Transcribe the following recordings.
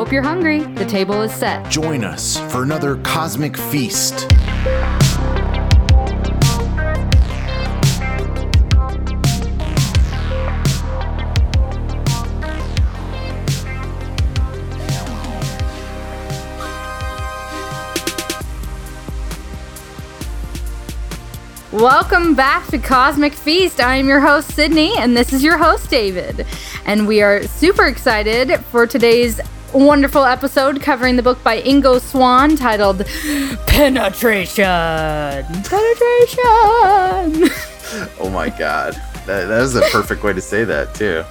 Hope you're hungry. The table is set. Join us for another cosmic feast. Welcome back to Cosmic Feast. I am your host, Sydney, and this is your host, David. And we are super excited for today's wonderful episode covering the book by Ingo Swann titled Penetration. Penetration. Oh my god. That, that is a perfect way to say that, too.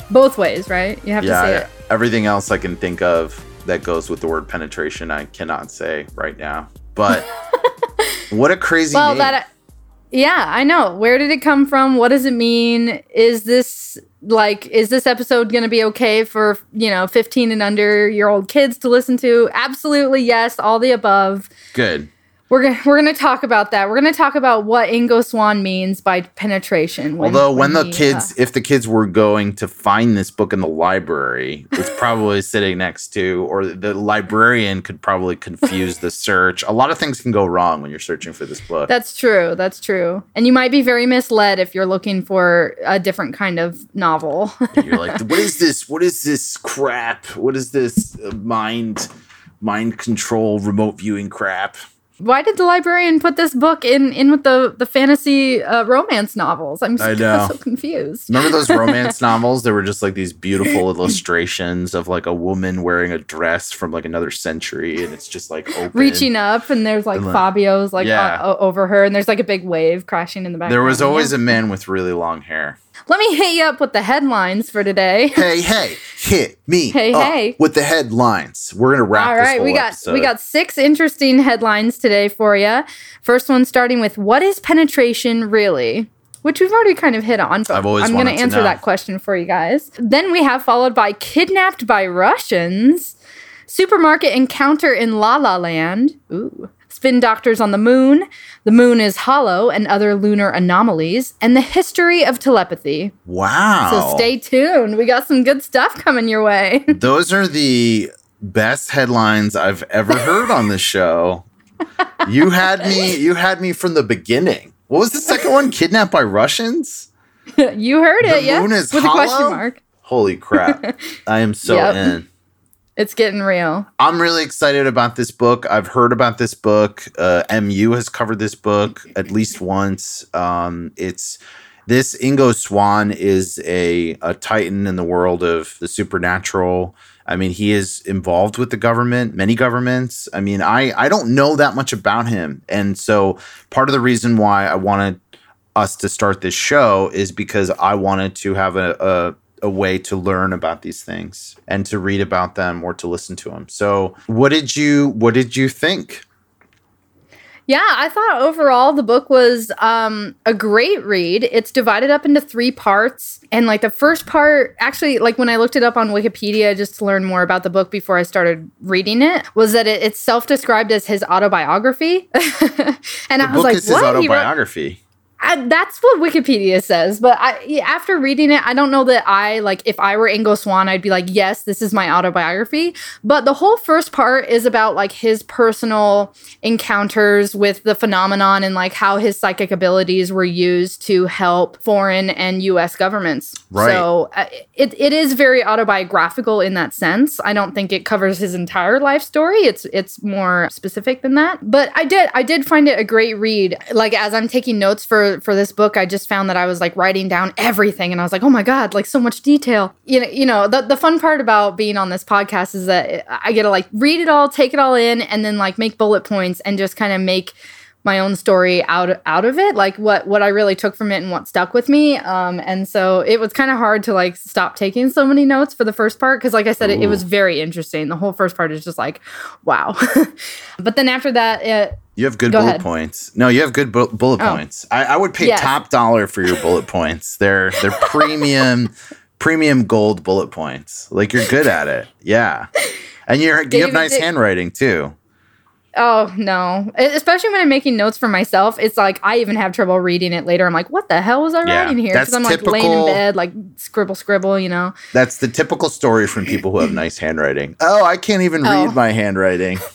Both ways, right? You have to say Yeah, it. everything else I can think of that goes with the word penetration, I cannot say right now. But what a crazy Well, name. that. Yeah, I know. Where did it come from? What does it mean? Is this like is this episode going to be okay for, you know, 15 and under year old kids to listen to? Absolutely yes, all the above. Good. We're going to we're to talk about that. We're going to talk about what Ingo Swann means by penetration. when- Although when, the he, kids, uh, if the kids were going to find this book in the library, it's probably sitting next to, or the librarian could probably confuse the search. A lot of things can go wrong when you're searching for this book. that's true. That's true. And you might be very misled if you're looking for a different kind of novel. you're like, what is this? What is this crap? What is this uh, mind, mind control, remote viewing crap? Why did the librarian put this book in in with the the fantasy uh, romance novels? I'm so, know. so confused. Remember those romance novels? There were just like these beautiful illustrations of like a woman wearing a dress from like another century, and it's just like open. Reaching up, and there's like And, like, Fabio's like yeah. o- over her, and there's like a big wave crashing in the background. There was always Yeah. a man with really long hair. Let me hit you up with the headlines for today. Hey, hey, hit me. Hey, hey. With the headlines. We're gonna wrap All right, we got episode. we got six interesting headlines today for you. First one starting with what is penetration really? Which we've already kind of hit on, but I've always I'm going to answer know. that question for you guys. Then we have followed by kidnapped by Russians, supermarket encounter in La La Land, ooh, spin doctors on the moon, the moon is hollow, and other lunar anomalies, and the history of telepathy. Wow. So stay tuned. We got some good stuff coming your way. Those are the best headlines I've ever heard on this show. You had me you had me from the beginning. What was the second one? Kidnapped by Russians? you heard The it, yeah? moon is With a question hollow? mark. Holy crap. I am so Yep. in. It's getting real. I'm really excited about this book. I've heard about this book. Uh, MU has covered this book at least once. Um, it's this Ingo Swann is a, a titan in the world of the supernatural. I mean, he is involved with the government, many governments. I mean, I, I don't know that much about him. And so part of the reason why I wanted us to start this show is because I wanted to have a, a a way to learn about these things and to read about them or to listen to them. So, what did you what did you think? Yeah, I thought overall the book was um, a great read. It's divided up into three parts. And like the first part, actually, like when I looked it up on Wikipedia just to learn more about the book before I started reading it, was that it, it's self described as his autobiography. and The I was like, is his what? Wrote- autobiography. I, that's what Wikipedia says, but I, after reading it, I don't know that I like. If I were Ingo Swann, I'd be like, "Yes, this is my autobiography." But the whole first part is about like his personal encounters with the phenomenon and like how his psychic abilities were used to help foreign and U.S. governments. Right. So uh, it it is very autobiographical in that sense. I don't think it covers his entire life story. It's it's more specific than that. But I did I did find it a great read. Like as I'm taking notes for for this book, I just found that I was like writing down everything, and I was like, oh my god, like so much detail. You know, you know the the fun part about being on this podcast is that I get to like read it all, take it all in, and then like make bullet points and just kind of make my own story out out of it like what what i really took from it and what stuck with me um and so it was kind of hard to like stop taking so many notes for the first part because like i said it, it was very interesting the whole first part is just like wow but then after that it You have good Go bullet ahead. points. No, you have good bu- bullet Oh. points. I, I would pay Yes. top dollar for your bullet points. They're they're premium premium gold bullet points. Like you're good at it. Yeah. And you're you have nice did- handwriting too. Oh no! Especially when I'm making notes for myself, it's like I even have trouble reading it later. I'm like, "What the hell was I Yeah, writing here?" Because I'm like laying in bed, like scribble, scribble. You know? That's the typical story from people who have nice handwriting. Oh, I can't even Oh. read my handwriting.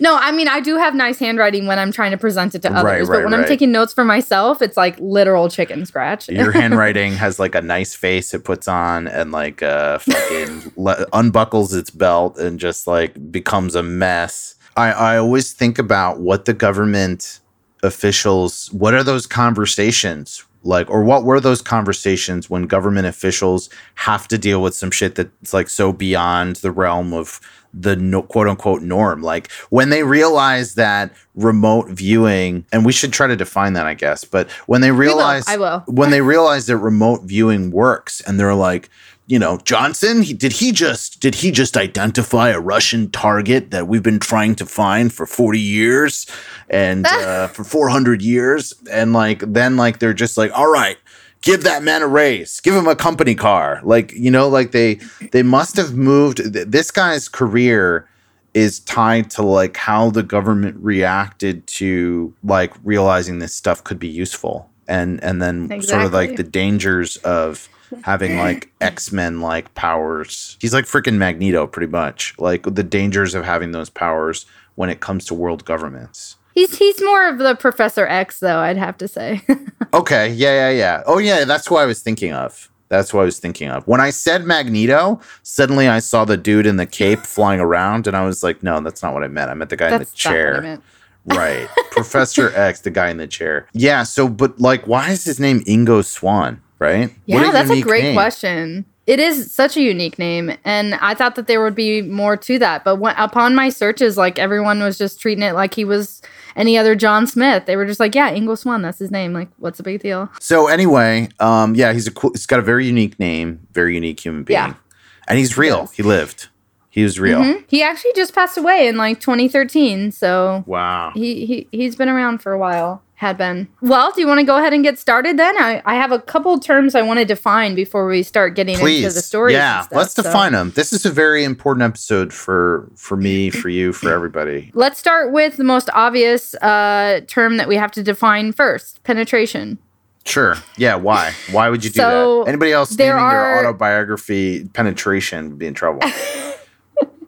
No, I mean I do have nice handwriting when I'm trying to present it to others, Right, but right, when I'm taking notes for myself, it's like literal chicken scratch. Your handwriting has like a nice face it puts on and like uh fucking le- unbuckles its belt and just like becomes a mess. I I always think about what the government officials what are those conversations like or what were those conversations when government officials have to deal with some shit that's like so beyond the realm of the no, quote unquote norm like when they realize that remote viewing and we should try to define that i guess but when they will. realize I will. when they realize that remote viewing works and they're like you know johnson he, did he just did he just identify a russian target that we've been trying to find for 40 years and uh, for 400 years? And like then like they're just like all right give that man a raise. Give him a company car. Like you know like they they must have moved th- this guy's career is tied to like how the government reacted to like realizing this stuff could be useful and and then sort of like the dangers of having like x-men like powers he's like freaking magneto pretty much like the dangers of having those powers when it comes to world governments He's he's more of the Professor X, though. I'd have to say. okay yeah yeah yeah oh yeah that's what i was thinking of that's what i was thinking of when i said magneto suddenly i saw the dude in the cape flying around and i was like no that's not what i meant i meant the guy in the That's not what I chair. Right. Professor X, the guy in the chair. Yeah. So, but like, why is his name Ingo Swann? Right? What Yeah, that's a great name. question. It is such a unique name, and I thought that there would be more to that. But when, upon my searches, like everyone was just treating it like he was any other John Smith. They were just like, "Yeah, Ingo Swann, that's his name. Like, what's the big deal?" So, anyway, um, yeah, he's a cool, he's got a very unique name, very unique human being. Yeah. And he's real. does. He lived. He was real. Mhm. He actually just passed away in like 2013, so Wow. he, he he's been around for a while. Had been. Well, do you want to go ahead and get started then? I, I have a couple terms I want to define before we start getting Please. into the stories. yeah. stuff, let's so. define them. This is a very important episode for for me, for you, for everybody. Let's start with the most obvious uh, term that we have to define first penetration. Sure. Yeah. Why? Why would you do So, that? Anybody else naming are- their autobiography penetration would be in trouble.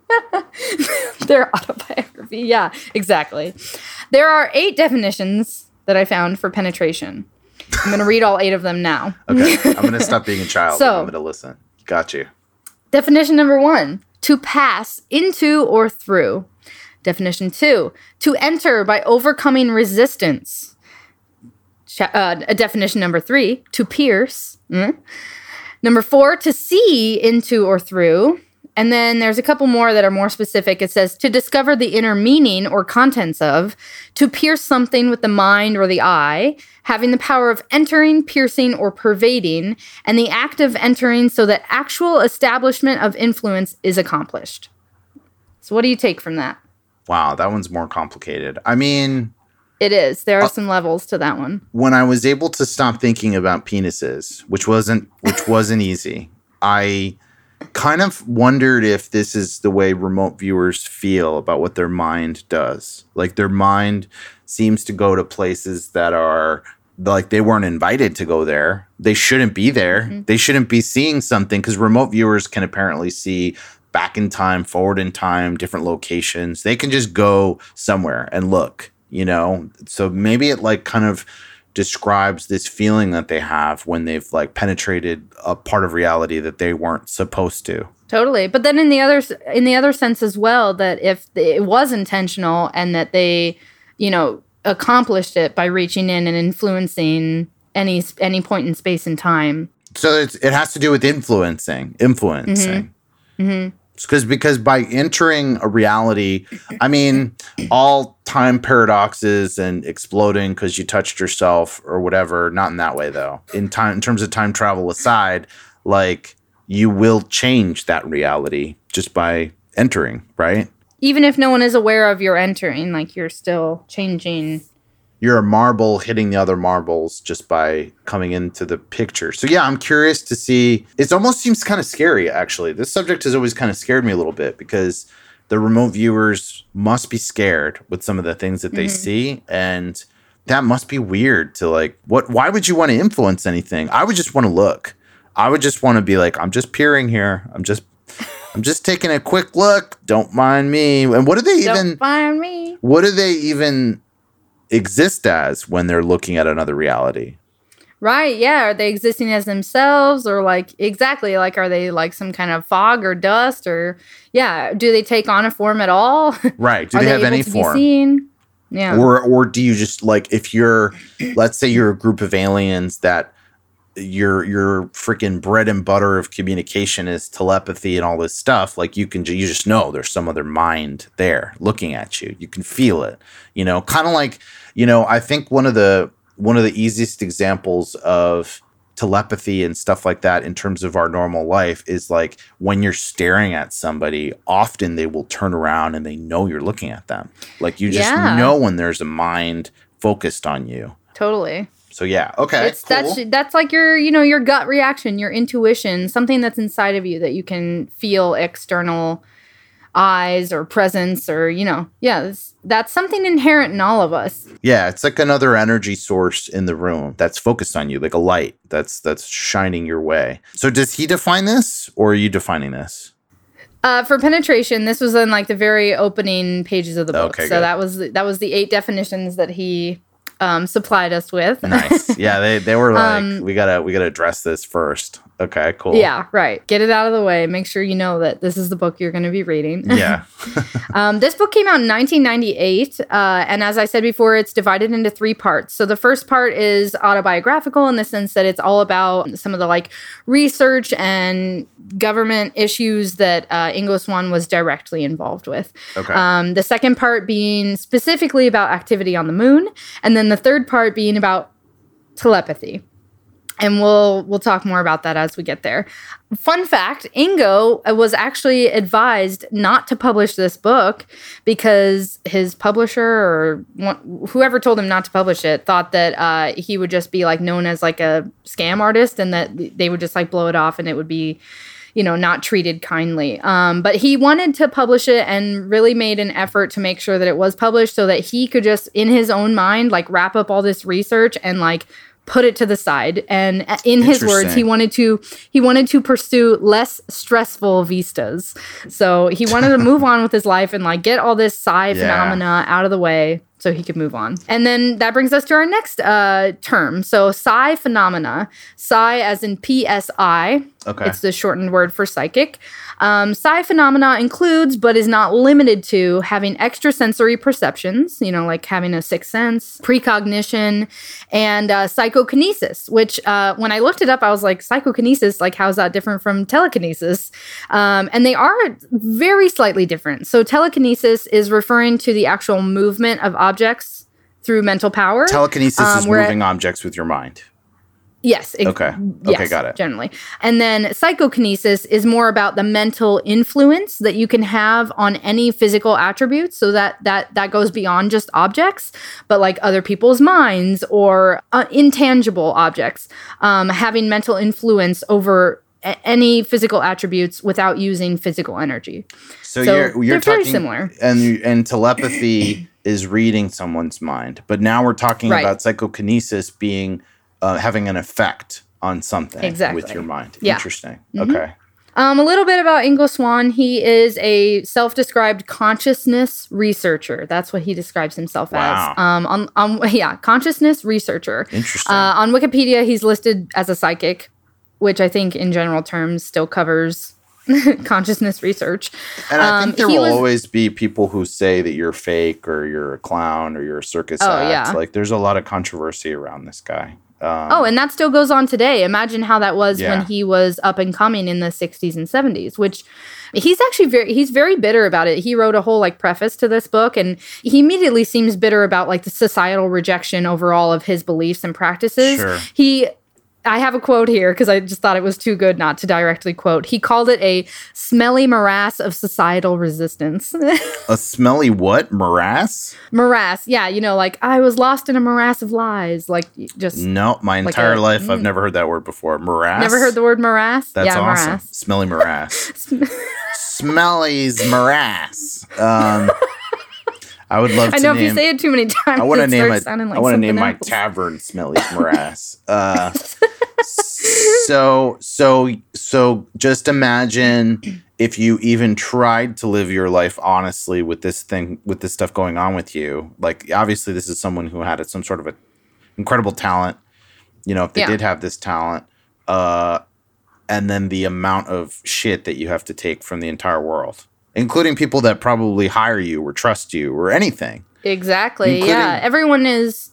Their autobiography. Yeah, exactly. There are eight definitions that I found for penetration. I'm going to read all eight of them now. Okay. I'm gonna stop being a child. So- I'm gonna listen. Got you. Definition number one to pass into or through. Definition two to enter by overcoming resistance. Uh, definition number three to pierce. Mm. Number four to see into or through. And then there's a couple more that are more specific. It says to discover the inner meaning or contents of, to pierce something with the mind or the eye, having the power of entering, piercing, or pervading, and the act of entering so that actual establishment of influence is accomplished. So, what do you take from that? Wow, that one's more complicated. I mean, It is. There are uh, some levels to that one. when I was able to stop thinking about penises, which wasn't which wasn't easy, I kind of wondered if this is the way remote viewers feel about what their mind does. Like their mind seems to go to places that are like they weren't invited to go there. They shouldn't be there. Mm-hmm. They shouldn't be seeing something because remote viewers can apparently see back in time, forward in time, different locations. They can just go somewhere and look, you know? So maybe it like kind of describes this feeling that they have when they've like penetrated a part of reality that they weren't supposed to. Totally. But then in the other in the other sense as well that if it was intentional and that they, you know, accomplished it by reaching in and influencing any any point in space and time. So it's, it has to do with influencing, influencing. Mm-hmm. Mm-hmm. Because because by entering a reality, I mean all time paradoxes and exploding because you touched yourself or whatever. Not in that way though. In time, in terms of time travel aside, like you will change that reality just by entering, right? Even if no one is aware of your entering, like you're still changing. You're a marble hitting the other marbles just by coming into the picture. So yeah, I'm curious to see. It almost seems kind of scary actually. This subject has always kind of scared me a little bit because the remote viewers must be scared with some of the things that they Mhm. see and that must be weird to like what why would you want to influence anything i would just want to look i would just want to be like i'm just peering here i'm just i'm just taking a quick look don't mind me and what do they Don't even find me. what do they even exist as when they're looking at another reality Right. Yeah. Are they existing as themselves or like exactly like are they like some kind of fog or dust or yeah, do they take on a form at all? right do are they have any form? Yeah. or or do you just like if you're let's say you're a group of aliens that your your freaking bread and butter of communication is telepathy and all this stuff like you can you just know there's some other mind there looking at you you can feel it you know kind of like you know i think one of the one of the easiest examples of telepathy and stuff like that in terms of our normal life is like when you're staring at somebody often they will turn around and they know you're looking at them like you just Yeah. know when there's a mind focused on you totally. so yeah okay it's cool. that's that's like your you know your gut reaction your intuition something that's inside of you that you can feel external eyes or presence or you know yeah that's, something inherent in all of us Yeah, it's like another energy source in the room that's focused on you, like a light that's that's shining your way. So does he define this or are you defining this? uh, for penetration this was in like the very opening pages of the book Okay, so good. that was the- that was the eight definitions that he um, supplied us with Nice. yeah, they they were like Um, we got to we got to address this first. Okay, cool. yeah right get it out of the way make sure you know that this is the book you're going to be reading Yeah. Um, this book came out in 1998, uh, and as I said before, it's divided into three parts. So the first part is autobiographical in the sense that it's all about some of the like research and government issues that uh, Ingo Swann was directly involved with. Okay. Um, the second part being specifically about activity on the moon, and then the third part being about telepathy. And we'll we'll talk more about that as we get there. Fun fact: Ingo was actually advised not to publish this book because his publisher or whoever told him not to publish it thought that uh, he would just be like known as like a scam artist and that they would just like blow it off and it would be you know, not treated kindly. Um, but he wanted to publish it and really made an effort to make sure that it was published so that he could just, in his own mind, like wrap up all this research and like put it to the side. And uh, in his words, he wanted to he wanted to pursue less stressful vistas. So he wanted to move on with his life and like get all this psi Yeah. phenomena out of the way so he could move on. And then that brings us to our next uh, term. So psi phenomena, psi as in PSI. Okay. It's the shortened word for psychic. Um, psi phenomena includes, but is not limited to, having extrasensory perceptions, you know, like having a sixth sense, precognition, and uh, psychokinesis, which uh, when I looked it up, I was like, psychokinesis, like, how's that different from telekinesis? Um, and they are very slightly different. So, telekinesis is referring to the actual movement of objects through mental power. Telekinesis um, is moving objects with your mind. Yes. ex- Okay. Yes, Okay, got it. Generally. And then psychokinesis is more about the mental influence that you can have on any physical attributes. So that that that goes beyond just objects, but like other people's minds or uh, intangible objects. Um, having mental influence over a- any physical attributes without using physical energy. So, So you're you're they're very similar. and and telepathy is reading someone's mind, but now we're talking Right. about psychokinesis being uh, having an effect on something Exactly. with your mind. Yeah. Interesting. Mhm. Okay. Um, a little bit about Ingo Swann. He is a self-described consciousness researcher. That's what he describes himself Wow. as. Um, on, on yeah, consciousness researcher. Interesting. Uh, on Wikipedia, he's listed as a psychic, which I think, in general terms, still covers consciousness research. and I um, think there will was- always be people who say that you're fake or you're a clown or you're a circus Oh, act. yeah. Like there's a lot of controversy around this guy. Um, Oh, and that still goes on today. Imagine how that was Yeah. when he was up and coming in the 60s and 70s, which he's actually very he's very bitter about it. He wrote a whole like preface to this book and he immediately seems bitter about like the societal rejection overall of his beliefs and practices. Sure. He I have a quote here because I just thought it was too good not to directly quote. He called it a smelly morass of societal resistance. A smelly what? Morass? morass, yeah, you know, like I was lost in a morass of lies. Like just No, my Like entire a- life I've mm. never heard that word before. Morass? never heard the word morass. That's yeah, awesome. morass. Smelly morass. Smelly's morass. Um, I would love to I know if you say it too many times, I want to it name sounding like I want to name my tavern Smelly Morass. Uh, so so so just imagine if you even tried to live your life honestly with this thing with this stuff going on with you. Like obviously this is someone who had some sort of a incredible talent. You know, if they Yeah. did have this talent, uh, and then the amount of shit that you have to take from the entire world, including people that probably hire you or trust you or anything. Exactly. Including- Yeah. Everyone is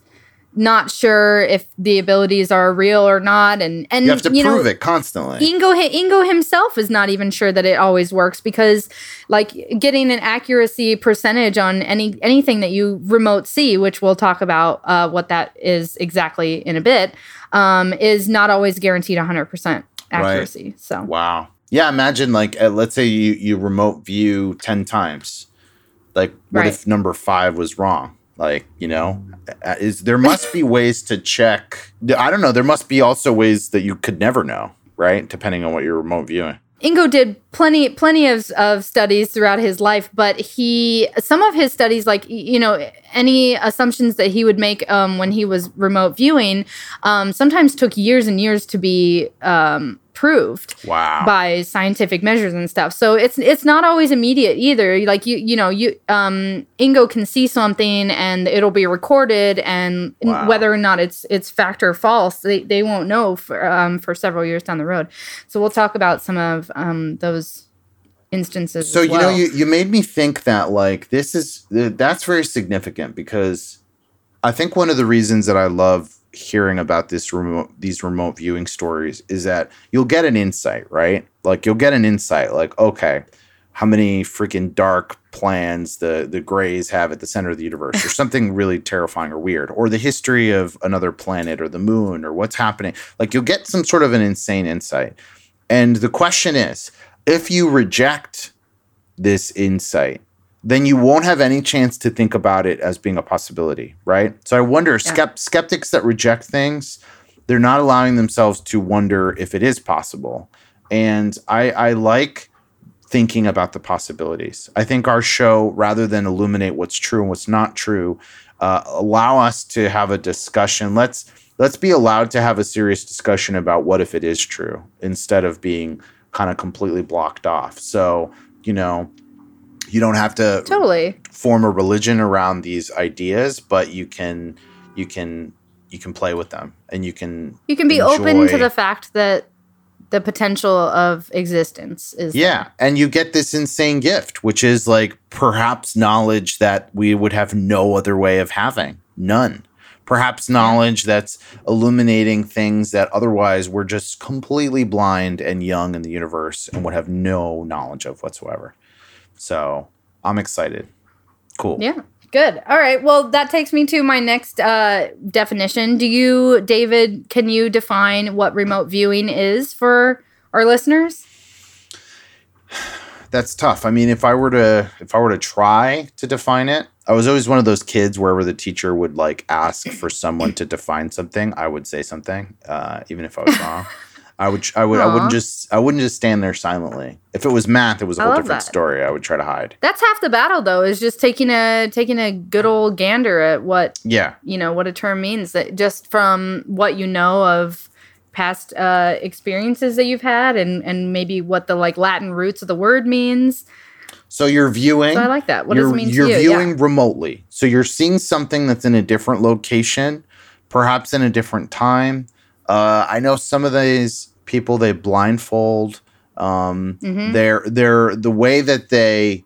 not sure if the abilities are real or not, and and You have to know, prove it constantly. Ingo Ingo himself is not even sure that it always works because like getting an accuracy percentage on any anything that you remote see, which we'll talk about uh, what that is exactly in a bit, um, is not always guaranteed 100% accuracy. So Wow. Yeah, imagine like uh, let's say you you remote view 10 times. Like what Right. if number 5 was wrong? Like, you know, is there must be ways to check. I don't know, there must be also ways that you could never know, right? Depending on what you're remote viewing. Ingo did plenty plenty of, of studies throughout his life, but he some of his studies, like you know, any assumptions that he would make um, when he was remote viewing, um, sometimes took years and years to be um, proved Wow. by scientific measures and stuff. So it's it's not always immediate either. Like you you know you um, Ingo can see something and it'll be recorded, and Wow. whether or not it's it's fact or false, they, they won't know for um, for several years down the road. So we'll talk about some of um, those instances. So you know, you, you made me think that like this is that's very significant because I think one of the reasons that I love hearing about this remote these remote viewing stories is that you'll get an insight, right? Like you'll get an insight, like okay, how many freaking dark plans the the Greys have at the center of the universe, or something really terrifying or weird, or the history of another planet or the moon or what's happening. Like you'll get some sort of an insane insight. And the question is, if you reject this insight, then you won't have any chance to think about it as being a possibility, right? So I wonder, skept- skeptics that reject things, they're not allowing themselves to wonder if it is possible. And I, I like thinking about the possibilities. I think our show, rather than illuminate what's true and what's not true, uh, allow us to have a discussion. Let's let's be allowed to have a serious discussion about what if it is true instead of being kind of completely blocked off. So you know, you don't have to totally. form a religion around these ideas, but you can you can you can play with them and you can You can be open to the fact that the potential of existence is Yeah, and you get this insane gift, which is like perhaps knowledge that we would have no other way of having. None. Perhaps knowledge that's illuminating things that otherwise we're just completely blind and young in the universe and would have no knowledge of whatsoever. So I'm excited. Cool. Yeah. Good. All right. Well, that takes me to my next uh, definition. Do you, David, can you define what remote viewing is for our listeners? That's tough. I mean, if I were to if I were to try to define it, I was always one of those kids wherever the teacher would like ask for someone to define something, I would say something, uh, even if I was wrong. I would I would I wouldn't just I wouldn't just stand there silently. If it was math, it was a I whole different that. story. I would try to hide. That's half the battle, though, is just taking a taking a good old gander at what Yeah. you know what a term means. That just from what you know of past uh, experiences that you've had, and and maybe what the like Latin roots of the word means. So you're viewing. So I like that. What does it mean you're you? viewing yeah. remotely. So you're seeing something that's in a different location, perhaps in a different time. Uh, I know some of these people they blindfold. Um, Mhm. They're they're the way that they.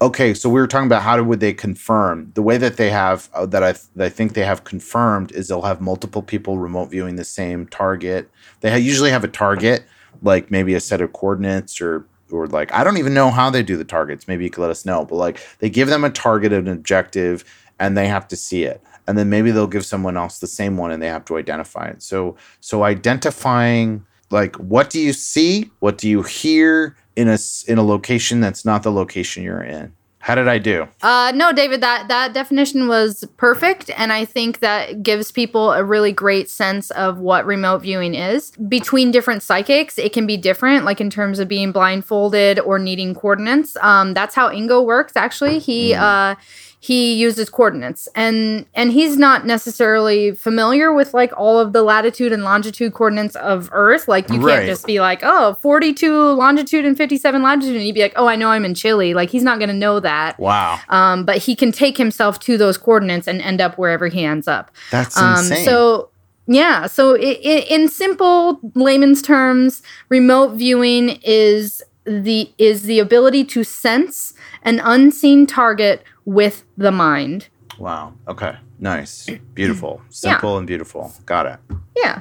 Okay, so we were talking about how would they confirm the way that they have uh, that I th- that I think they have confirmed is they'll have multiple people remote viewing the same target. They ha- usually have a target, like maybe a set of coordinates or or like I don't even know how they do the targets. Maybe you could let us know. But like they give them a target, an objective, and they have to see it. And then maybe they'll give someone else the same one and they have to identify it. So so identifying like what do you see? What do you hear in a in a location that's not the location you're in? How did I do? Uh, no, David, that that definition was perfect, and I think that gives people a really great sense of what remote viewing is. Between different psychics, it can be different, like in terms of being blindfolded or needing coordinates. Um, that's how Ingo works. Actually, he uh, he uses coordinates, and and he's not necessarily familiar with like all of the latitude and longitude coordinates of Earth. Like you Right. can't just be like, oh, 42 longitude and 57 latitude, and you'd be like, oh, I know I'm in Chile. Like he's not going to know that. Wow, Um, but he can take himself to those coordinates and end up wherever he ends up. that's Um, insane. so yeah, so i i in simple layman's terms, remote viewing is the is the ability to sense an unseen target with the mind. wow. Okay. Nice. Beautiful. Simple and beautiful. Got it. Yeah,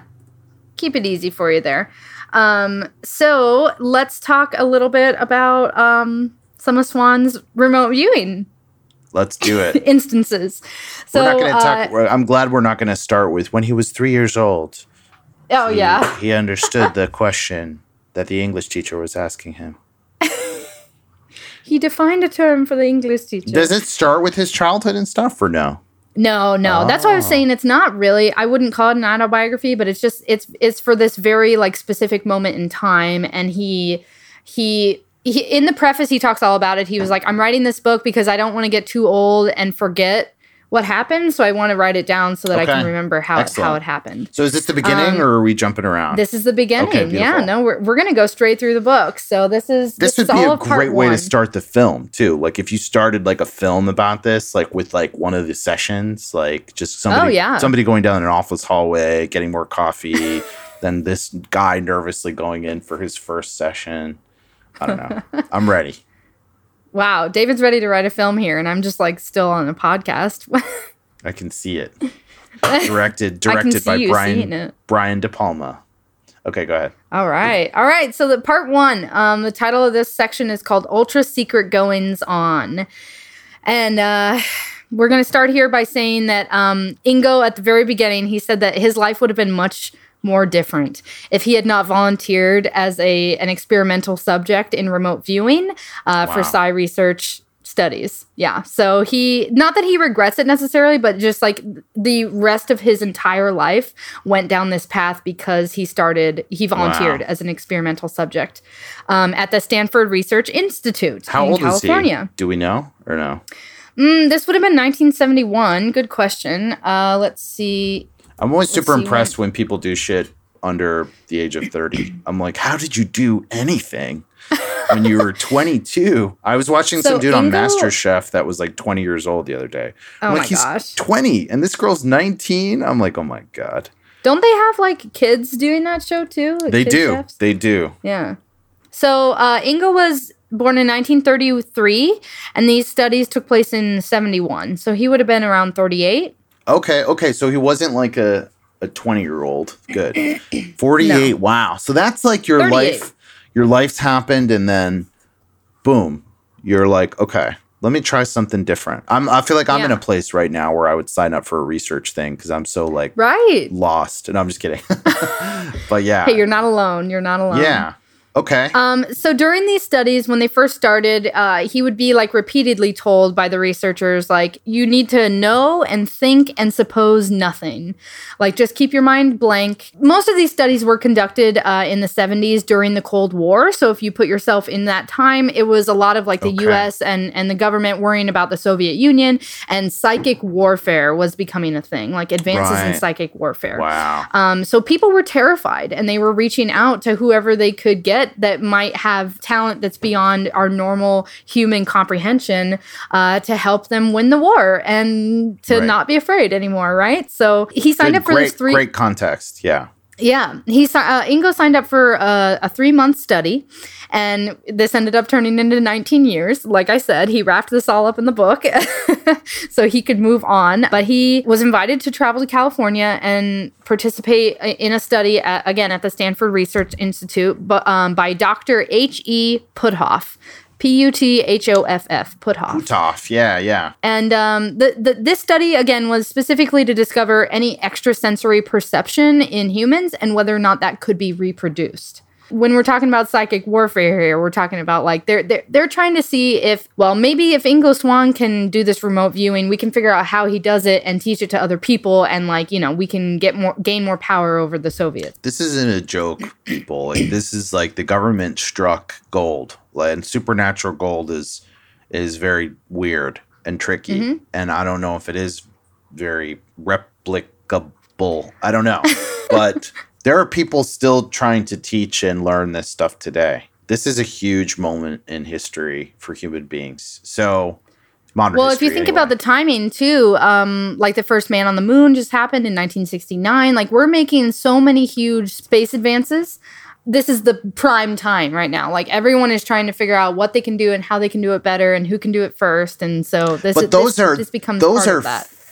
keep it easy for you there. Um, so let's talk a little bit about um, some of Swann's remote viewing Let's do it. instances. So we're not to uh, talk. I'm glad we're not going to start with when he was three years old. oh he- yeah. He understood the question that the English teacher was asking him. He defined a term for the English teacher. Does it start with his childhood and stuff or no? no, no. That's why I was Oh. saying it's not really. I wouldn't call it an autobiography, but it's just it's it's for this very like specific moment in time. And he he. He, in the preface, he talks all about it. He was like, "I'm writing this book because I don't want to get too old and forget what happened, so I want to write it down so that I can remember how Excellent. how it happened." So is this the beginning Um, or are we jumping around? This is the beginning. Okay, yeah, no, we're, we're gonna go straight through the book. So this is this would is be all a great way one. to start the film too. Like if you started like a film about this, like with like one of the sessions, like just somebody, Oh, yeah. somebody going down an office hallway, getting more coffee, then this guy nervously going in for his first session. I don't know. I'm ready. Wow, David's ready to write a film here, and I'm just like still on a podcast. I can see it. Directed, directed by Brian. Brian De Palma. Okay, go ahead. All right. All right. So the part one, um, the title of this section is called Ultra Secret Goings On. And uh we're gonna start here by saying that um Ingo at the very beginning, he said that his life would have been much more different if he had not volunteered as a an experimental subject in remote viewing uh, for Wow. psi research studies. Yeah. So he not that he regrets it necessarily, but just like the rest of his entire life went down this path because he started he volunteered Wow. as an experimental subject um, at the Stanford Research Institute How in old California. is he? Do we know or no? Mm, this would have been 1971. Good question. Uh, let's see. I'm always super impressed when people do shit under the age of 30. I'm like, how did you do anything when you were 22? I was watching So some dude on Ingo- MasterChef that was like 20 years old the other day. Oh I'm my like, he's gosh. 20 and this girl's 19. I'm like, oh my God. Don't they have like kids doing that show too? Like They do. chefs? They do. Yeah. So uh, Ingo was born in 1933, and these studies took place in 71. So he would have been around 38. Okay. Okay. So he wasn't like a, a 20 year old. Good. 48. Wow. So that's like your life. Your life's happened and then boom, you're like, okay, let me try something different. I'm, I feel like I'm in a place right now where I would sign up for a research thing because I'm so like Right. lost. And I'm just kidding. but yeah. Hey, you're not alone. You're not alone. yeah. Okay. Um, so during these studies, when they first started, uh, he would be like repeatedly told by the researchers, like, you need to know and think and suppose nothing. Like, just keep your mind blank. Most of these studies were conducted uh, in the 70s during the Cold War. So if you put yourself in that time, it was a lot of like the Okay. US and, and the government worrying about the Soviet Union, and psychic warfare was becoming a thing, like advances in psychic warfare. wow. Um, so people were terrified and they were reaching out to whoever they could get that might have talent that's beyond our normal human comprehension uh, to help them win the war and to Right. not be afraid anymore, right? So he signed Good, up for great, this three. great context. Yeah. Yeah, he uh, Ingo signed up for a, a three month study, and this ended up turning into 19 years. Like I said, he wrapped this all up in the book so he could move on. But he was invited to travel to California and participate in a study at, again at the Stanford Research Institute, but um, by Dr. H. E. Puthoff. P U T H O F F, Puthoff. Puthoff, yeah, yeah. And um, the, the, this study, again, was specifically to discover any extrasensory perception in humans and whether or not that could be reproduced when we're talking about psychic warfare here, we're talking about like they're they're they're trying to see if well maybe if Ingo Swann can do this remote viewing, we can figure out how he does it and teach it to other people, and like you know we can get more gain more power over the Soviets. This isn't a joke, people. Like, this is like the government struck gold, and supernatural gold is is very weird and tricky, mm-hmm. and I don't know if it is very replicable. I don't know, but there are people still trying to teach and learn this stuff today. This is a huge moment in history for human beings. So, modern. Well, if you think anyway. about the timing too, um, like the first man on the moon just happened in 1969. Like we're making so many huge space advances. This is the prime time right now. Like everyone is trying to figure out what they can do and how they can do it better and who can do it first. And so this, but those this, are this becomes those are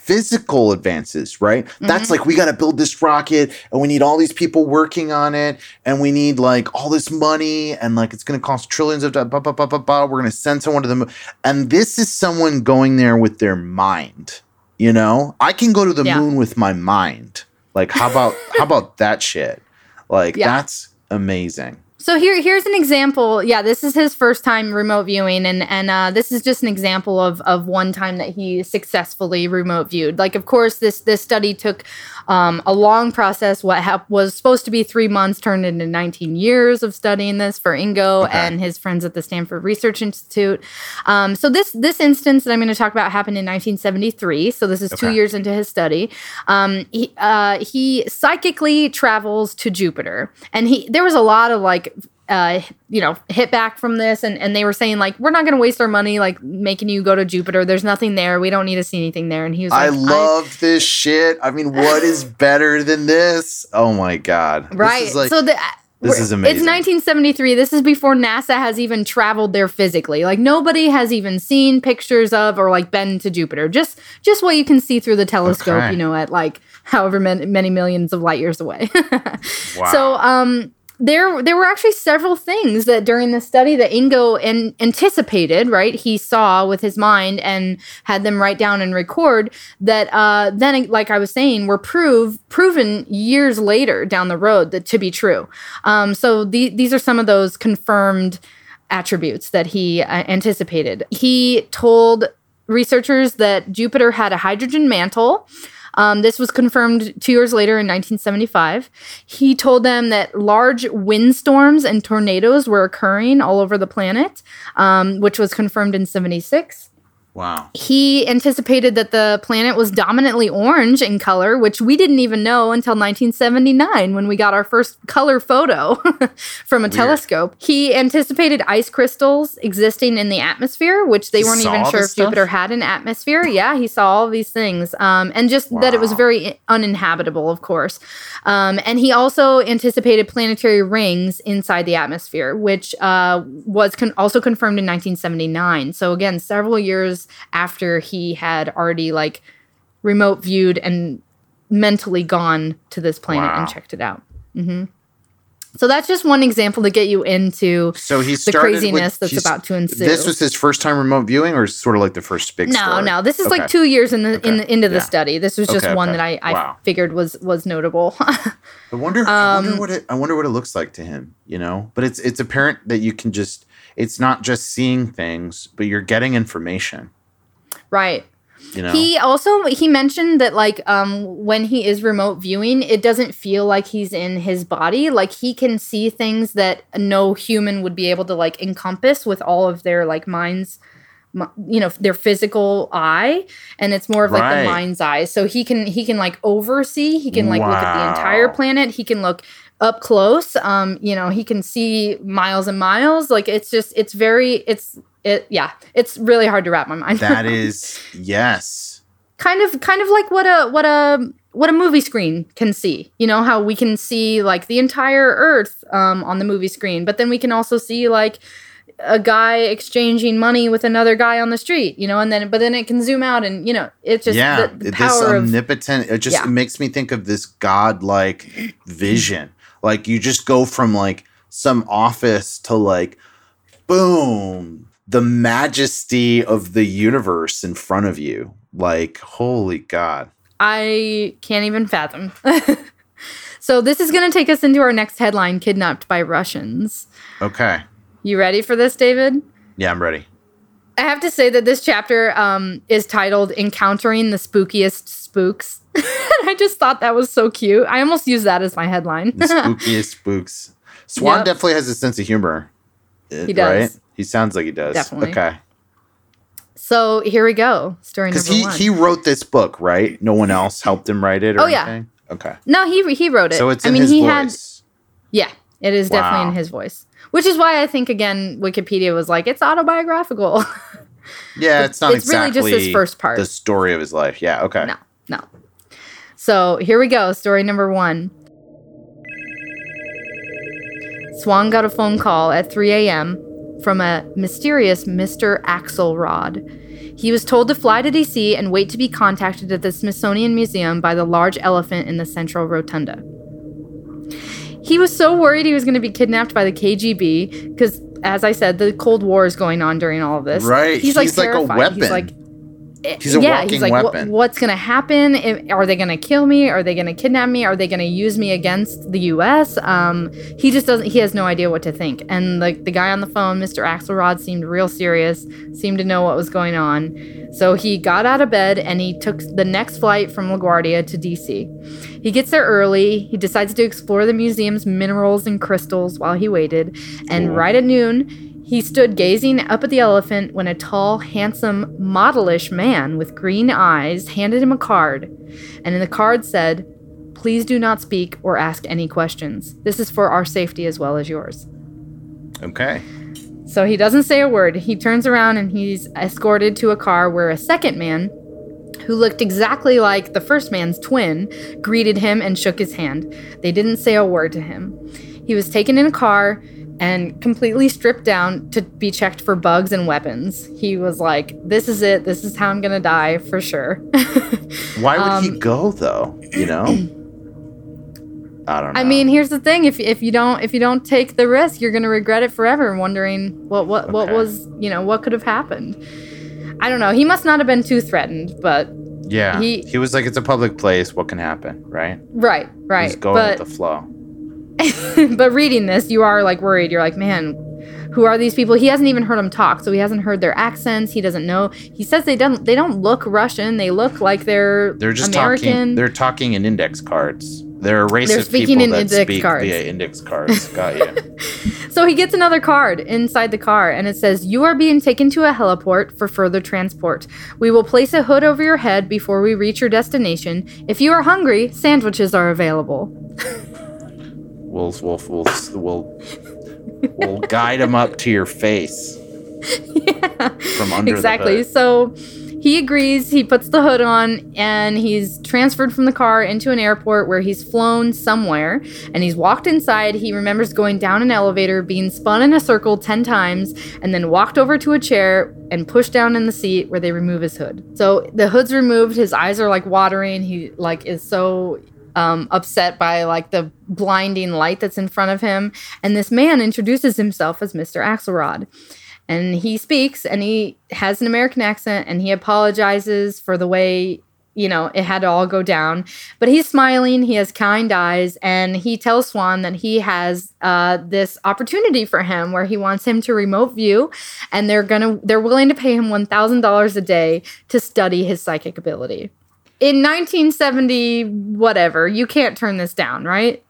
physical advances, right? Mm-hmm. That's like we got to build this rocket and we need all these people working on it and we need like all this money and like it's going to cost trillions of dollars. We're going to send someone to the moon. And this is someone going there with their mind, you know? I can go to the yeah. moon with my mind. Like how about how about that shit? Like yeah. that's amazing. So here, here's an example. Yeah, this is his first time remote viewing, and and uh, this is just an example of of one time that he successfully remote viewed. Like, of course, this this study took um, a long process. What ha- was supposed to be three months turned into 19 years of studying this for Ingo okay. and his friends at the Stanford Research Institute. Um, so this this instance that I'm going to talk about happened in 1973. So this is okay. two years into his study. Um, he uh, he psychically travels to Jupiter, and he there was a lot of like uh, you know, hit back from this, and and they were saying like, we're not going to waste our money like making you go to Jupiter. There's nothing there. We don't need to see anything there. And he was like, I love I, this shit. I mean, what is better than this? Oh my god! Right. Like, so the. This is amazing. It's 1973. This is before NASA has even traveled there physically. Like nobody has even seen pictures of or like been to Jupiter. Just just what you can see through the telescope, okay. you know, at like however many, many millions of light years away. wow. So um there there were actually several things that during the study that Ingo an- anticipated, right? He saw with his mind and had them write down and record that uh, then, like I was saying, were prove proven years later down the road that to be true. Um, so the, these are some of those confirmed attributes that he uh, anticipated. He told researchers that Jupiter had a hydrogen mantle. Um, this was confirmed two years later in 1975. He told them that large windstorms and tornadoes were occurring all over the planet, um, which was confirmed in 76. Wow. He anticipated that the planet was dominantly orange in color, which we didn't even know until 1979 when we got our first color photo from a Weird. telescope. He anticipated ice crystals existing in the atmosphere, which they he weren't even sure if stuff? Jupiter had an atmosphere. Yeah, he saw all these things. Um, and just wow. that it was very uninhabitable, of course. Um, and he also anticipated planetary rings inside the atmosphere, which uh, was con- also confirmed in 1979. So, again, several years after he had already like remote viewed and mentally gone to this planet wow. and checked it out. Mm-hmm. So that's just one example to get you into so he the craziness with, that's about to ensue. This was his first time remote viewing, or sort of like the first big. No, story? no. This is okay. like two years in the okay. in the, into the yeah. study. This was just okay, one that I, I wow. figured was was notable. I wonder. Um, I wonder what it. I wonder what it looks like to him. You know, but it's it's apparent that you can just. It's not just seeing things, but you're getting information. Right. You know? He also he mentioned that like um when he is remote viewing, it doesn't feel like he's in his body. Like he can see things that no human would be able to like encompass with all of their like minds you know their physical eye and it's more of like right. the mind's eye so he can he can like oversee he can like wow. look at the entire planet he can look up close um you know he can see miles and miles like it's just it's very it's it yeah it's really hard to wrap my mind that is yes kind of kind of like what a what a what a movie screen can see you know how we can see like the entire earth um, on the movie screen but then we can also see like a guy exchanging money with another guy on the street, you know, and then but then it can zoom out and you know it's just yeah, the, the this omnipotent. Of, it just yeah. makes me think of this godlike vision. Like you just go from like some office to like boom the majesty of the universe in front of you. Like, holy God. I can't even fathom. so this is going to take us into our next headline: kidnapped by Russians. Okay. You ready for this, David? Yeah, I'm ready. I have to say that this chapter um, is titled "Encountering the Spookiest Spooks." I just thought that was so cute. I almost used that as my headline. The spookiest spooks. Swann Yep. definitely has a sense of humor. He does. Right? He sounds like he does. Definitely. Okay. so here we go. Story number Because he, one. he wrote this book, right? No one else helped him write it or Oh, yeah. anything? Okay. no, he he wrote it. So it's I in mean, his he had voice. yeah, it is definitely in his voice. Which is why I think again Wikipedia was like it's autobiographical. yeah, it's not it's really just his first part. the story of his life. Yeah, okay. No, no. So here we go. Story number one. Swann got a phone call at 3 a.m. from a mysterious Mr. Axelrod. He was told to fly to DC and wait to be contacted at the Smithsonian Museum by the large elephant in the central rotunda. He was so worried he was going to be kidnapped by the KGB because, as I said, the Cold War is going on during all of this. Right. He's like He's like a terrified. He's weapon. like, He's a yeah, walking he's like, "Wha- weapon." what's going to happen? Are they going to kill me? Are they going to kidnap me? Are they going to use me against the U.S.? Um, he just doesn't. He has no idea what to think. And the the guy on the phone, Mr. Axelrod, seemed real serious. Seemed to know what was going on. So he got out of bed and he took the next flight from LaGuardia to D.C. He gets there early. He decides to explore the museum's minerals and crystals while he waited. And right at noon, he stood gazing up at the elephant when a tall, handsome, modelish man with green eyes handed him a card. And in the card said, Please do not speak or ask any questions. This is for our safety as well as yours. Okay. So he doesn't say a word. He turns around and he's escorted to a car where a second man, who looked exactly like the first man's twin, greeted him and shook his hand. They didn't say a word to him. He was taken in a car and completely stripped down to be checked for bugs and weapons. He was like, This is it. This is how I'm going to die for sure. Why would he Um, go though? You know? I don't know. I mean, here's the thing: if if you don't if you don't take the risk, you're gonna regret it forever, wondering what what what was you know what could have happened. I don't know. He must not have been too threatened, but yeah. He, he- was like, it's a public place. What can happen? Right? right, right. He's going but with the flow. but reading this, you are like worried. You're like, man, who are these people? He hasn't even heard them talk, so he hasn't heard their accents. He doesn't know. He says they don't they don't look Russian. They look like they're They're just American. talking. They're talking in index cards. They're a race They're of people in that index speak cards. via index cards. Got you. So he gets another card inside the car, and it says, You are being taken to a heliport for further transport. We will place a hood over your head before we reach your destination. If you are hungry, sandwiches are available. we'll we'll we'll we'll, we'll guide him up to your face Yeah. from under exactly. So he agrees, he puts the hood on, and he's transferred from the car into an airport where he's flown somewhere. And he's walked inside. He remembers going down an elevator, being spun in a circle 10 times, and then walked over to a chair and pushed down in the seat where they remove his hood. So the hood's removed, his eyes are like watering. He like is so um, upset by like the blinding light that's in front of him. And this man introduces himself as Mr. Axelrod. And he speaks and he has an American accent and he apologizes for the way, you know, it had to all go down. But he's smiling, he has kind eyes, and he tells Swann that he has uh, this opportunity for him where he wants him to remote view and they're gonna they're willing to pay him one thousand dollars a day to study his psychic ability. In 1970, whatever, you can't turn this down, right?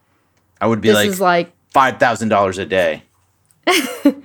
I would be This like is like five thousand dollars a day. n-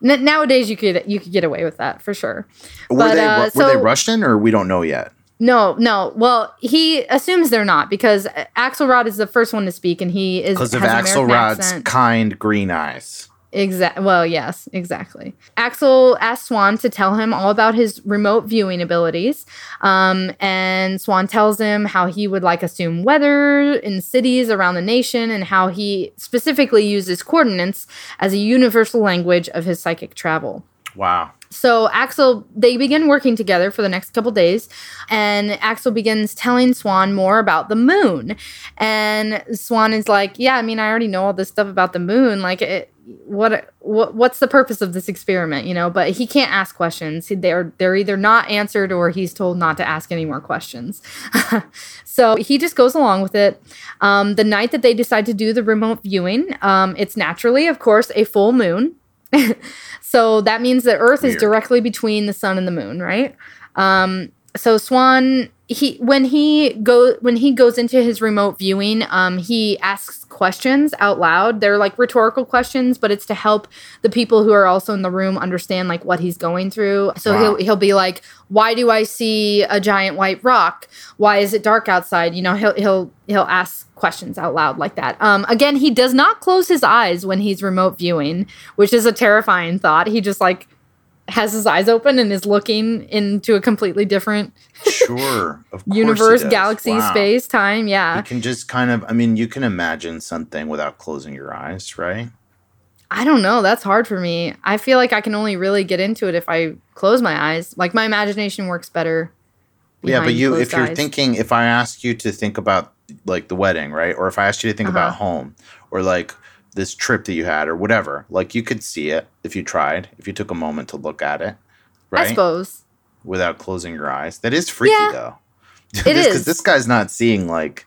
nowadays you could you could get away with that for sure. Were But, they uh, were they so- Russian or we don't know yet? No, no. Well, he assumes they're not because Axelrod is the first one to speak, and he is Because of has an American Axelrod's kind green eyes. Exact. Well, yes, exactly. Axel asked Swann to tell him all about his remote viewing abilities, um, and Swann tells him how he would like assume weather in cities around the nation, and how he specifically uses coordinates as a universal language of his psychic travel. Wow. So Axel, they begin working together for the next couple days, and Axel begins telling Swann more about the moon. And Swann is like, "Yeah, I mean, I already know all this stuff about the moon. Like, it, what what what's the purpose of this experiment you know? But he can't ask questions. They're they're either not answered or he's told not to ask any more questions. So he just goes along with it. Um, the night that they decide to do the remote viewing um, it's naturally of course a full moon. So that means that earth Weird. is directly between the sun and the moon right? Um, so swann he when he go when he goes into his remote viewing um he asks questions out loud. They're like rhetorical questions but it's to help the people who are also in the room understand like what he's going through. So wow. he'll he'll be like why do i see a giant white rock? Why is it dark outside? You know he'll he'll he'll ask questions out loud like that. Um again he does not close his eyes when he's remote viewing which is a terrifying thought. He just like has his eyes open and is looking into a completely different sure universe galaxy wow. space time yeah you can just kind of i mean you can imagine something without closing your eyes right i don't know that's hard for me i feel like i can only really get into it if i close my eyes like my imagination works better yeah but you if you're eyes. thinking if i ask you to think about like the wedding right or if i asked you to think uh-huh. about home or like this trip that you had or whatever. Like you could see it if you tried, if you took a moment to look at it. Right? I suppose. Without closing your eyes. That is freaky yeah, though. It is Because this guy's not seeing like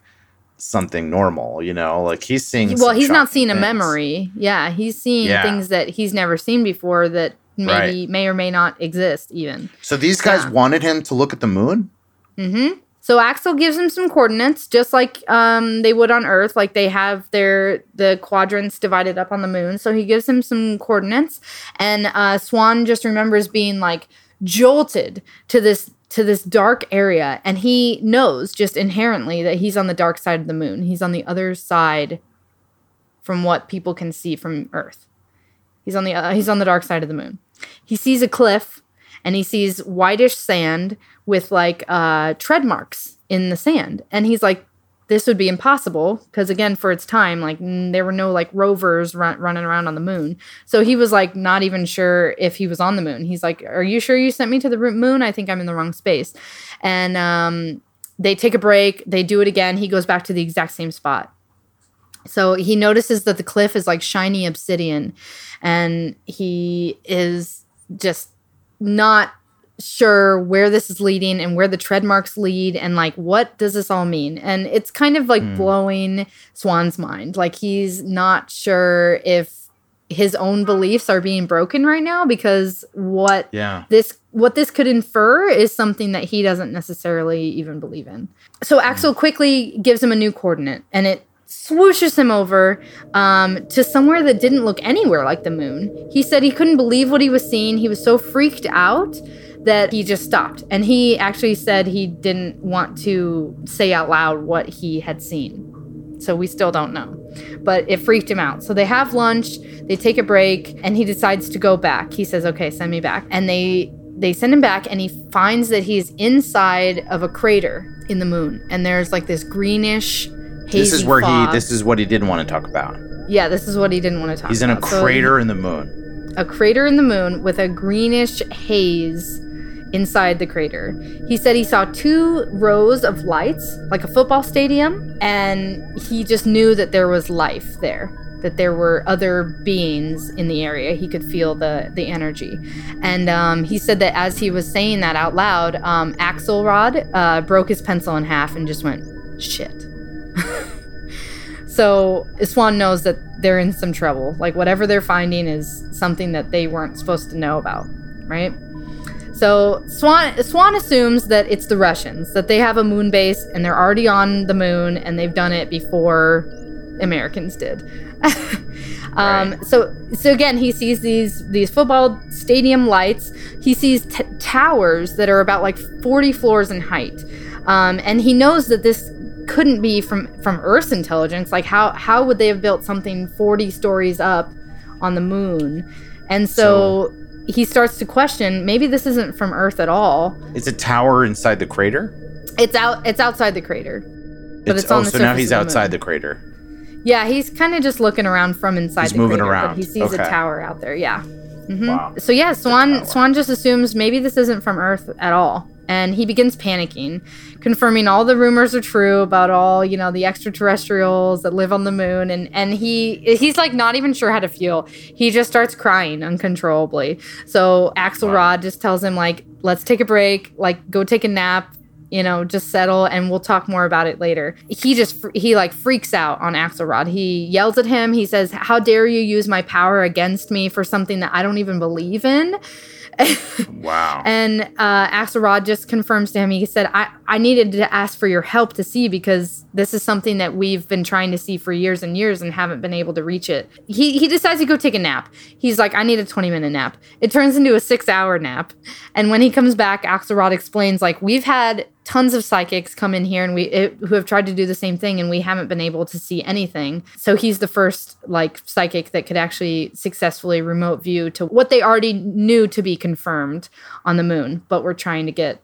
something normal, you know? Like he's seeing Well, he's not seeing things. a memory. Yeah. He's seeing yeah. things that he's never seen before that maybe right. may or may not exist even. So these guys yeah. wanted him to look at the moon? Mm-hmm. So Axel gives him some coordinates, just like um, they would on Earth. Like they have their the quadrants divided up on the moon. So he gives him some coordinates, and uh, Swann just remembers being like jolted to this to this dark area, and he knows just inherently that he's on the dark side of the moon. He's on the other side from what people can see from Earth. He's on the uh, he's on the dark side of the moon. He sees a cliff, and he sees whitish sand with like uh, tread marks in the sand. And he's like, this would be impossible because again for its time like n- there were no like rovers run- running around on the moon. So he was like not even sure if he was on the moon. He's like are you sure you sent me to the moon? I think i'm in the wrong space. And um, they take a break. They do it again. He goes back to the exact same spot. So he notices that the cliff is like shiny obsidian. And he is just not sure where this is leading and where the tread marks lead and like what does this all mean and it's kind of like mm. blowing swann's mind like he's not sure if his own beliefs are being broken right now because what yeah. this what this could infer is something that he doesn't necessarily even believe in so axel mm. quickly gives him a new coordinate and it swooshes him over um, to somewhere that didn't look anywhere like the moon. He said he couldn't believe what he was seeing. He was so freaked out that he just stopped. And he actually said he didn't want to say out loud what he had seen. So we still don't know. But it freaked him out. So they have lunch, they take a break, and he decides to go back. He says, "Okay, send me back." And they they send him back and he finds that he's inside of a crater in the moon. And there's like this greenish haze. This is where fog. he this is what he didn't want to talk about. Yeah, this is what he didn't want to talk. He's in a crater so, in the moon. A crater in the moon with a greenish haze inside the crater. He said he saw two rows of lights, like a football stadium, and he just knew that there was life there. That there were other beings in the area. He could feel the the energy, and um, he said that as he was saying that out loud, um, Axelrod uh, broke his pencil in half and just went shit. so Swann knows that they're in some trouble. Like whatever they're finding is something that they weren't supposed to know about, right? So Swann Swann assumes that it's the Russians, that they have a moon base and they're already on the moon and they've done it before Americans did. um, right. So so again, he sees these these football stadium lights. He sees t- towers that are about like 40 floors in height, um, and he knows that this couldn't be from from Earth's intelligence. Like how how would they have built something 40 stories up on the moon? And so, so he starts to question maybe this isn't from Earth at all. It's a tower inside the crater. It's out. It's outside the crater. But it's, it's on oh, the so now he's outside the, the, crater. Yeah, he's kind of just looking around from inside. He's the moving crater, around. But he sees okay. a tower out there. Yeah. Mm-hmm. Wow. So yeah, Swann Swann just assumes maybe this isn't from Earth at all. And he begins panicking, confirming all the rumors are true about all, you know, the extraterrestrials that live on the moon and and he he's like not even sure how to feel. He just starts crying uncontrollably. So Axelrod just tells him like, "Let's take a break, like go take a nap, you know, just settle and we'll talk more about it later. He just, he like freaks out on Axelrod. He yells at him. He says, How dare you use my power against me for something that I don't even believe in? wow. And uh, Axelrod just confirms to him, he said, I, I needed to ask for your help to see because this is something that we've been trying to see for years and years and haven't been able to reach it. He, he decides to go take a nap. He's like, I need a 20 minute nap. It turns into a six hour nap. And when he comes back, Axelrod explains, like, we've had tons of psychics come in here and we it, who have tried to do the same thing and we haven't been able to see anything. So he's the first like psychic that could actually successfully remote view to what they already knew to be confirmed on the moon but we're trying to get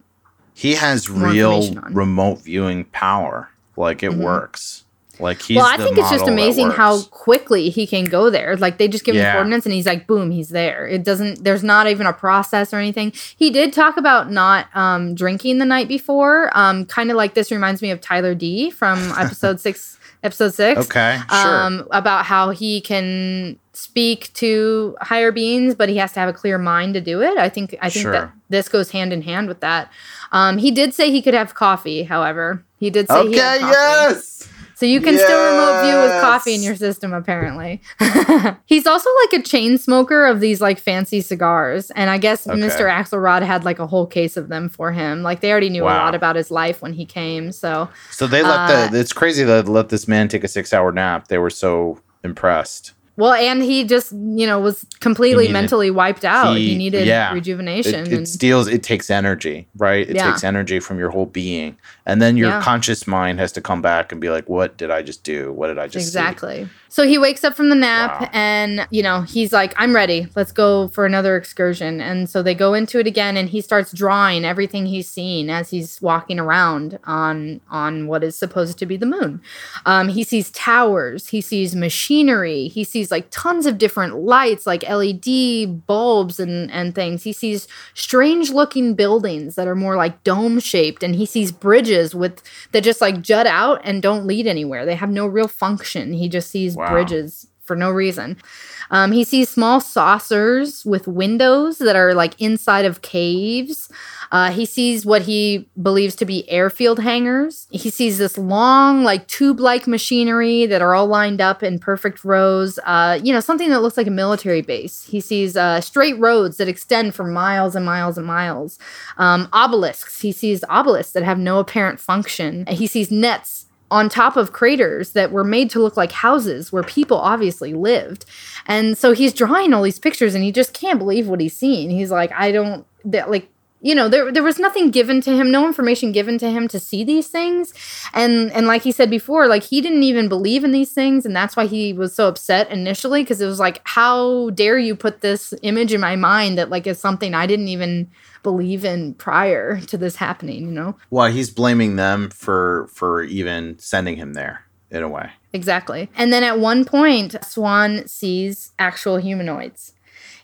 he has real remote viewing power. Like it mm-hmm. works like he's well, I think it's just amazing how quickly he can go there. Like they just give him yeah. coordinates and he's like, boom, he's there. It doesn't. There's not even a process or anything. He did talk about not um, drinking the night before. Um, kind of like this reminds me of Tyler D from episode six. Episode six. Okay. Sure. Um, about how he can speak to higher beings, but he has to have a clear mind to do it. I think. I think sure. that this goes hand in hand with that. Um, he did say he could have coffee. However, he did say okay, he had coffee. yes. So you can yes. still remote view with coffee in your system, apparently. He's also like a chain smoker of these like fancy cigars. And I guess okay. Mr. Axelrod had like a whole case of them for him. Like they already knew wow. a lot about his life when he came. So So they let uh, the it's crazy that let this man take a six hour nap. They were so impressed. Well, and he just, you know, was completely needed, mentally wiped out. He, he needed yeah, rejuvenation. It, it steals, it takes energy, right? It yeah. takes energy from your whole being. And then your yeah. conscious mind has to come back and be like, what did I just do? What did I just Exactly. See? So he wakes up from the nap wow. and, you know, he's like, I'm ready. Let's go for another excursion. And so they go into it again and he starts drawing everything he's seen as he's walking around on on what is supposed to be the moon. Um, he sees towers, he sees machinery, he sees like tons of different lights, like LED bulbs and, and things. He sees strange looking buildings that are more like dome shaped and he sees bridges with that just like jut out and don't lead anywhere. They have no real function. He just sees wow. Bridges for no reason. Um, he sees small saucers with windows that are like inside of caves. Uh, he sees what he believes to be airfield hangars. He sees this long, like tube like machinery that are all lined up in perfect rows. Uh, you know, something that looks like a military base. He sees uh, straight roads that extend for miles and miles and miles. Um, obelisks. He sees obelisks that have no apparent function. He sees nets on top of craters that were made to look like houses where people obviously lived. And so he's drawing all these pictures and he just can't believe what he's seeing. He's like, I don't that like you know there there was nothing given to him no information given to him to see these things and and like he said before like he didn't even believe in these things and that's why he was so upset initially because it was like how dare you put this image in my mind that like is something I didn't even believe in prior to this happening, you know? Well, he's blaming them for for even sending him there in a way. Exactly. And then at one point, Swann sees actual humanoids.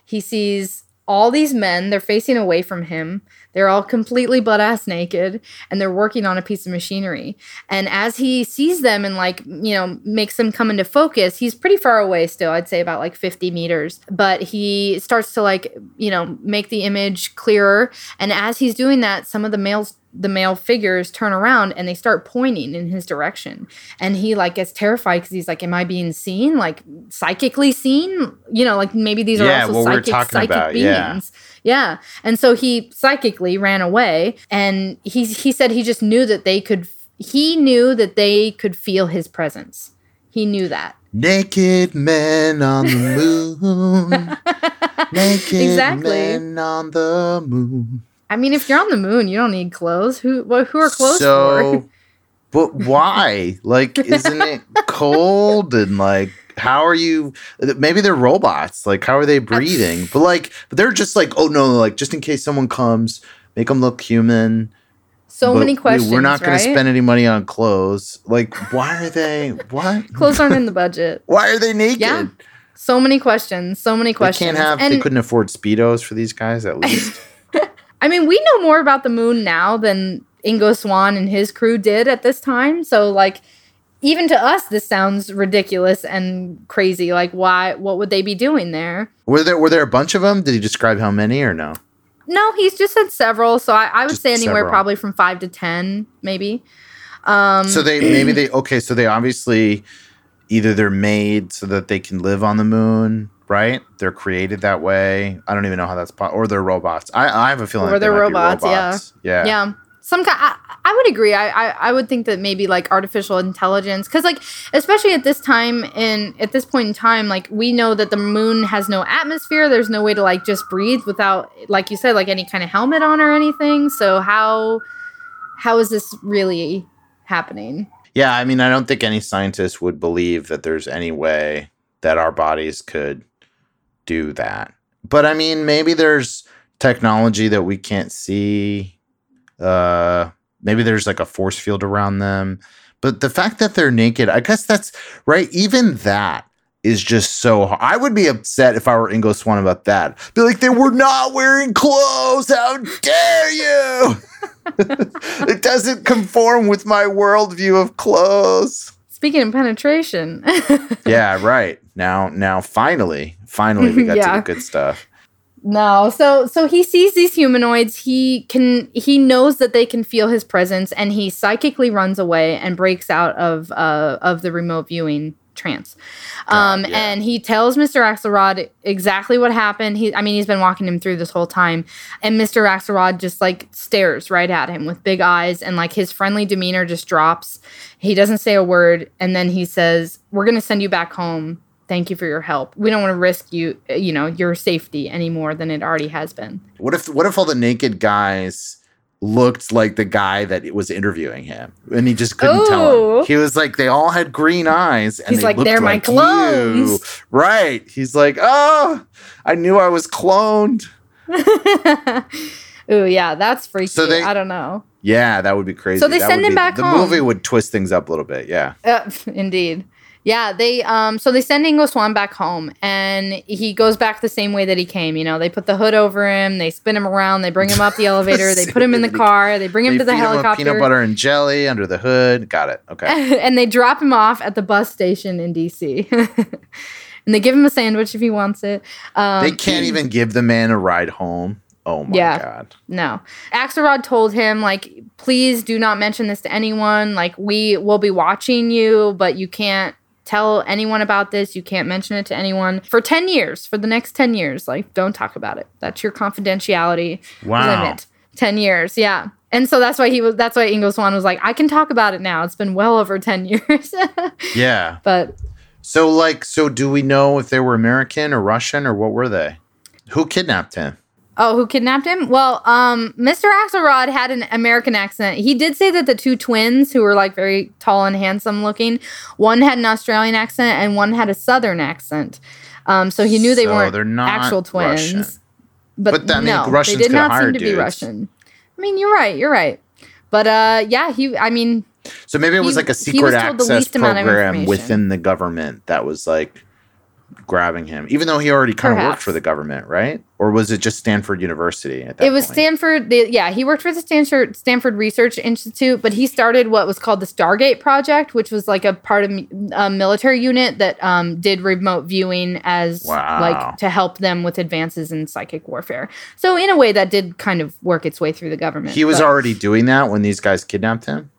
He sees all these men, they're facing away from him. They're all completely butt ass naked and they're working on a piece of machinery. And as he sees them and, like, you know, makes them come into focus, he's pretty far away still, I'd say about like 50 meters. But he starts to, like, you know, make the image clearer. And as he's doing that, some of the males the male figures turn around and they start pointing in his direction and he like gets terrified because he's like am i being seen like psychically seen you know like maybe these yeah, are also psychic psychic about, beings yeah. Yeah and so he psychically ran away and he he said he just knew that they could he knew that they could feel his presence he knew that naked men on the moon naked exactly. men on the moon I mean, if you're on the moon, you don't need clothes. Who what, who are clothes so, for? but why? Like, isn't it cold and like? How are you? Maybe they're robots. Like, how are they breathing? but like, but they're just like, oh no, like just in case someone comes, make them look human. So but many questions. We're not going right? to spend any money on clothes. Like, why are they? What? clothes aren't in the budget. why are they naked? Yeah. So many questions. So many questions. They can't have. And they couldn't afford speedos for these guys at least. I mean, we know more about the moon now than Ingo Swann and his crew did at this time. So, like, even to us, this sounds ridiculous and crazy. Like, why? What would they be doing there? Were there were there a bunch of them? Did he describe how many or no? No, he's just said several. So I, I would Just say anywhere several. probably from five to ten, maybe. Um, So they maybe they okay. So they obviously either they're made so that they can live on the moon, right? They're created that way. I don't even know how that's possible. Or they're robots. I, I have a feeling. Or like they they're be robots, yeah. yeah, yeah some kind I, I would agree I, I i would think that maybe like artificial intelligence because like especially at this time and at this point in time like we know that the moon has no atmosphere there's no way to like just breathe without like you said like any kind of helmet on or anything so how how is this really happening Yeah, I mean, I don't think any scientist would believe that there's any way that our bodies could do that. But I mean, maybe there's technology that we can't see. Uh, maybe there's like a force field around them. But the fact that they're naked, I guess that's right. Even that is just so—I would be upset if I were Ingo Swann about that. Be like, they were not wearing clothes. How dare you? it doesn't conform with my worldview of clothes. speaking of penetration Yeah, right. Now, now, finally, finally, we got Yeah. to the good stuff. No, so so he sees these humanoids. He can he knows that they can feel his presence, and he psychically runs away and breaks out of uh of the remote viewing trance. Um, yeah. and he tells Mr. Axelrod exactly what happened. He, I mean, he's been walking him through this whole time, and Mr. Axelrod just like stares right at him with big eyes, and like his friendly demeanor just drops. He doesn't say a word, and then he says, "We're gonna send you back home." Thank you for your help. We don't want to risk you, you know, your safety any more than it already has been. What if, what if all the naked guys looked like the guy that was interviewing him, and he just couldn't tell him? He was like, they all had green eyes, and He's they like, "They're my clones." you." Right? He's like, oh, I knew I was cloned. Ooh, yeah, that's freaky. So they- I don't know. Yeah, that would be crazy. So they That send him be- back The home. movie would twist things up a little bit. Yeah. Uh, indeed. Yeah, they um so they send Ingo Swann back home and he goes back the same way that he came, you know. They put the hood over him, they spin him around, they bring him up the elevator, they put him in the car, they bring him They to the feed him with helicopter. peanut butter and jelly under the hood. Got it. Okay. and they drop him off at the bus station in DC. and they give him a sandwich if he wants it. Um, they can't even give the man a ride home. Oh my Yeah. god. No. Axelrod told him, like, please do not mention this to anyone. Like, we will be watching you, but you can't tell anyone about this. You can't mention it to anyone for 10 years, for the next 10 years. Like, don't talk about it. That's your confidentiality Wow. limit. 10 years. Yeah. And so that's why he was, that's why Ingo Swann was like, I can talk about it now. It's been well over 10 years. Yeah. but So like so do we know if they were American or Russian or what were they? Who kidnapped him? Oh, who kidnapped him? Well, um, Mr. Axelrod had an American accent. He did say that the two twins, who were like very tall and handsome looking, one had an Australian accent and one had a Southern accent. Um, so he knew they So weren't actual twins. Russian. But, But, I mean, no, Russians they did not seem to be. Russian. I mean, you're right. You're right. But uh, yeah, he. I mean, So maybe it was He- like a secret was told the access least amount of program within the government that was like grabbing him, even though he already kind of worked for the government, right? Or was it just Stanford University at that it was point? Stanford. The, yeah, he worked for the Stanford Stanford Research Institute, but he started what was called the Stargate Project, which was like a part of a military unit that um, did remote viewing as Wow. like to help them with advances in psychic warfare. So in a way, that did kind of work its way through the government. He was but- already doing that when these guys kidnapped him.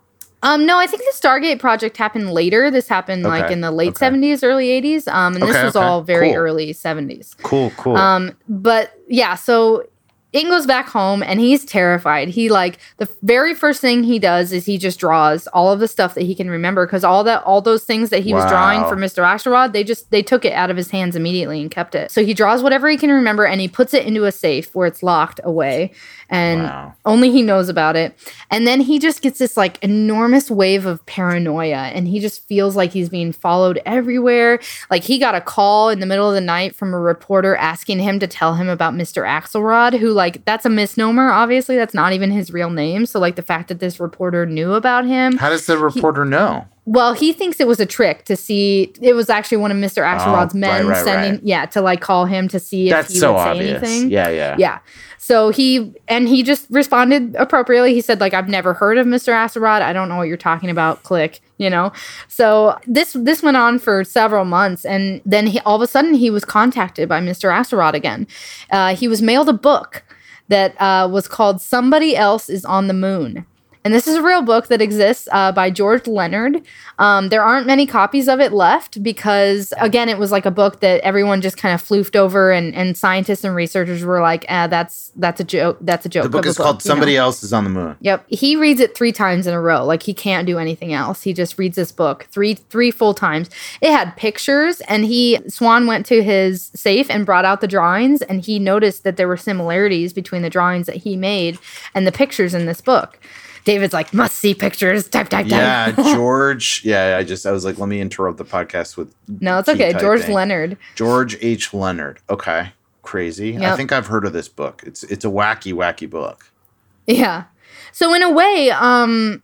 Um, no, I think the Stargate project happened later. This happened like in the late okay. seventies, early eighties. Um, and this was okay, all very cool. early seventies. Cool, cool. Um, but yeah, so Ingo's back home and he's terrified. He like the very first thing he does is he just draws all of the stuff that he can remember because all that all those things that he was drawing for Mr. Axelrod, they just they took it out of his hands immediately and kept it. So he draws whatever he can remember and he puts it into a safe where it's locked away. And Wow. only he knows about it. And then he just gets this like enormous wave of paranoia and he just feels like he's being followed everywhere. Like he got a call in the middle of the night from a reporter asking him to tell him about Mr. Axelrod, who like that's a misnomer, obviously. That's not even his real name. So like the fact that this reporter knew about him. How does the reporter know? Well, he thinks it was a trick to see. It was actually one of Mr. Axelrod's Oh, men right, right, sending, right. yeah, to like call him to see if That's he so would obvious. say anything. Yeah, yeah. Yeah. So he and he just responded appropriately. He said like I've never heard of Mr. Axelrod. I don't know what you're talking about. Click, you know. So this this went on for several months, and then he all of a sudden he was contacted by Mr. Axelrod again. Uh, he was mailed a book that uh, was called "Somebody Else Is on the Moon." And this is a real book that exists uh, by George Leonard. Um, there aren't many copies of it left because, again, it was like a book that everyone just kind of floofed over, and, and scientists and researchers were like, "Ah, that's that's a joke. That's a joke." The book is called you know? Somebody Else is on the Moon. Yep, he reads it three times in a row. Like he can't do anything else. He just reads this book three three full times. It had pictures, and he Swann went to his safe and brought out the drawings, and he noticed that there were similarities between the drawings that he made and the pictures in this book. David's like, must see pictures. Type, type, type. Yeah, George. Yeah, I just I was like, let me interrupt the podcast with no, it's okay. George. Leonard. George H. Leonard. Okay, crazy. I think I've heard of this book. It's it's a wacky, wacky book. Yeah. So in a way, um,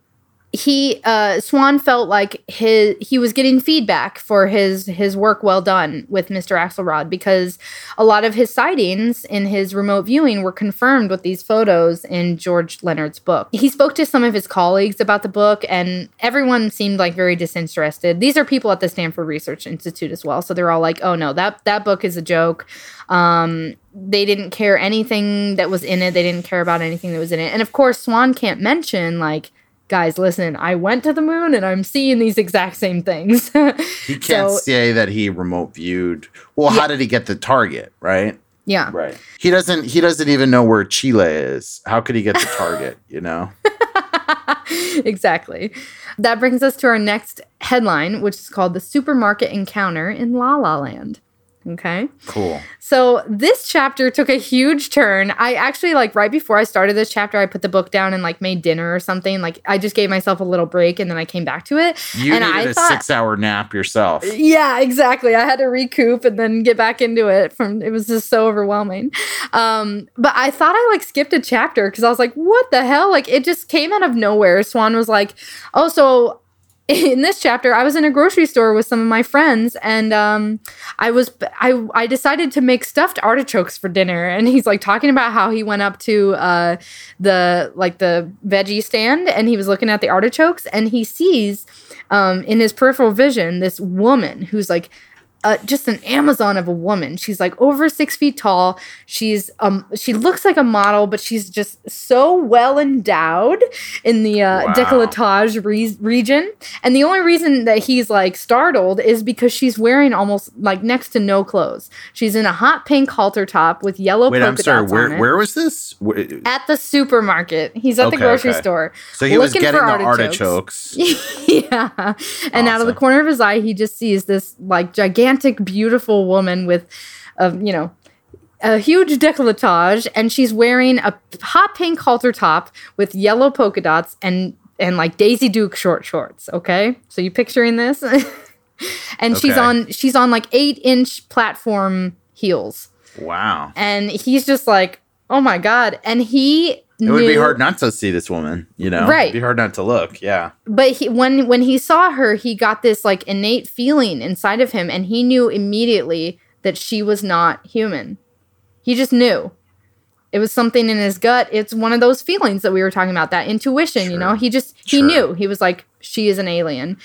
he uh, Swann felt like his he was getting feedback for his his work well done with Mr. Axelrod because a lot of his sightings in his remote viewing were confirmed with these photos in George Leonard's book. He spoke to some of his colleagues about the book, and everyone seemed like very disinterested. These are people at the Stanford Research Institute as well, so they're all like, "Oh no, that that book is a joke." Um, they didn't care anything that was in it. They didn't care about anything that was in it. And of course, Swann can't mention like, guys, listen, I went to the moon and I'm seeing these exact same things. He can't So- say that he remote viewed. Well, how did he get the target? Right. yeah. Right. He doesn't. He doesn't even know where Chile is. How could he get the target? You know. exactly. That brings us to our next headline, which is called The Supermarket Encounter in La La Land. Okay. Cool. So this chapter took a huge turn. I actually like right before I started this chapter, I put the book down and like made dinner or something. Like I just gave myself a little break and then I came back to it. You and needed I a thought, six-hour nap yourself. Yeah, exactly. I had to recoup and then get back into it from it was just so overwhelming. Um, but I thought I like skipped a chapter because I was like, what the hell? Like it just came out of nowhere. Swann was like, Oh, so in this chapter, I was in a grocery store with some of my friends and um I was I I decided to make stuffed artichokes for dinner. And he's like talking about how he went up to uh the like the veggie stand and he was looking at the artichokes and he sees um in his peripheral vision this woman who's like uh, just an Amazon of a woman. She's like over six feet tall. She's um she looks like a model, but she's just so well endowed in the uh, Wow. décolletage re- region. And the only reason that he's like startled is because she's wearing almost like next to no clothes. She's in a hot pink halter top with yellow Wait, I'm sorry. Where where was this? Where- At the supermarket. He's at the grocery okay. store. So he was getting for the artichokes. artichokes. yeah. And out of the corner of his eye, he just sees this like gigantic, beautiful woman with, a you know, a huge décolletage, and she's wearing a hot pink halter top with yellow polka dots and and like Daisy Duke short shorts. Okay, so you picturing this? and she's on she's on like eight inch platform heels, Wow. and he's just like, oh my god! And he It would be hard not to see this woman, you know? Right. It'd be hard not to look. Yeah. but he, when when he saw her, he got this like innate feeling inside of him, and he knew immediately that she was not human. He just knew. It was something in his gut. It's one of those feelings that we were talking about, that intuition, you know? He just he Sure. knew. He was like, she is an alien.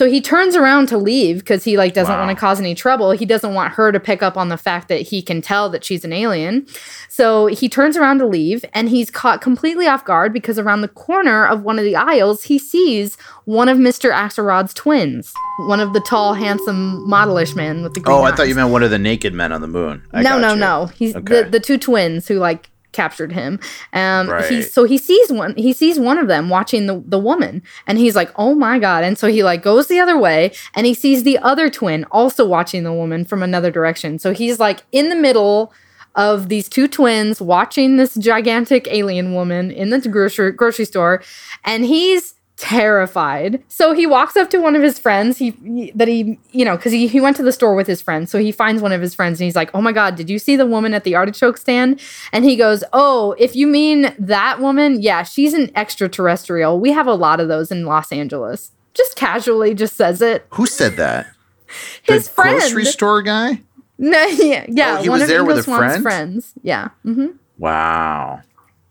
So he turns around to leave because he like doesn't Wow. want to cause any trouble. He doesn't want her to pick up on the fact that he can tell that she's an alien. So he turns around to leave and he's caught completely off guard because around the corner of one of the aisles, he sees one of Mr. Axelrod's twins, one of the tall, handsome, modelish men with the oh, green Oh, I thought you meant one of the naked men on the moon. I no, no, you. no. He's Okay. the, the two twins who like captured him. Um Right. he's so he sees one he sees one of them watching the, the woman and he's like, "Oh my god." And so he like goes the other way and he sees the other twin also watching the woman from another direction. So he's like in the middle of these two twins watching this gigantic alien woman in the grocery grocery store and he's terrified. So he walks up to one of his friends he, that he you know cuz he, he went to the store with his friends. So he finds one of his friends and he's like, "Oh my god, did you see the woman at the artichoke stand?" And he goes, "Oh, if you mean that woman, yeah, she's an extraterrestrial. We have a lot of those in Los Angeles." Just casually just says it. Who said that? His the friend. grocery store guy? No, yeah, yeah. Oh, he one was of there Ingo with a Swann's friend? friends. Yeah. hmm Wow.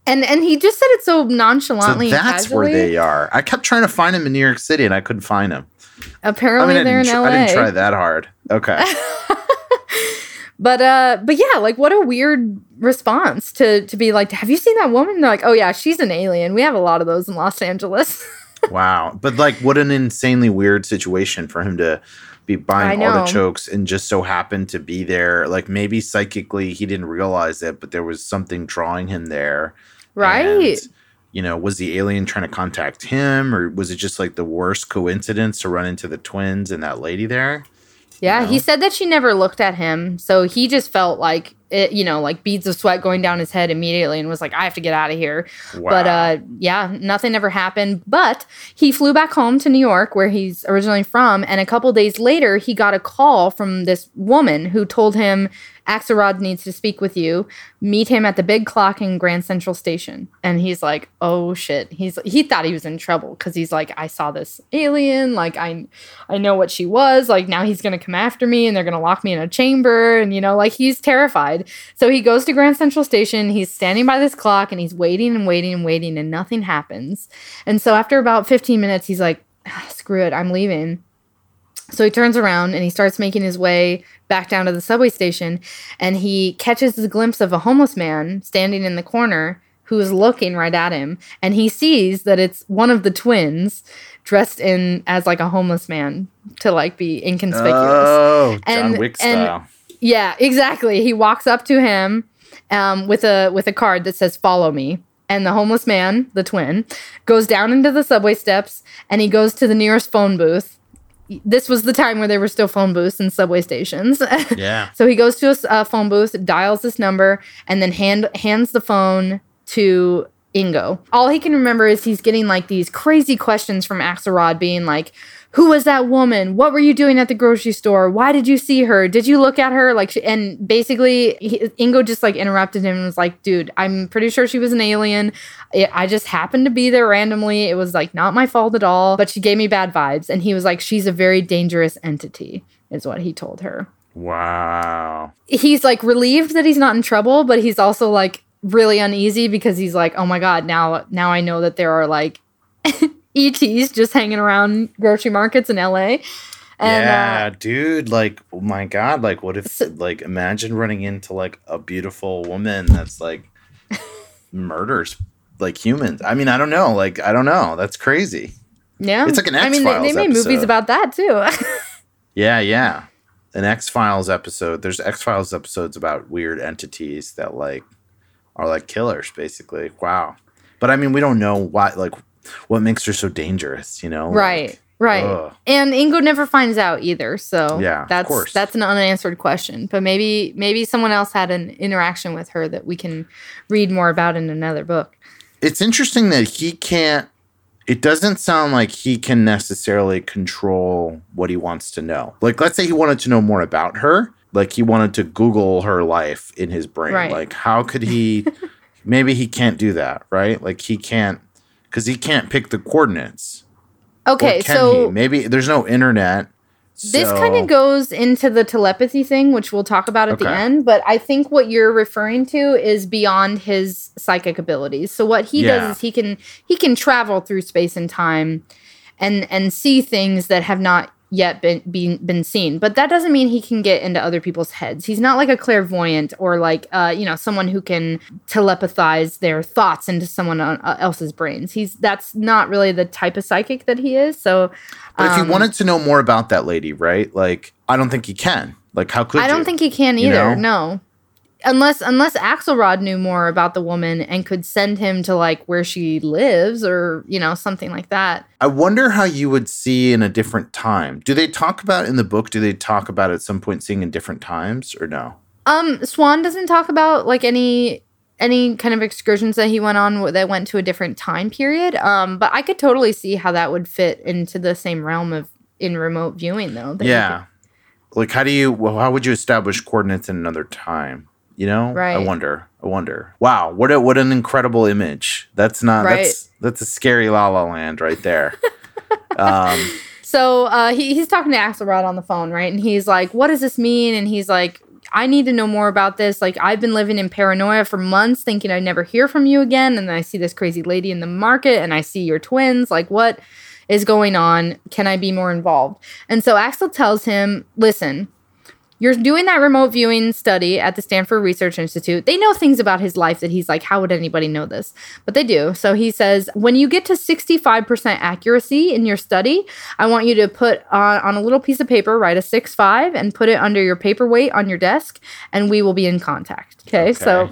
And and he just said it so So nonchalantly. and that's where they are. I kept trying to find him in New York City and I couldn't find him. I Apparently mean, I they're in didn't, LA. I didn't try that hard. Okay. But uh, but yeah, like what a weird response to to be like, have you seen that woman? And they're like, oh yeah, she's an alien. We have a lot of those in Los Angeles. wow. But like, what an insanely weird situation for him to be buying artichokes and just so happened to be there. Like, maybe psychically he didn't realize it, but there was something drawing him there. Right. And, you know, was the alien trying to contact him, or was it just like the worst coincidence to run into the twins and that lady there? Yeah, know? he said that she never looked at him, so he just felt like it, you know, like beads of sweat going down his head immediately, and was like, "I have to get out of here." Wow. But uh, yeah, nothing ever happened. But he flew back home to New York, where he's originally from, and a couple days later, he got a call from this woman who told him Axelrod needs to speak with you. Meet him at the big clock in Grand Central Station. And he's like, "Oh shit!" He's he thought he was in trouble because he's like, "I saw this alien. Like I, I know what she was. Like now he's gonna come after me, and they're gonna lock me in a chamber." And you know, like he's terrified. So he goes to Grand Central Station. He's standing by this clock, and he's waiting and waiting and waiting, and nothing happens. And so after about 15 minutes, he's like, "Ah, "Screw it, I'm leaving." So he turns around and he starts making his way back down to the subway station and he catches a glimpse of a homeless man standing in the corner who is looking right at him and he sees that it's one of the twins dressed in as like a homeless man to like be inconspicuous. Oh, John And- Wick and- style. Yeah, exactly. He walks up to him um, with a with a card that says "Follow me," and the homeless man, the twin, goes down into the subway steps and he goes to the nearest phone booth. This was the time where there were still phone booths in subway stations. yeah. so he goes to a uh, phone booth, dials this number, and then hand hands the phone to Ingo. All he can remember is he's getting like these crazy questions from Axelrod, being like, "Who was that woman? What were you doing at the grocery store? Why did you see her? Did you look at her?" Like, she, and basically, he, Ingo just like interrupted him and was like, "Dude, I'm pretty sure she was an alien. I I just happened to be there randomly. It was like not my fault at all, but she gave me bad vibes." And he was like, "She's a very dangerous entity," is what he told her Wow. he's like relieved that he's not in trouble, but he's also like really uneasy because he's like, oh my god, now now I know that there are like ETs just hanging around grocery markets in LA. And yeah, uh, dude. Like, oh my god. Like, what if, like, imagine running into like a beautiful woman that's like murders like humans. I mean, I don't know. Like, I don't know. That's crazy. yeah, It's like an I mean, they, they made movies about that too. Yeah, yeah. An X Files episode. There's X Files episodes about weird entities that like are like killers, basically. Wow. But I mean, we don't know why. Like, what makes her so dangerous? You know? right, Like, right. ugh. And Ingo never finds out either. So Yeah, that's that's an unanswered question. But maybe maybe someone else had an interaction with her that we can read more about in another book. it's interesting that he can't it doesn't sound like he can necessarily control what he wants to know like let's say he wanted to know more about her like he wanted to google her life in his brain Right. like how could he maybe he can't do that right like he can't because he can't pick the coordinates Or Okay, can so he? maybe there's no internet This so- kind of goes into the telepathy thing, which we'll talk about at the end. But I think what you're referring to is beyond his psychic abilities. So what he Yeah. does is he can he can travel through space and time, and and see things that have not yet been been, been seen. But that doesn't mean he can get into other people's heads. He's not like a clairvoyant or like uh, you know someone who can telepathize their thoughts into someone uh, else's brains. He's that's not really the type of psychic that he is. So but if um, he wanted to know more about that lady right like i don't think he can like how could I don't you? think he can You either. know? No. Unless unless Axelrod knew more about the woman and could send him to like where she lives or, you know, something like that. I wonder how you would see in a different time. Do they talk about in the book? Do they talk about at some point seeing in different times or no? Um Swann doesn't talk about like any any kind of excursions that he went on that went to a different time period. Um but I could totally see how that would fit into the same realm of in remote viewing though. Yeah. Like how do you? Well, how would you establish coordinates in another time? You know, right. I wonder. I wonder. Wow, what a what an incredible image. That's not. Right. That's that's a scary La La Land right there. Um, So uh, he, he's talking to Axelrod on the phone, right? And he's like, "What does this mean?" And he's like, "I need to know more about this. Like, I've been living in paranoia for months, thinking I'd never hear from you again. And then I see this crazy lady in the market, and I see your twins. Like, what is going on? Can I be more involved?" And so Axel tells him, "Listen." You're doing that remote viewing study at the Stanford Research Institute. They know things about his life that he's like, how would anybody know this? But they do. So he says, when you get to 65% accuracy in your study, I want you to put on, on a little piece of paper, write a six five, and put it under your paperweight on your desk, and we will be in contact. Okay. So,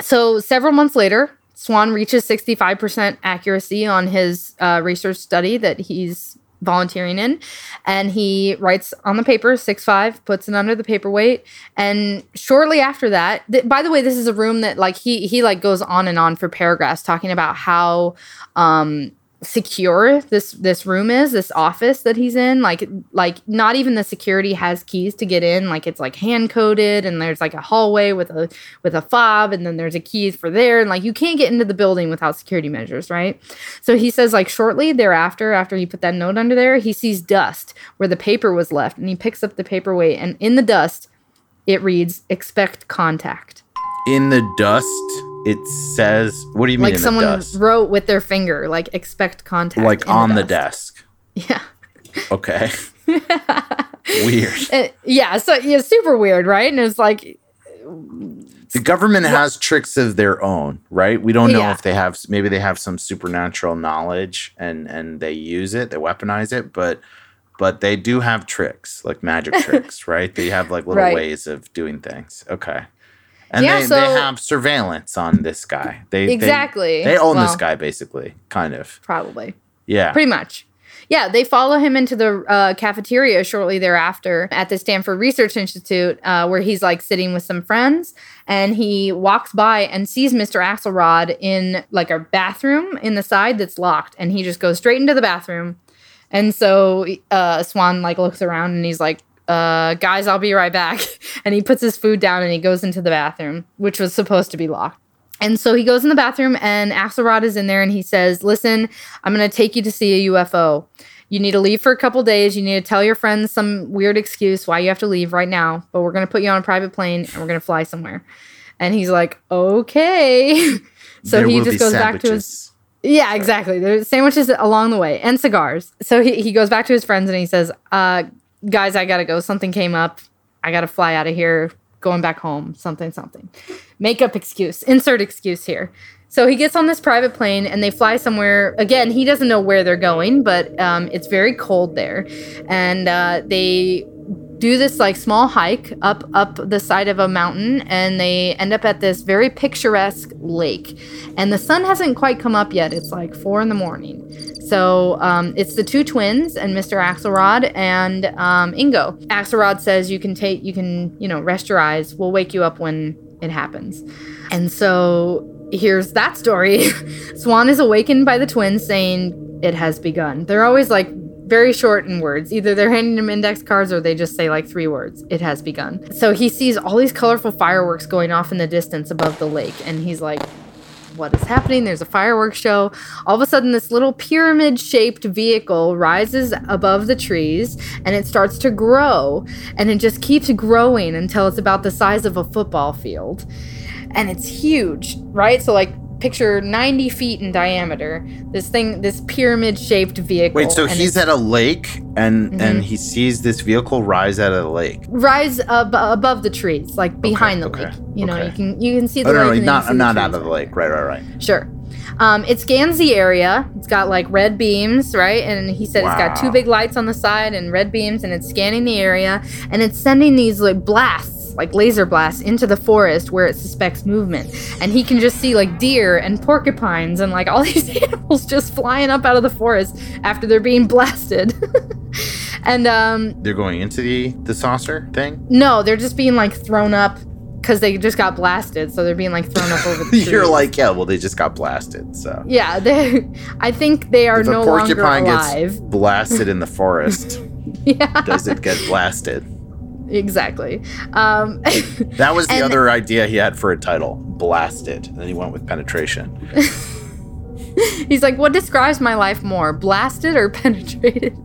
so several months later, Swann reaches 65% accuracy on his uh, research study that he's volunteering in. And he writes on the paper six five puts it under the paperweight. And shortly after that th- by the way this is a room that like he he like goes on and on for paragraphs talking about how um secure this this room is this office that he's in like like not even the security has keys to get in like it's like hand coded and there's like a hallway with a with a fob and then there's a keys for there and like you can't get into the building without security measures right? So he says like shortly thereafter after he put that note under there he sees dust where the paper was left and he picks up the paperweight and in the dust it reads expect contact. In the dust, it says, "What do you mean like someone the wrote with their finger like expect contact Like on the dust. desk." yeah Okay. Weird. Uh, yeah, so yeah, super weird, right? And it's like, The government has tricks of their own, right? We don't know Yeah. if they have maybe they have some supernatural knowledge and and they use it, they weaponize it, but but they do have tricks, like magic tricks, right? They have like little Right. ways of doing things. Okay. And Yeah, they, so- they have surveillance on this guy. They they- Exactly. They, own this guy basically, kind of. probably. Yeah. Pretty much. Yeah, they follow him into the uh, cafeteria shortly thereafter at the Stanford Research Institute, uh, where he's like sitting with some friends, and he walks by and sees Mr. Axelrod in like a bathroom in the side that's locked, and he just goes straight into the bathroom. And so uh, Swann like looks around and he's like, uh, "Guys, I'll be right back." And he puts his food down and he goes into the bathroom, which was supposed to be locked. And so he goes in the bathroom, and Axelrod is in there, and he says, "Listen, I'm going to take you to see a UFO. You need to leave for a couple days. You need to tell your friends some weird excuse why you have to leave right now. But we're going to put you on a private plane, and we're going to fly somewhere." And he's like, "Okay." so There he just goes back to his yeah, exactly. There's sandwiches along the way and cigars. So he, he goes back to his friends and he says, uh, guys, I gotta go. Something came up. I gotta fly out of here. Going back home. Something, something. Make up excuse. Insert excuse here. So he gets on this private plane and they fly somewhere. Again, he doesn't know where they're going, but um, it's very cold there. And uh, they do this like small hike up up the side of a mountain and they end up at this very picturesque lake. And the sun hasn't quite come up yet. It's like four in the morning. So um, it's the two twins and mr axelrod and um, ingo. Axelrod says you can take you can you know rest your eyes. We'll wake you up when it happens. And so here's that story swann is awakened by the twins saying it has begun they're always like very short in words. Either they're handing him index cards or they just say like three words. It has begun. So he sees all these colorful fireworks going off in the distance above the lake, and he's like, what is happening? There's a fireworks show. All of a sudden, this little pyramid shaped vehicle rises above the trees and it starts to grow. And it just keeps growing until it's about the size of a football field. And it's huge, right? So, like, picture 90 feet in diameter. This thing, this pyramid shaped vehicle. Wait, so he's at a lake and Mhm. and he sees this vehicle rise out of the lake. rise ab- above the trees, like behind the okay, lake. You know, okay. you can you can see the Oh no, lake. no, not not out of the lake. Right, right, right. Sure. Um, it scans the area. It's got like red beams, right? And he said it's got two big lights on the side and red beams, and it's scanning the area, and it's sending these like blasts, like laser blasts, into the forest where it suspects movement. And he can just see like deer and porcupines and like all these animals just flying up out of the forest after they're being blasted. and um, They're going into the the saucer thing. no, they're just being like thrown up because they just got blasted, so they're being like thrown up over the. You're like, yeah, well, they just got blasted. So Yeah, they. I think they are if no a longer porcupine alive. gets blasted in the forest, yeah, does it get blasted? Exactly. Um, That was the And- other idea he had for a title, blasted. And then he went with penetration. He's like, what describes my life more, blasted or penetrated?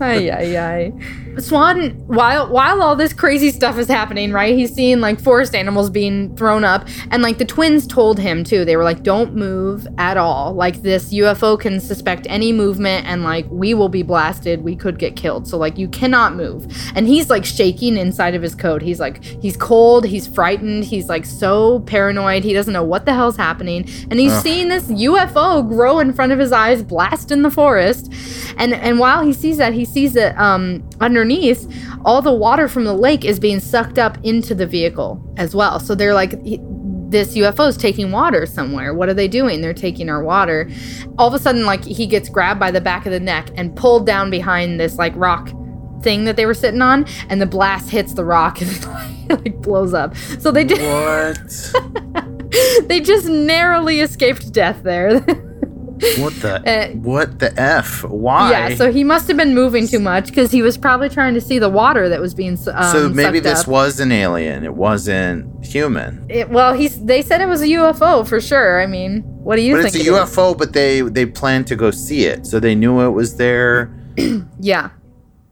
ay, ay, ay. Swann, while while all this crazy stuff is happening, right? He's seeing like forest animals being thrown up, and like the twins told him too. They were like, "Don't move at all. Like this UFO can suspect any movement, and like we will be blasted. We could get killed. So like you cannot move." And he's like shaking inside of his coat. He's like he's cold. He's frightened. He's like so paranoid. He doesn't know what the hell's happening, and he's Ugh. seeing this UFO grow in front of his eyes, blast in the forest. And and while he sees that, he sees it um, underneath, all the water from the lake is being sucked up into the vehicle as well. So they're like, this UFO is taking water somewhere. What are they doing? They're taking our water. All of a sudden, like he gets grabbed by the back of the neck and pulled down behind this like rock thing that they were sitting on, and the blast hits the rock and like blows up. So they did. What? they just narrowly escaped death there. What the? Uh, what the f? Why? Yeah, so he must have been moving too much because he was probably trying to see the water that was being um, So maybe this up. was an alien. It wasn't human. It, well, he's they said it was a UFO for sure. I mean, what do you But think? it's a it is? UFO. But they they planned to go see it, so they knew it was there. Yeah.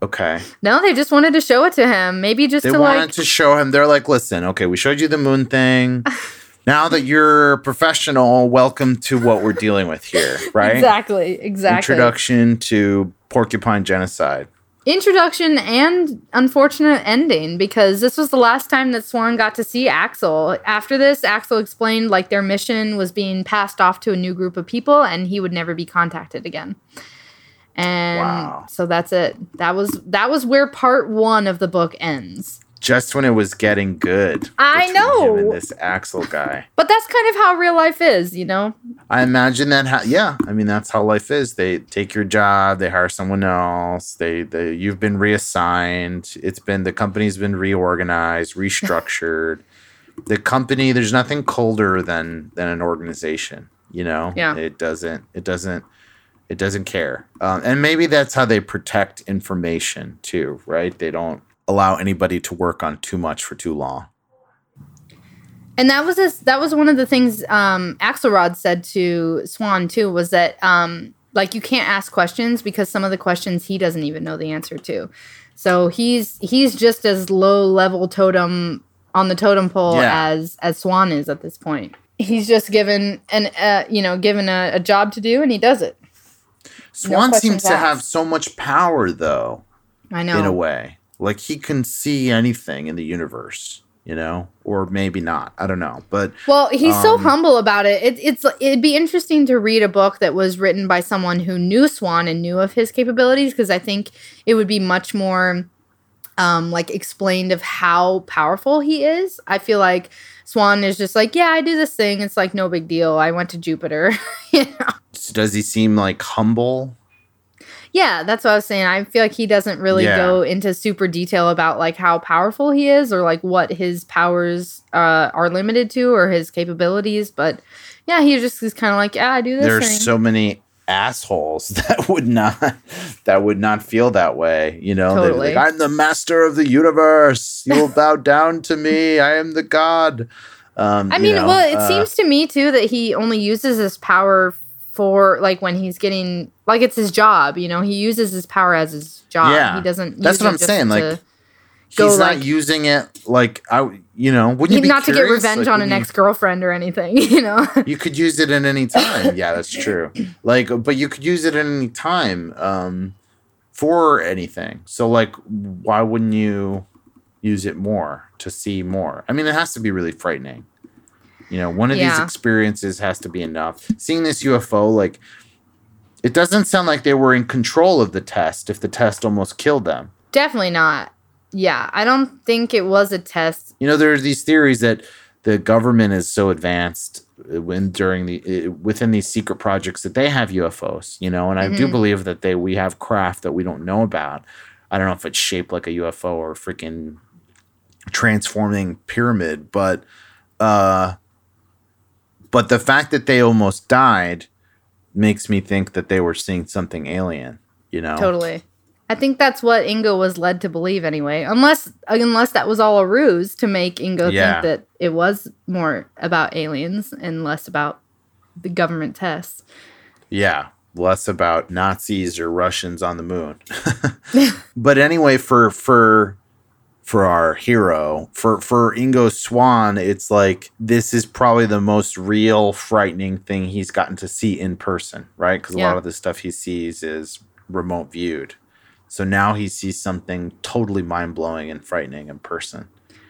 Okay. No, they just wanted to show it to him. Maybe just They to wanted like. to show him. They're like, listen, okay, we showed you the moon thing. now that you're professional, welcome to what we're dealing with here, right? Exactly. Exactly. Introduction to porcupine genocide. Introduction and unfortunate ending because this was the last time that Swann got to see Axel. After this, Axel explained like their mission was being passed off to a new group of people and he would never be contacted again. And Wow. so that's it. That was that was where part 1 of the book ends. Just when it was getting good. I between him know. this Axel guy. But that's kind of how real life is, you know. I imagine that. Ha- yeah, I mean that's how life is. They take your job, they hire someone else. They, they, you've been reassigned. It's been the company's been reorganized, restructured. the company, there's nothing colder than than an organization. You know, Yeah. It doesn't. It doesn't. It doesn't care. Um, and maybe that's how they protect information too, right? They don't allow anybody to work on too much for too long. And that was this, that was one of the things um, Axelrod said to Swann too was that um, like you can't ask questions because some of the questions he doesn't even know the answer to. So he's he's just as low level totem on the totem pole Yeah. as as Swann is at this point. He's just given an uh, you know given a, a job to do and he does it. Swann seems questions to have so much power, though. I know. in a way. Like he can see anything in the universe, you know, or maybe not. I don't know, but Well, he's so Um, humble about it. it. It's it'd be interesting to read a book that was written by someone who knew Swann and knew of his capabilities because I think it would be much more um like explained of how powerful he is. I feel like Swann is just like, yeah, I do this thing. It's like no big deal. I went to Jupiter. you know? does he seem like humble? Yeah, that's what I was saying. I feel like he doesn't really Yeah. go into super detail about like how powerful he is or like what his powers uh, are limited to or his capabilities. But yeah, he just is kind of like, yeah, I do this There's thing. so many assholes that would not that would not feel that way, you know. Totally. like, I'm the master of the universe. You will bow down to me. I am the god. Um, I mean, know, well, it uh, seems to me too that he only uses his power for like when he's getting like it's his job. You know, he uses his power as his job. Yeah. he doesn't. That's what I'm saying, like, to- he's go, not like- using it like I, you know, wouldn't you be not to get revenge Like, on an you- ex girlfriend or anything. You know. you could use it at any time yeah that's true like but you could use it at any time um for anything so like why wouldn't you use it more to see more i mean it has to be really frightening you know one of these experiences has to be enough seeing this ufo like it doesn't sound like they were in control of the test if the test almost killed them Definitely not. Yeah, I don't think it was a test. you know there are these theories that the government is so advanced uh, when during the uh, within these secret projects that they have UFOs you know and I do Mhm. believe that they we have craft that we don't know about I don't know if it's shaped like a UFO or a freaking transforming pyramid but uh but the fact that they almost died makes me think that they were seeing something alien you know Totally. I think that's what Ingo was led to believe anyway. Unless unless that was all a ruse to make Ingo Yeah. think that it was more about aliens and less about the government tests. Yeah, less about Nazis or Russians on the moon. but anyway, for for for our hero, for for Ingo Swann, it's like this is probably the most real frightening thing he's gotten to see in person, right? Because a lot of the stuff he sees is remote viewed. So now he sees something totally mind blowing and frightening in person.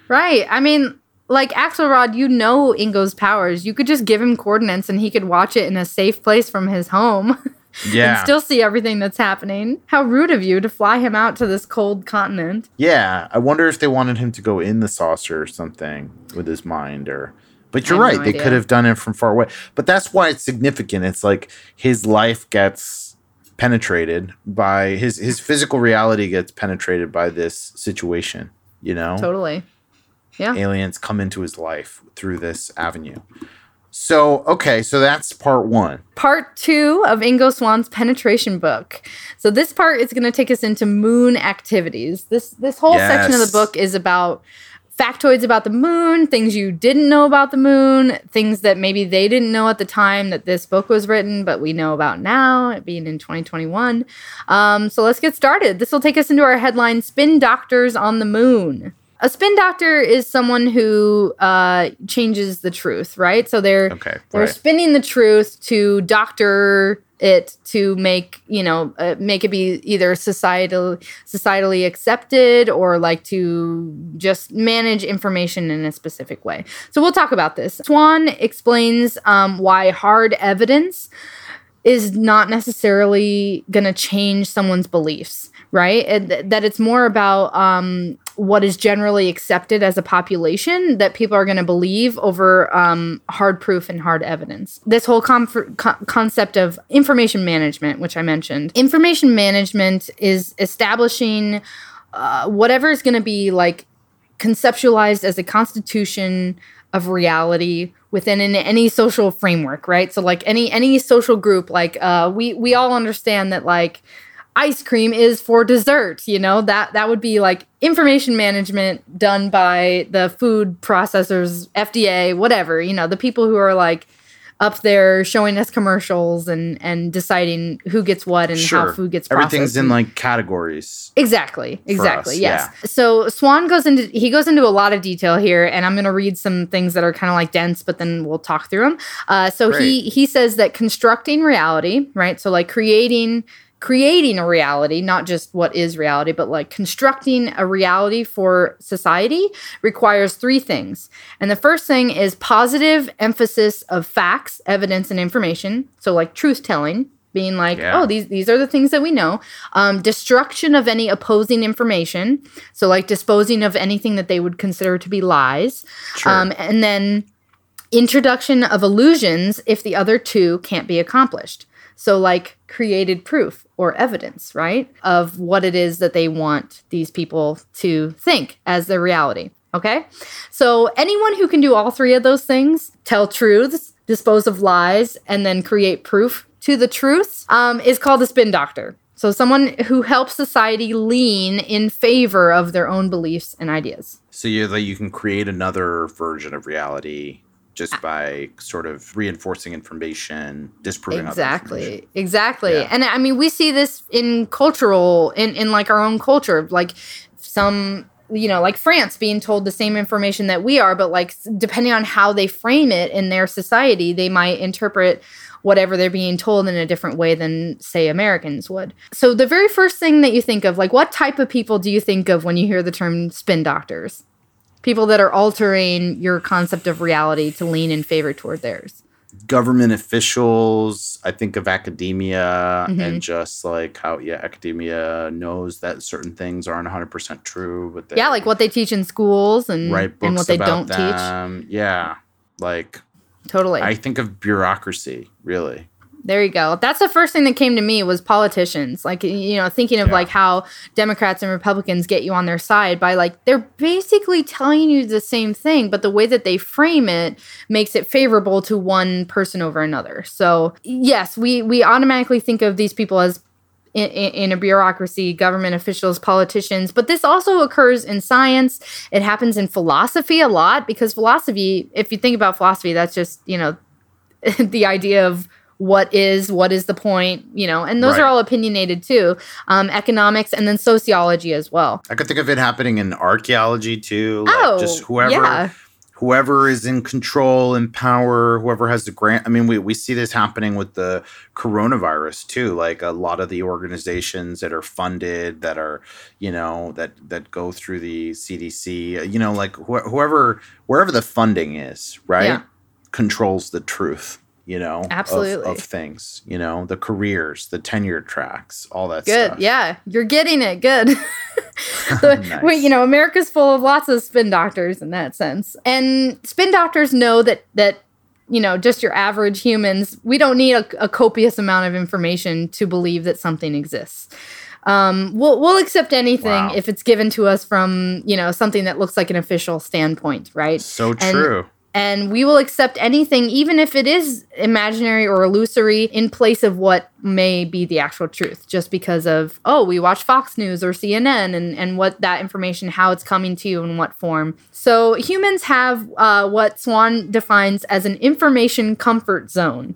Right. I mean, like Axelrod, you know Ingo's powers. You could just give him coordinates and he could watch it in a safe place from his home Yeah. and still see everything that's happening. How rude of you to fly him out to this cold continent. Yeah, I wonder if they wanted him to go in the saucer or something with his mind or but you're right, no they idea. could have done it from far away. But that's why it's significant. It's like his life gets penetrated by his his physical reality gets penetrated by this situation, you know? Totally. Yeah. Aliens come into his life through this avenue. So, okay, so that's part 1. part two of Ingo Swann's penetration book. So this part is going to take us into moon activities. This this whole section of the book is about factoids about the moon, things you didn't know about the moon, things that maybe they didn't know at the time that this book was written, but we know about now, it being in 2021. Um, so let's get started. This will take us into our headline: "Spin Doctors on the Moon." A spin doctor is someone who uh, changes the truth, right? So they're Okay, they're right. spinning the truth to doctor it to make you know uh, make it be either societal societally accepted or like to just manage information in a specific way so we'll talk about this swann explains um, why hard evidence is not necessarily going to change someone's beliefs, right? That it's more about um, what is generally accepted as a population that people are going to believe over um, hard proof and hard evidence. This whole co- concept of information management, which I mentioned, information management is establishing uh, whatever is going to be like conceptualized as a constitution of reality within an, any social framework right so like any any social group like uh we we all understand that like ice cream is for dessert you know that that would be like information management done by the food processors fda whatever you know the people who are like up there showing us commercials and and deciding who gets what and how food gets processed Everything's in like categories. Exactly. Exactly. us, yes. So Swann goes into he goes into a lot of detail here, and I'm going to read some things that are kind of like dense, but then we'll talk through them. Uh, so he he says that constructing reality, right? So like creating creating a reality, not just what is reality, but like constructing a reality for society requires three things. And the first thing is positive emphasis of facts, evidence, and information. So like truth telling. Being like, Yeah. oh, these these are the things that we know. Um, destruction of any opposing information, so like disposing of anything that they would consider to be lies, Sure. um, and then introduction of illusions if the other two can't be accomplished. So like created proof or evidence, right, of what it is that they want these people to think as their reality. Okay, so anyone who can do all three of those things, tell truths, dispose of lies, and then create proof to the truths, um, is called a spin doctor. So someone who helps society lean in favor of their own beliefs and ideas. So you like you can create another version of reality just by sort of reinforcing information, disproving exactly information. exactly Yeah. and i mean we see this in cultural in in like our own culture like some you know like france being told the same information that we are but like depending on how they frame it in their society they might interpret whatever they're being told in a different way than say americans would so the very first thing that you think of like what type of people do you think of when you hear the term spin doctors people that are altering your concept of reality to lean in favor toward theirs Government officials, I think of academia Mhm. and just like how yeah, academia knows that certain things aren't 100% true, but they yeah like what they teach in schools and, and what they don't teach. Yeah. Like totally I think of bureaucracy, really. There you go that's the first thing that came to me was politicians like you know thinking of Yeah. like how democrats and republicans get you on their side by like they're basically telling you the same thing but the way that they frame it makes it favorable to one person over another so yes we we automatically think of these people as in, in in a bureaucracy, government officials, politicians, but this also occurs in science. It happens in philosophy a lot because philosophy, if you think about philosophy, that's just, you know, the idea of what is what is the point you know and those Right. are all opinionated too um, economics and then sociology as well I could think of it happening in archaeology too. Like oh just whoever yeah whoever is in control and power, whoever has the grant. I mean, we, we see this happening with the coronavirus too. Like a lot of the organizations that are funded, that are, you know, that that go through the CDC, you know, like wh- whoever, wherever the funding is, right, Yeah. controls the truth. You know, Absolutely. of, things. You know, the careers, the tenure tracks, all that good stuff. yeah you're getting it good The- Nice. wait, you know america's full of lots of spin doctors in that sense and spin doctors know that that you know just your average humans we don't need a, a copious amount of information to believe that something exists um, we'll, we'll accept anything Wow. if it's given to us from you know something that looks like an official standpoint right So And- true. And we will accept anything even if it is imaginary or illusory in place of what may be the actual truth. Just because of oh we watch fox news or cnn and, and what that information how it's coming to you in what form. So humans have uh, what swann defines as an information comfort zone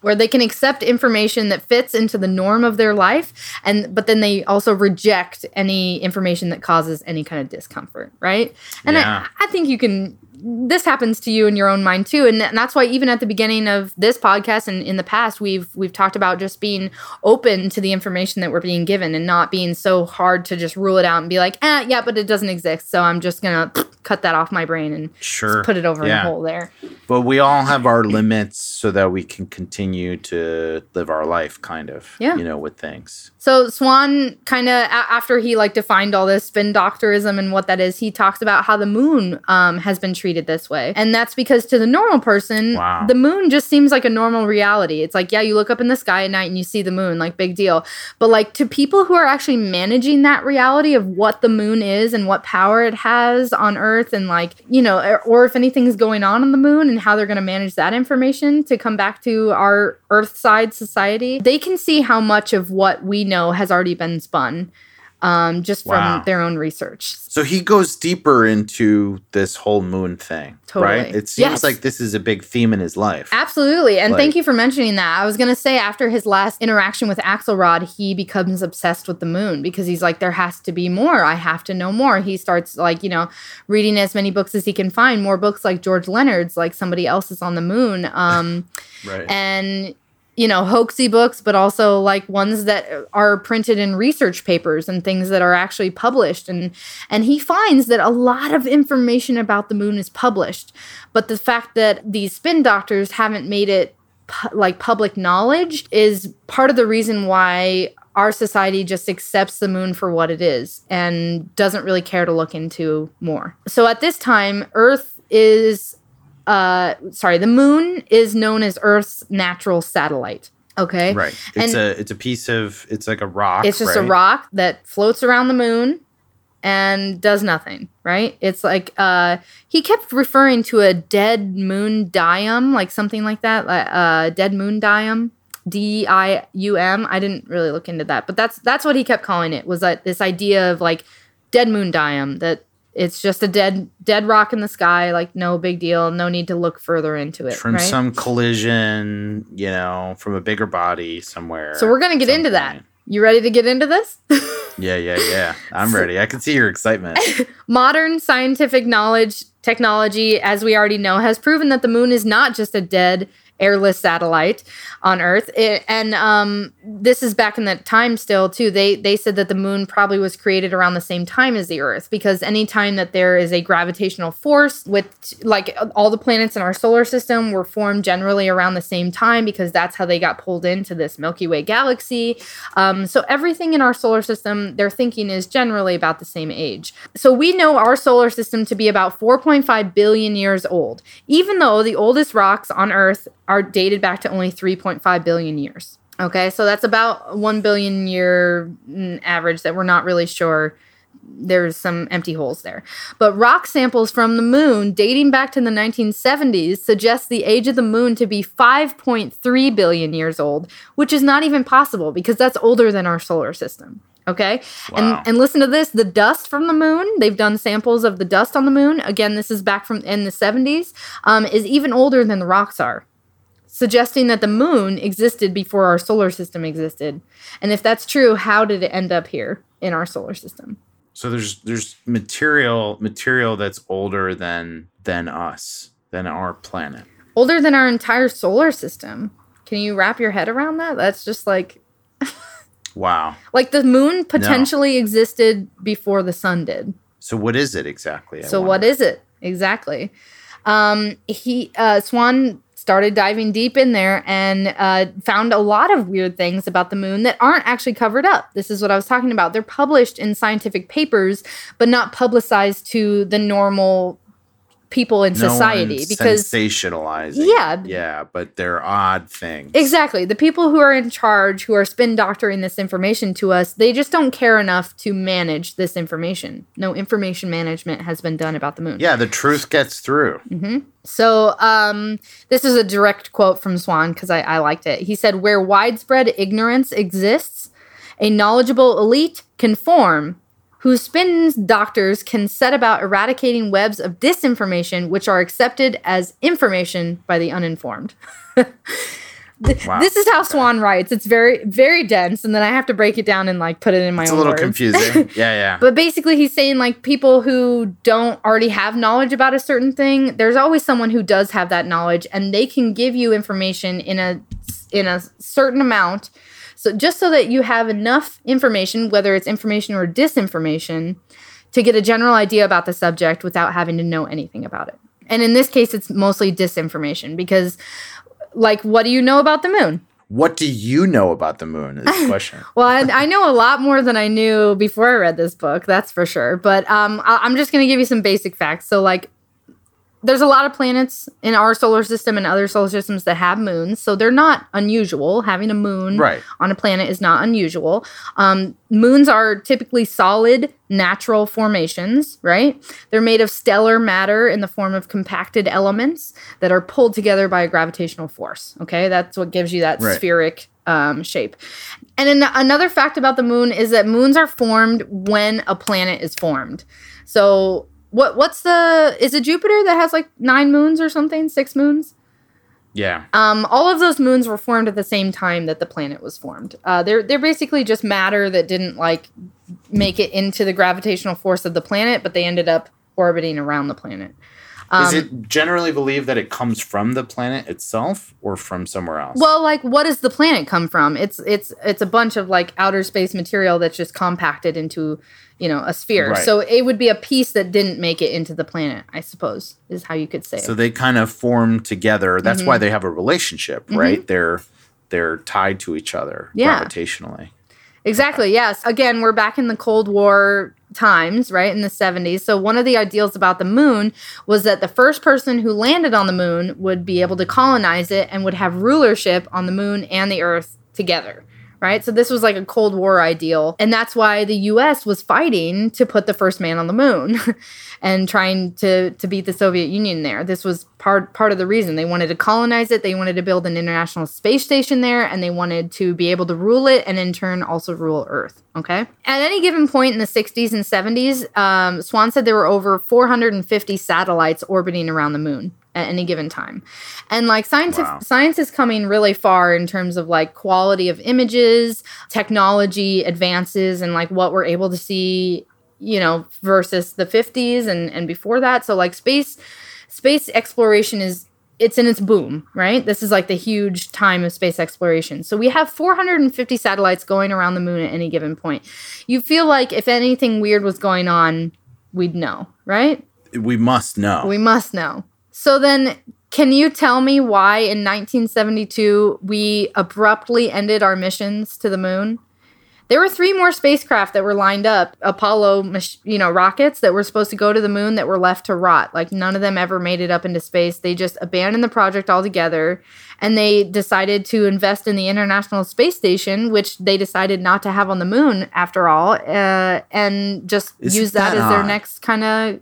where they can accept information that fits into the norm of their life and but then they also reject any information that causes any kind of discomfort right? And Yeah. I, I think you can this happens to you in your own mind too and, and that's why even at the beginning of this podcast and in the past we've we've talked about just being open to the information that we're being given and not being so hard to just rule it out and be like eh, yeah but it doesn't exist so i'm just gonna cut that off my brain and Sure. put it over in Yeah. a hole there But we all have our limits so that we can continue to live our life, kind of. Yeah. You know, with things. So Swann kind of after he like defined all this spin doctorism and what that is, he talks about how the moon um, has been treated this way, and that's because to the normal person, Wow. the moon just seems like a normal reality. It's like yeah, you look up in the sky at night and you see the moon, like big deal. But like to people who are actually managing that reality of what the moon is and what power it has on Earth, and like you know, or, or if anything's going on on the moon and how they're going to manage that information to come back to our Earth side society, they can see how much of what we know has already been spun um, just from their own research. So he goes deeper into this whole moon thing, right? It seems Yes. like this is a big theme in his life. Absolutely. And thank you for mentioning that. I was going to say after his last interaction with Axelrod, he becomes obsessed with the moon because he's like, there has to be more. I have to know more. He starts, like, you know, reading as many books as he can find, more books like George Leonard's, like somebody else is on the moon. Um, Right. and you know hoaxy books but also like ones that are printed in research papers and things that are actually published. And and he finds that a lot of information about the moon is published but the fact that these spin doctors haven't made it pu- like public knowledge is part of the reason why our society just accepts the moon for what it is and doesn't really care to look into more. So at this time earth is uh sorry the moon is known as earth's natural satellite okay right. It's and- a it's a piece of it's like a rock. it's just a rock that floats around the moon and does nothing right it's like uh he kept referring to a dead moon dium like something like that like uh dead moon dium d-i-u-m i didn't really look into that but that's that's what he kept calling it was that this idea of like dead moon dium that it's just a dead dead rock in the sky like no big deal no need to look further into it From right? some collision, you know, from a bigger body somewhere. so we're gonna get into that you ready to get into this Yeah, yeah, yeah. I'm ready. I can see your excitement. Modern scientific knowledge, technology, as we already know, has proven that the moon is not just a dead, airless satellite on Earth. It, and um, this is back in that time still, too. They, they said that the moon probably was created around the same time as the Earth because anytime that there is a gravitational force with, like, all the planets in our solar system were formed generally around the same time because that's how they got pulled into this Milky Way galaxy. Um, so everything in our solar system, they're thinking is generally about the same age. So we know our solar system to be about 4.5 billion years old, even though the oldest rocks on Earth are dated back to only 3.5 billion years. Okay, so that's about 1 billion year average that we're not really sure there's some empty holes there. But rock samples from the moon dating back to the 1970s suggest the age of the moon to be 5.3 billion years old, which is not even possible because that's older than our solar system. Okay? Wow. And and listen to this, the dust from the moon, they've done samples of the dust on the moon. Again, this is back from in the 70s, um, is even older than the rocks are. Suggesting that the moon existed before our solar system existed. And if that's true, how did it end up here in our solar system? So there's there's material material that's older than than us, than our planet. Older than our entire solar system. Can you wrap your head around that? That's just like Wow. like the moon potentially existed before the sun did. So what is it exactly? I So what wonder? is it exactly? Um, he uh, Swann started diving deep in there and uh, found a lot of weird things about the moon that aren't actually covered up. This is what I was talking about. They're published in scientific papers, but not publicized to the normal people in No society because sensationalizing. Yeah. Yeah, but they're odd things. Exactly. The people who are in charge, who are spin doctoring this information to us, they just don't care enough to manage this information. No information management has been done about the moon. Yeah, the truth gets through. So, um, this is a direct quote from Swann because I, I liked it. He said, Where widespread ignorance exists, a knowledgeable elite can form whose spin doctors can set about eradicating webs of disinformation which are accepted as information by the uninformed. Wow. This is how Swann writes. It's very, very dense, and then I have to break it down and like put it in my own. It's own a little words. confusing. Yeah, yeah. But basically, he's saying like people who don't already have knowledge about a certain thing, there's always someone who does have that knowledge, and they can give you information in a in a certain amount. So just so that you have enough information, whether it's information or disinformation, to get a general idea about the subject without having to know anything about it. And in this case, it's mostly disinformation because, like, what do you know about the moon? what do you know about the moon? Is the question. Well, I, I know a lot more than I knew before I read this book, that's for sure. But um, I, I'm just going to give you some basic facts. So, like, there's a lot of planets in our solar system and other solar systems that have moons. So they're not unusual. Having a moon Right. on a planet is not unusual. Um, moons are typically solid, natural formations, right? They're made of stellar matter in the form of compacted elements that are pulled together by a gravitational force. Okay, that's what gives you that Right. spheric um, shape. And an- another fact about the moon is that moons are formed when a planet is formed. So what what's the is it Jupiter that has like nine moons or something, six moons? Yeah. Um, all of those moons were formed at the same time that the planet was formed. Uh, they're they're basically just matter that didn't like make it into the gravitational force of the planet, but they ended up orbiting around the planet. Is Um, it generally believed that it comes from the planet itself or from somewhere else? Well, like, what does the planet come from? It's it's it's a bunch of like outer space material that's just compacted into, you know, a sphere. Right. So it would be a piece that didn't make it into the planet. I suppose is how you could say so it. they kind of form together. That's Mm-hmm. why they have a relationship, right? They're they're tied to each other Yeah. gravitationally. Exactly. Yes. Again, we're back in the Cold War times, right? In the 70s. So, one of the ideals about the moon was that the first person who landed on the moon would be able to colonize it and would have rulership on the moon and the earth together. Right. So, this was like a Cold War ideal. And that's why the US was fighting to put the first man on the moon and trying to, to beat the Soviet Union there. This was part, part of the reason. They wanted to colonize it, they wanted to build an international space station there, and they wanted to be able to rule it and in turn also rule Earth. Okay. At any given point in the 60s and 70s, um, Swann said there were over 450 satellites orbiting around the moon at any given time. And like science, Wow. science is coming really far in terms of like quality of images, technology advances, and like what we're able to see, you know, versus the 50s and, and before that. So like space space exploration is it's in its boom, right? This is like the huge time of space exploration. So we have 450 satellites going around the moon at any given point. You feel like if anything weird was going on, we'd know, right? We must know. We must know. So then, can you tell me why in 1972 we abruptly ended our missions to the moon? There were three more spacecraft that were lined up, Apollo, you know, rockets that were supposed to go to the moon that were left to rot. Like none of them ever made it up into space. They just abandoned the project altogether, and they decided to invest in the International Space Station, which they decided not to have on the moon after all, uh, and just Isn't use that, that as their next kind of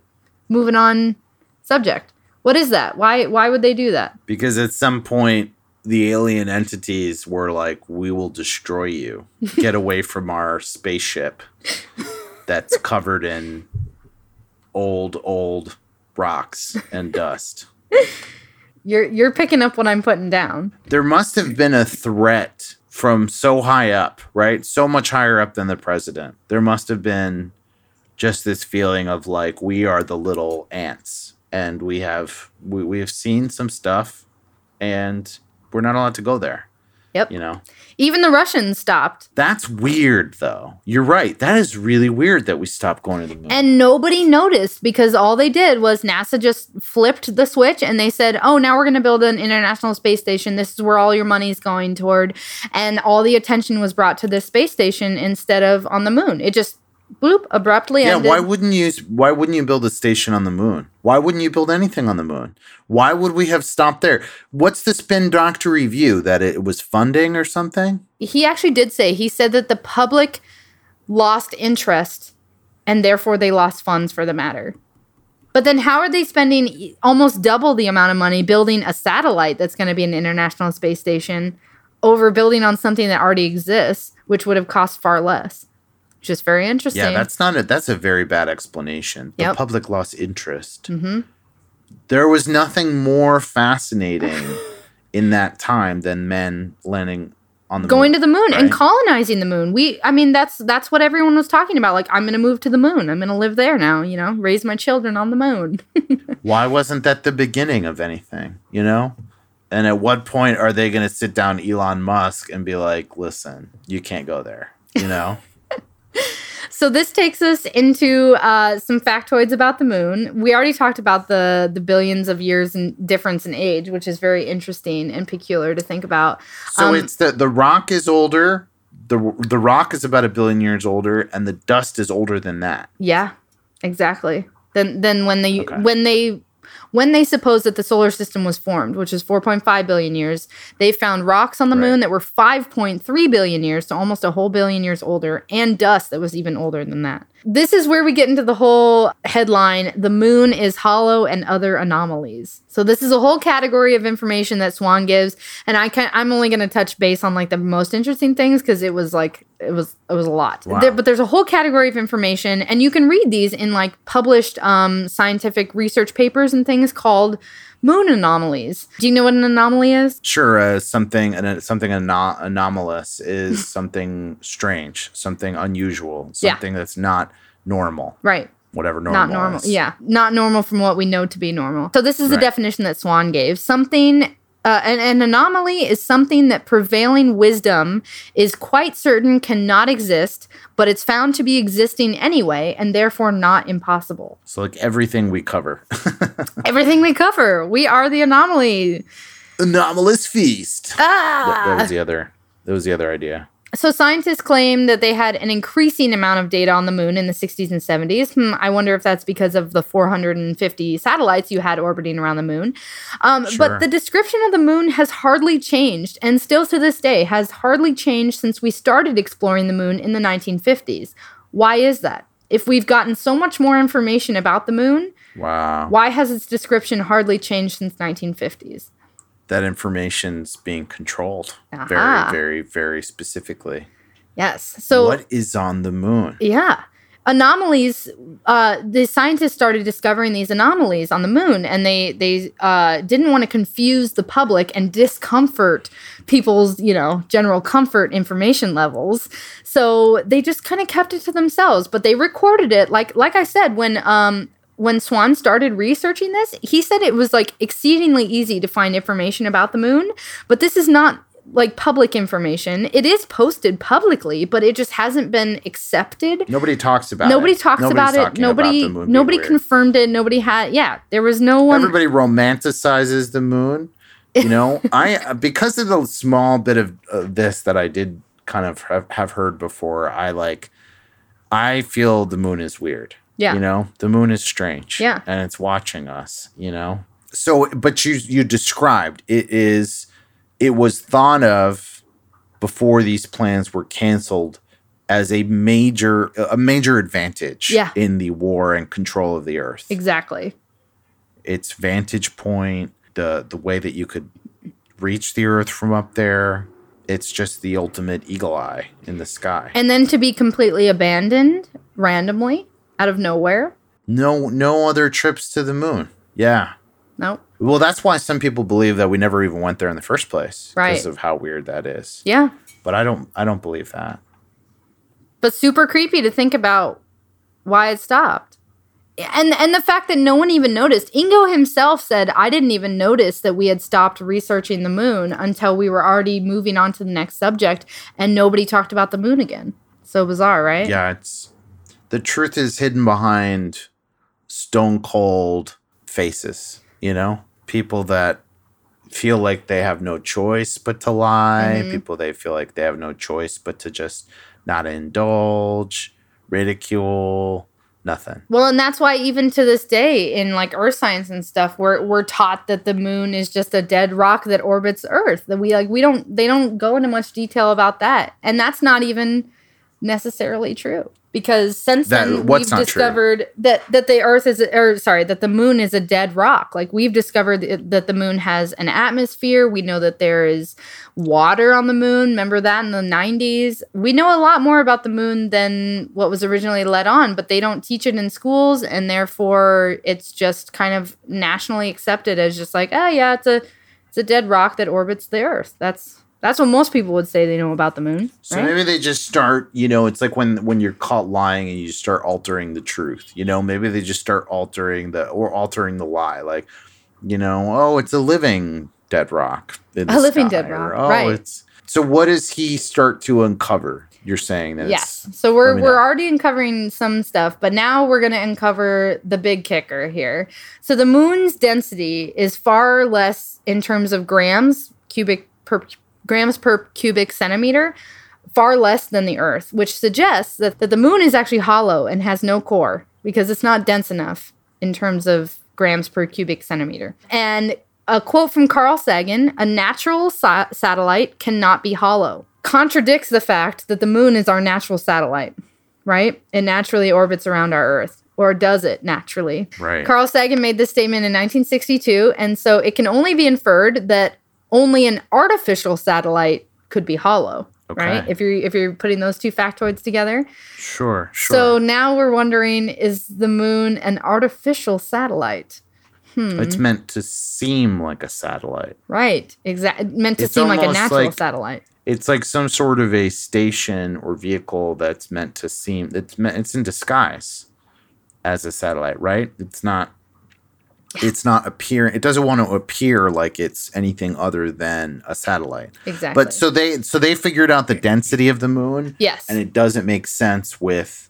moving on subject. What is that? Why why would they do that? because at some point the alien entities were like, "We will destroy you. Get away from our spaceship that's covered in old, old rocks and dust." You're you're picking up what I'm putting down. There must have been a threat from so high up, right? So much higher up than the president. There must have been just this feeling of like we are the little ants and we have we, we have seen some stuff and we're not allowed to go there. Yep. You know. Even the Russians stopped. That's weird though. You're right. That is really weird that we stopped going to the moon. And nobody noticed because all they did was NASA just flipped the switch and they said, oh, now we're going to build an international space station. This is where all your money's going toward. And all the attention was brought to this space station instead of on the moon. It just bloop abruptly yeah, ended. why wouldn't you why wouldn't you build a station on the moon? Why wouldn't you build anything on the moon? Why would we have stopped there? What's the spin doctor review that it was funding or something? he actually did say, he said that the public lost interest and therefore they lost funds for the matter. But then how are they spending almost double the amount of money building a satellite that's going to be an international space station over building on something that already exists, which would have cost far less? Just very interesting. Yeah, that's not a that's a very bad explanation. The Yep. public lost interest. Mhm. There was nothing more fascinating in that time than men landing on the going moon. to the moon and colonizing the moon. We I mean that's that's what everyone was talking about like I'm going to move to the moon. I'm going to live there now, you know, raise my children on the moon. Why wasn't that the beginning of anything? You know. And at what point are they going to sit down Elon Musk and be like, "Listen, you can't go there." You know. So this takes us into uh, some factoids about the moon. We already talked about the the billions of years in difference in age, which is very interesting and peculiar to think about. So Um, it's that the rock is older. The the rock is about a billion years older, and the dust is older than that. Yeah, exactly. Then then when they Okay. when they when they suppose that the solar system was formed, which is 4.5 billion years, they found rocks on the Right. moon that were 5.3 billion years, so almost a whole billion years older, and dust that was even older than that. This is where we get into the whole headline The moon is hollow and other anomalies. So, this is a whole category of information that Swann gives. And I can I'm only going to touch base on like the most interesting things because it was like, it was it was a lot. Wow. There- but there's a whole category of information, and you can read these in like published um, scientific research papers and things called moon anomalies. Do you know what an anomaly is? Sure, uh, something an, something ano- anomalous is something strange, something unusual, Yeah. something that's not normal. Right. Whatever normal. not normal. is. Yeah, not normal from what we know to be normal. So this is the definition that Swann gave. Something. Uh, an, an anomaly is something that prevailing wisdom is quite certain cannot exist, but it's found to be existing anyway, and therefore not impossible. So like everything we cover, Everything we cover, we are the anomaly. anomalous feast. Ah! That, that was the other. That was the other idea. So scientists claim that they had an increasing amount of data on the moon in the 60s and 70s. Hmm, I wonder if that's because of the 450 satellites you had orbiting around the moon. Um, Sure. But the description of the moon has hardly changed, and still to this day has hardly changed since we started exploring the moon in the 1950s. Why is that? If we've gotten so much more information about the moon, Wow. why has its description hardly changed since 1950s? That information's being controlled Aha. very, very, very specifically. Yes. So what is on the moon? Yeah. Anomalies, uh, the scientists started discovering these anomalies on the moon, and they they uh, didn't want to confuse the public and discomfort people's, you know, general comfort information levels. So they just kind of kept it to themselves. But they recorded it, like like I said, when um when Swann started researching this, he said it was like exceedingly easy to find information about the moon, but this is not like public information. It is posted publicly, but it just hasn't been accepted. Nobody talks about it. Nobody it. talks Nobody's about it. about Nobody being nobody confirmed it. Nobody had yeah, there was no one Everybody romanticizes the moon. You know, I because of the small bit of uh, this that I did kind of have, have heard before. I like, I feel the moon is weird. Yeah. you know, the moon is strange. Yeah. and it's watching us. You know, so but you you described it is it was thought of before these plans were canceled as a major a major advantage Yeah. in the war and control of the earth Exactly. its vantage point, the the way that you could reach the earth from up there. It's just the ultimate eagle eye in the sky. And then to be completely abandoned randomly out of nowhere. No no other trips to the moon. Yeah. Nope. Well, that's why some people believe that we never even went there in the first place Right. because of how weird that is. Yeah. But I don't I don't believe that. But super creepy to think about why it stopped. And and the fact that no one even noticed. Ingo himself said, I didn't even notice that we had stopped researching the moon until we were already moving on to the next subject and nobody talked about the moon again. So bizarre, right? Yeah, it's the truth is hidden behind stone cold faces, you know? People that feel like they have no choice but to lie, Mhm. people they feel like they have no choice but to just not indulge, ridicule, nothing. Well, and that's why even to this day in like earth science and stuff, we're we're taught that the moon is just a dead rock that orbits Earth. That we like we don't they don't go into much detail about that. And that's not even necessarily true. Because since That- then we've not true? discovered that that the Earth is or sorry, that the moon is a dead rock. Like we've discovered that that the moon has an atmosphere. We know that there is water on the moon. Remember that in the 90s? We know a lot more about the moon than what was originally let on, but they don't teach it in schools and therefore it's just kind of nationally accepted as just like, "Oh yeah, it's a it's a dead rock that orbits the earth." That's that's what most people would say they know about the moon, So right? maybe they just start, you know, it's like when when you're caught lying and you start altering the truth. You know, maybe they just start altering the or altering the lie. Like, you know, oh, it's a living dead rock. A living sky," dead or, rock, oh, right. It's so. What does he start to uncover? You're saying that Yes. it's So we're we're know. already uncovering some stuff, but now we're going to uncover the big kicker here. So the moon's density is far less in terms of grams cubic per grams per cubic centimeter, far less than the earth, which suggests that, that the moon is actually hollow and has no core because it's not dense enough in terms of grams per cubic centimeter. And a quote from Carl Sagan a natural sa- satellite cannot be hollow. Contradicts the fact that the moon is our natural satellite, right? It naturally orbits around our Earth. Or does it naturally? right. Carl Sagan made this statement in 1962, and so it can only be inferred that only an artificial satellite could be hollow, right? If you're if you're putting those two factoids together. sure. Sure. So now we're wondering is the moon an artificial satellite? Hmm. it's meant to seem like a satellite. right. Exactly. Meant to It's seem like a natural like- satellite. It's like some sort of a station or vehicle that's meant to seem it's meant it's in disguise as a satellite, right? It's not it's not appear it doesn't want to appear like it's anything other than a satellite. Exactly. But so they so they figured out the density of the moon yes. and it doesn't make sense with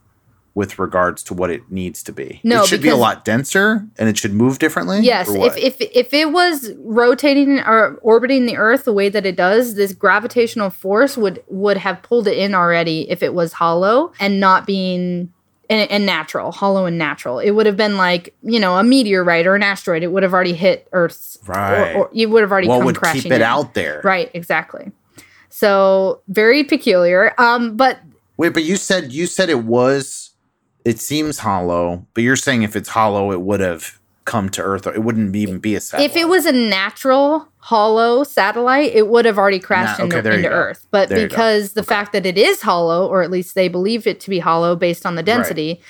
with regards to what it needs to be. No, it should be a lot denser and it should move differently. Yes, if, if if it was rotating or orbiting the Earth the way that it does, this gravitational force would would have pulled it in already if it was hollow and not being and, and natural, hollow and natural. It would have been like you know a meteorite or an asteroid. It would have already hit Earth, Right. Or, or you would have already what come would crashing keep it in. out there? Right, exactly. So very peculiar. Um, but Wait, but you said you said it was. It seems hollow, but you're saying if it's hollow, it would have come to Earth. Or it wouldn't even be a satellite. If it was a natural hollow satellite, it would have already crashed Nah, into, okay, you into. Earth. But There because the fact that it is hollow, or at least they believe it to be hollow based on the density,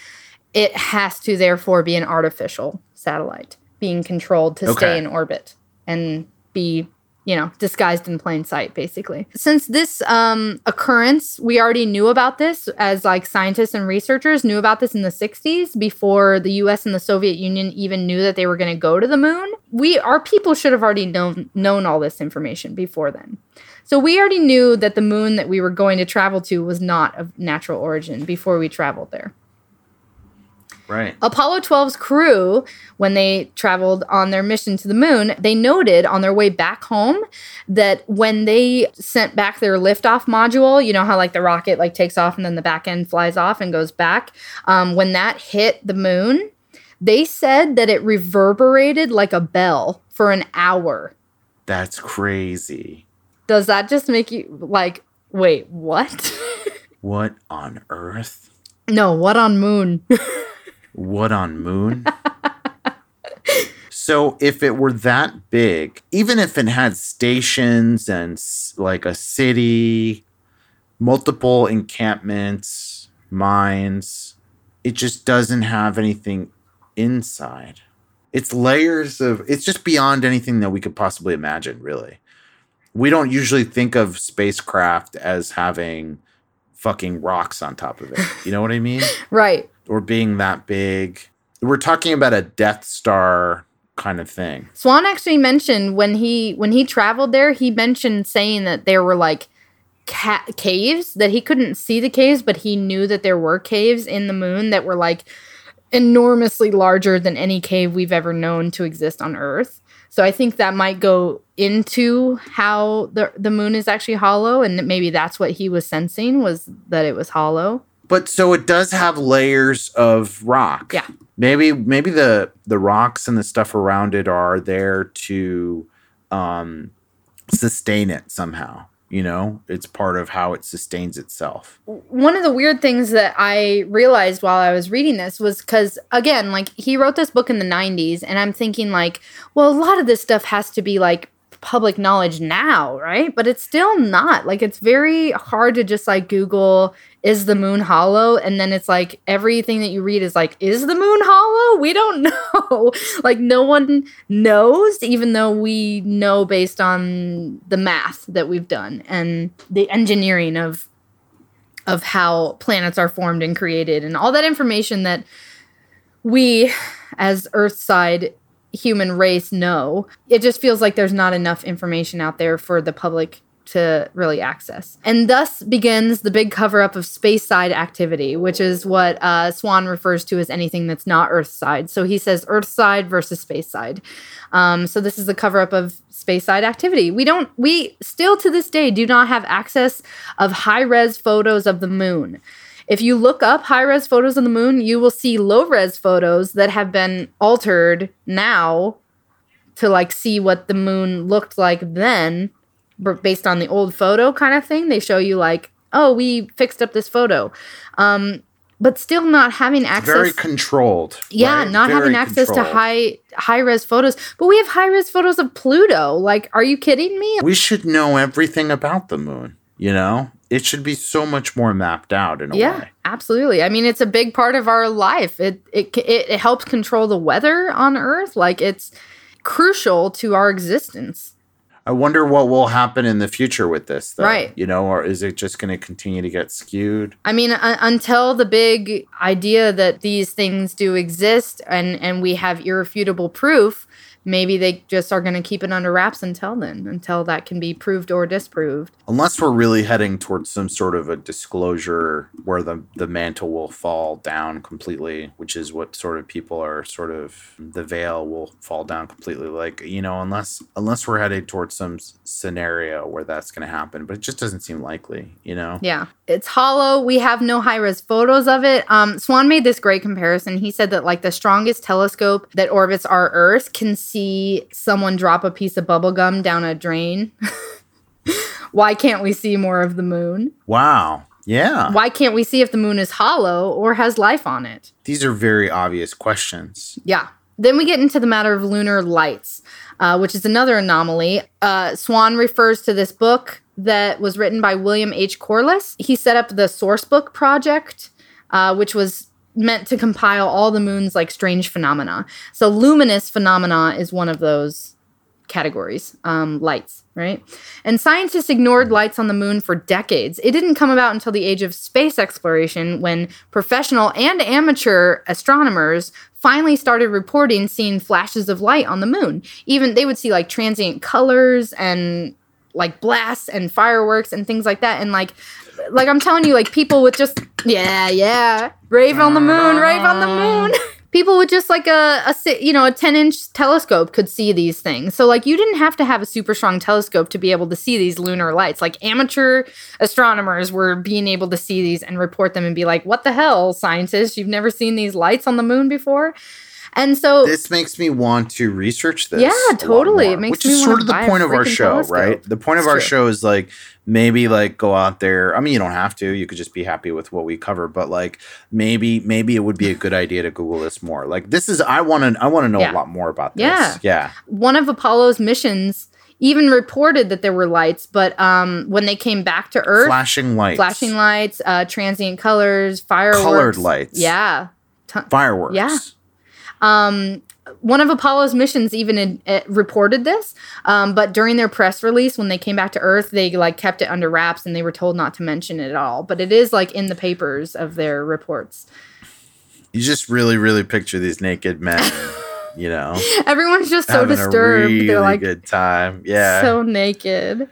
it has to therefore be an artificial satellite being controlled to Okay. stay in orbit and be you know disguised in plain sight basically. Since this um, occurrence we already knew about this as like scientists and researchers knew about this in the 60s before the us and the soviet union even knew that they were going to go to the moon. We our people should have already known known all this information before then. So we already knew that the moon that we were going to travel to was not of natural origin before we traveled there right. Apollo 12's crew, when they traveled on their mission to the moon, they noted on their way back home that when they sent back their liftoff module, you know how like the rocket like takes off and then the back end flies off and goes back. Um, when that hit the moon, they said that it reverberated like a bell for an hour. That's crazy. Does that just make you like, wait, what? What on Earth? no, what on moon? What on Moon? so if it were that big, even if it had stations and like a city, multiple encampments, mines, it just doesn't have anything inside. It's layers of it's just beyond anything that we could possibly imagine, really. We don't usually think of spacecraft as having fucking rocks on top of it. You know what I mean? Right. Or being that big. We're talking about a Death Star kind of thing. Swann actually mentioned when he when he traveled there, he mentioned saying that there were like ca- caves that he couldn't see the caves, but he knew that there were caves in the moon that were like enormously larger than any cave we've ever known to exist on Earth. So I think that might go into how the the moon is actually hollow, and maybe that's what he was sensing was that it was hollow. But so it does have layers of rock. Yeah. Maybe maybe the the rocks and the stuff around it are there to um sustain it somehow. You know, it's part of how it sustains itself. one of the weird things that I realized while I was reading this was because, again, like he wrote this book in the 90s, and I'm thinking, like, well, a lot of this stuff has to be like public knowledge now, right? But it's still not. Like, it's very hard to just like Google, is the moon hollow? And then it's like everything that you read is like, is the moon hollow? We don't know. like, no one knows, even though we know based on the math that we've done and the engineering of of how planets are formed and created and all that information that we as earthside human race know it just feels like there's not enough information out there for the public to really access and thus begins the big cover up of space side activity which is what uh, swann refers to as anything that's not earth side so he says earth side versus space side um, so this is the cover up of space side activity. We don't we still to this day do not have access of high res photos of the moon. If you look up high res photos of the moon, you will see low res photos that have been altered now to like see what the moon looked like then based on the old photo kind of thing. They show you like, oh, we fixed up this photo. Um, but still not having access Very controlled. yeah, right? not having Very access to high high res photos. But we have high res photos of Pluto. Like, are you kidding me? We should know everything about the moon, you know? It should be so much more mapped out in a Yeah, way. absolutely. I mean, it's a big part of our life. It it it, it helps control the weather on Earth. Like, it's crucial to our existence. I wonder what will happen in the future with this, though. Right. You know, or is it just going to continue to get skewed? I mean, un- until the big idea that these things do exist and and we have irrefutable proof, maybe they just are going to keep it under wraps until then, until that can be proved or disproved. Unless we're really heading towards some sort of a disclosure where the, the mantle will fall down completely, which is what sort of people are sort of the veil will fall down completely. Like, you know, unless unless we're heading towards some scenario where that's going to happen, but it just doesn't seem likely, you know? Yeah. It's hollow. We have no high res photos of it. Um, Swann made this great comparison. He said that, like, the strongest telescope that orbits our Earth can see someone drop a piece of bubble gum down a drain. Why can't we see more of the moon? Wow. Yeah. Why can't we see if the moon is hollow or has life on it? These are very obvious questions. Yeah. Then we get into the matter of lunar lights, uh, which is another anomaly. Uh, Swann refers to this book that was written by William H. Corliss. He set up the Sourcebook project, uh, which was meant to compile all the moon's like strange phenomena. So luminous phenomena is one of those categories, um, lights, right? And scientists ignored lights on the moon for decades. It didn't come about until the age of space exploration when professional and amateur astronomers finally started reporting seeing flashes of light on the moon. Even they would see like transient colors and like blasts and fireworks and things like that. And like, like I'm telling you, like people with just yeah, yeah, rave on the moon, rave on the moon. People with just like a, a you know a 10 inch telescope could see these things. So like you didn't have to have a super strong telescope to be able to see these lunar lights. Like amateur astronomers were being able to see these and report them and be like, "What the hell, scientists? You've never seen these lights on the moon before?" And so This makes me want to research this. Yeah, totally. more, It makes which me is sort of the point of our show, telescope. right? The point of It's our true. show is like maybe like go out there. I mean, you don't have to. You could just be happy with what we cover, but like maybe maybe it would be a good idea to Google this more. Like this is I want to I want to know Yeah. a lot more about this. Yeah. Yeah. one of Apollo's missions even reported that there were lights, but um, when they came back to Earth, Flashing lights. flashing lights, uh, transient colors, fireworks, Colored lights. yeah. Fireworks. Yeah. Um, one of Apollo's missions even in, it reported this, um, but during their press release when they came back to Earth, they like kept it under wraps and they were told not to mention it at all. But it is like in the papers of their reports. You just really, really picture these naked men. you know, everyone's just so disturbed. Really They're like good time. Yeah, so naked.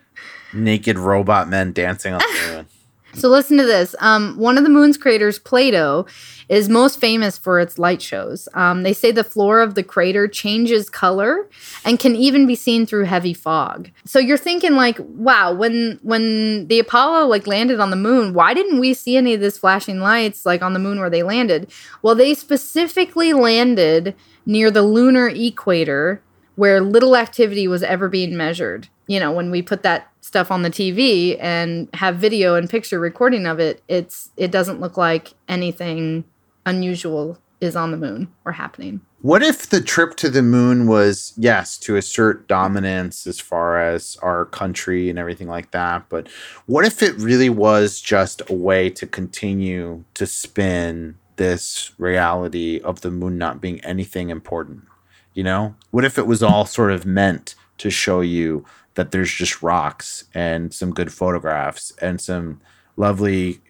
naked robot men dancing on the moon. So listen to this. Um, one of the moon's craters, Plato, is most famous for its light shows. Um, they say the floor of the crater changes color and can even be seen through heavy fog. So you're thinking like, wow, when when the Apollo like landed on the moon, why didn't we see any of this flashing lights like on the moon where they landed? Well, they specifically landed near the lunar equator where little activity was ever being measured. You know, when we put that stuff on the TV and have video and picture recording of it, it's it doesn't look like anything unusual is on the moon or happening. What if the trip to the moon was, yes, to assert dominance as far as our country and everything like that, but what if it really was just a way to continue to spin this reality of the moon not being anything important? You know? What if it was all sort of meant to show you that there's just rocks and some good photographs and some lovely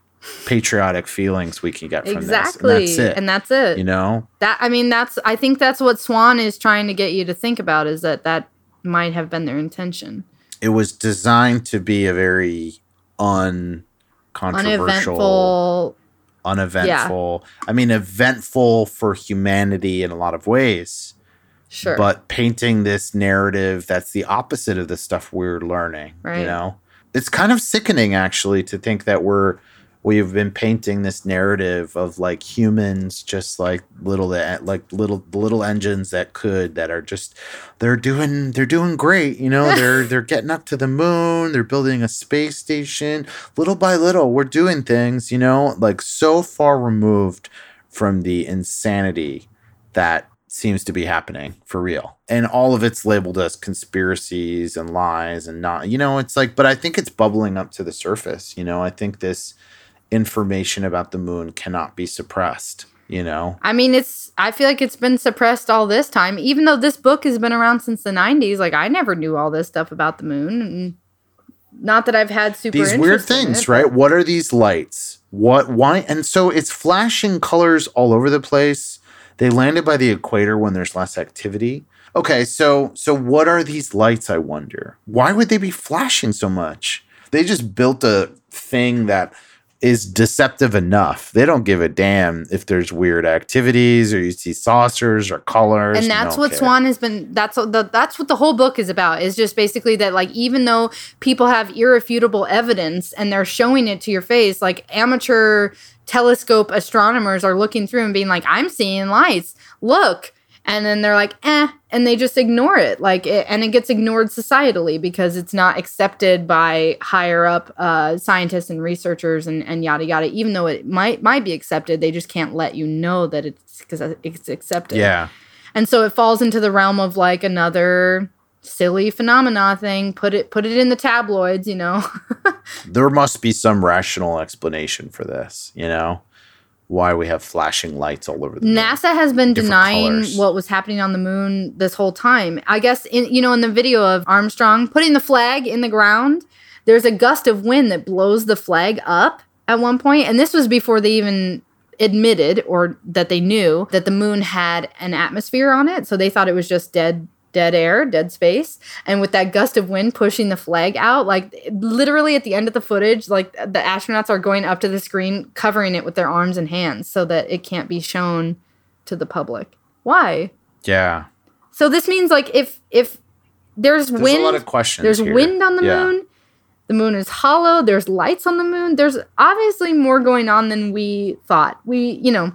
patriotic feelings we can get from exactly. this. And that's it. And that's it. you know? That I mean that's I think that's what Swann is trying to get you to think about is that that might have been their intention. It was designed to be a very uncontroversial, Uneventful uneventful. I mean, eventful for humanity in a lot of ways, sure. but painting this narrative that's the opposite of the stuff we're learning. You know, it's kind of sickening actually to think that we're we've been painting this narrative of like humans just like little like little little engines that could that are just they're doing they're doing great you know? They're they're getting up to the moon they're building a space station. Little by little we're doing things you know? Like so far removed from the insanity that seems to be happening for real. And all of it's labeled as conspiracies and lies and not you know it's like but i think it's bubbling up to the surface you know? I think this information about the moon cannot be suppressed you know? I mean, it's. I feel like it's been suppressed all this time, even though this book has been around since the '90s. Like, I never knew all this stuff about the moon, and not that I've had super these weird things it, right? What are these lights? What why and so it's flashing colors all over the place. They landed by the equator when there's less activity. Okay so so what are these lights i wonder? Why would they be flashing so much? They just built a thing that is deceptive enough they don't give a damn if there's weird activities or you see saucers or colors and that's what care. Swann has been. That's what the, that's what the whole book is about. Is just basically that like even though people have irrefutable evidence and they're showing it to your face, like amateur telescope astronomers are looking through and being like, "I'm seeing lights. Look." And then they're like, eh, and they just ignore it. Like, it, and it gets ignored societally because it's not accepted by higher up uh, scientists and researchers and, and yada yada. Even though it might might be accepted, they just can't let you know that it's because it's accepted. yeah And so it falls into the realm of like another silly phenomena thing. Put it put it in the tabloids, you know. there must be some rational explanation for this, you know? Why we have flashing lights all over the moon. NASA has been Different denying colors. what was happening on the moon this whole time. I guess in you know in the video of Armstrong putting the flag in the ground, there's a gust of wind that blows the flag up at one point, and this was before they even admitted or that they knew that the moon had an atmosphere on it, so they thought it was just dead dead air, dead space. And with that gust of wind pushing the flag out, like literally at the end of the footage, like the astronauts are going up to the screen covering it with their arms and hands so that it can't be shown to the public. Why? Yeah. So this means like if if there's, There's wind, a lot of questions. there's here. wind on the Yeah. moon. The moon is hollow. There's lights on the moon. There's obviously more going on than we thought. We, you know,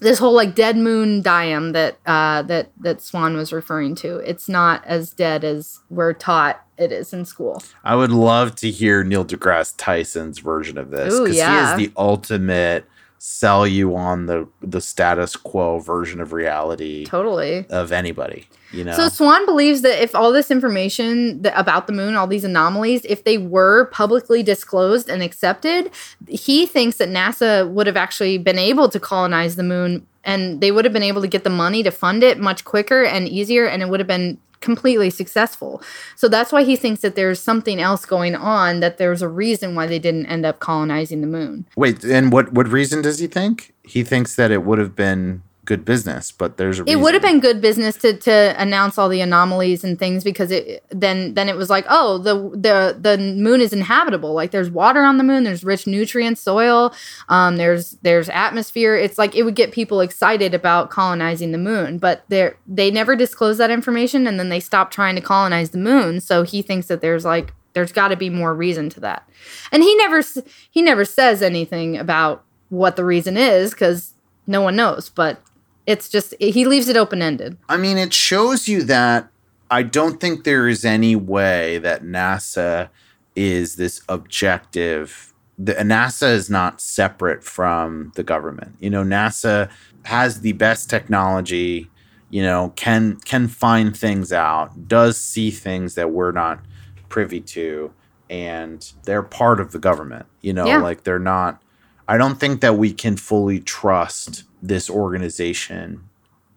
this whole like dead moon diam that uh, that that Swann was referring to. It's not as dead as we're taught it is in school. I would love to hear Neil deGrasse Tyson's version of this because yeah. he is the ultimate sell you on the the status quo version of reality Totally. of anybody. You know, So Swann believes that if all this information that, about the moon, all these anomalies, if they were publicly disclosed and accepted, he thinks that NASA would have actually been able to colonize the moon and they would have been able to get the money to fund it much quicker and easier and it would have been completely successful. So that's why he thinks that there's something else going on that there's a reason why they didn't end up colonizing the moon. wait, and what what reason does he think? He thinks that it would have been good business, but there's a it would have been good business to to announce all the anomalies and things because it then then it was like oh the the the moon is inhabitable. Like there's water on the moon there's rich nutrient soil um there's there's atmosphere. It's like it would get people excited about colonizing the moon but they they never disclosed that information and then they stopped trying to colonize the moon. So he thinks that there's like there's got to be more reason to that. And he never he never says anything about what the reason is because no one knows but it's just he leaves it open ended. I mean, it shows you that I don't think there is any way that NASA is this objective. The, NASA is not separate from the government. You know, NASA has the best technology. You know, can can find things out, does see things that we're not privy to, and they're part of the government. You know, Yeah. like they're not. I don't think that we can fully trust this organization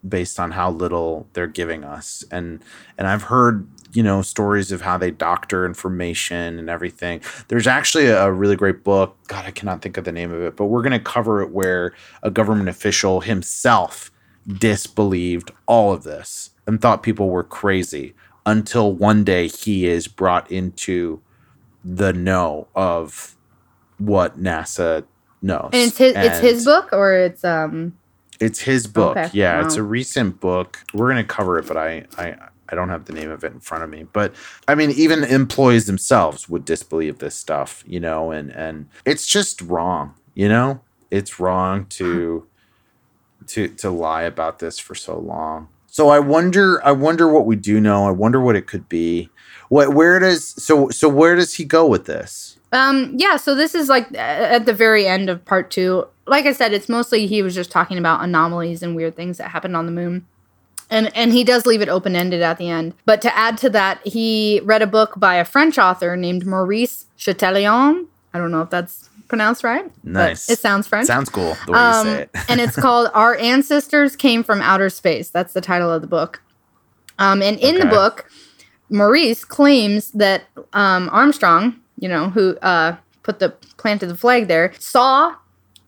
based on how little they're giving us. And and I've heard you know stories of how they doctor information and everything. There's actually a really great book. God I cannot think of the name of it but we're going to cover it where a government official himself disbelieved all of this and thought people were crazy until one day he is brought into the know of what NASA knows And it's his it's his book or it's um it's his book. Okay, Yeah, it's a recent book. We're gonna cover it, but I, I I don't have the name of it in front of me. But I mean, even employees themselves would disbelieve this stuff, you know, and and it's just wrong, you know. It's wrong to to to lie about this for so long. So I wonder I wonder what we do know. I wonder what it could be. What where does so so where does he go with this? Um yeah, so this is like at the very end of part 2. Like I said, it's mostly he was just talking about anomalies and weird things that happened on the moon. And and he does leave it open-ended at the end. But to add to that, he read a book by a French author named Maurice Chatelain. I don't know if that's pronounced right. Nice. It sounds French. Sounds cool the way Um, you say it. and it's called Our Ancestors Came from Outer Space. That's the title of the book. Um, and in the book, Maurice claims that um, Armstrong, you know, who uh, put the planted the flag there, saw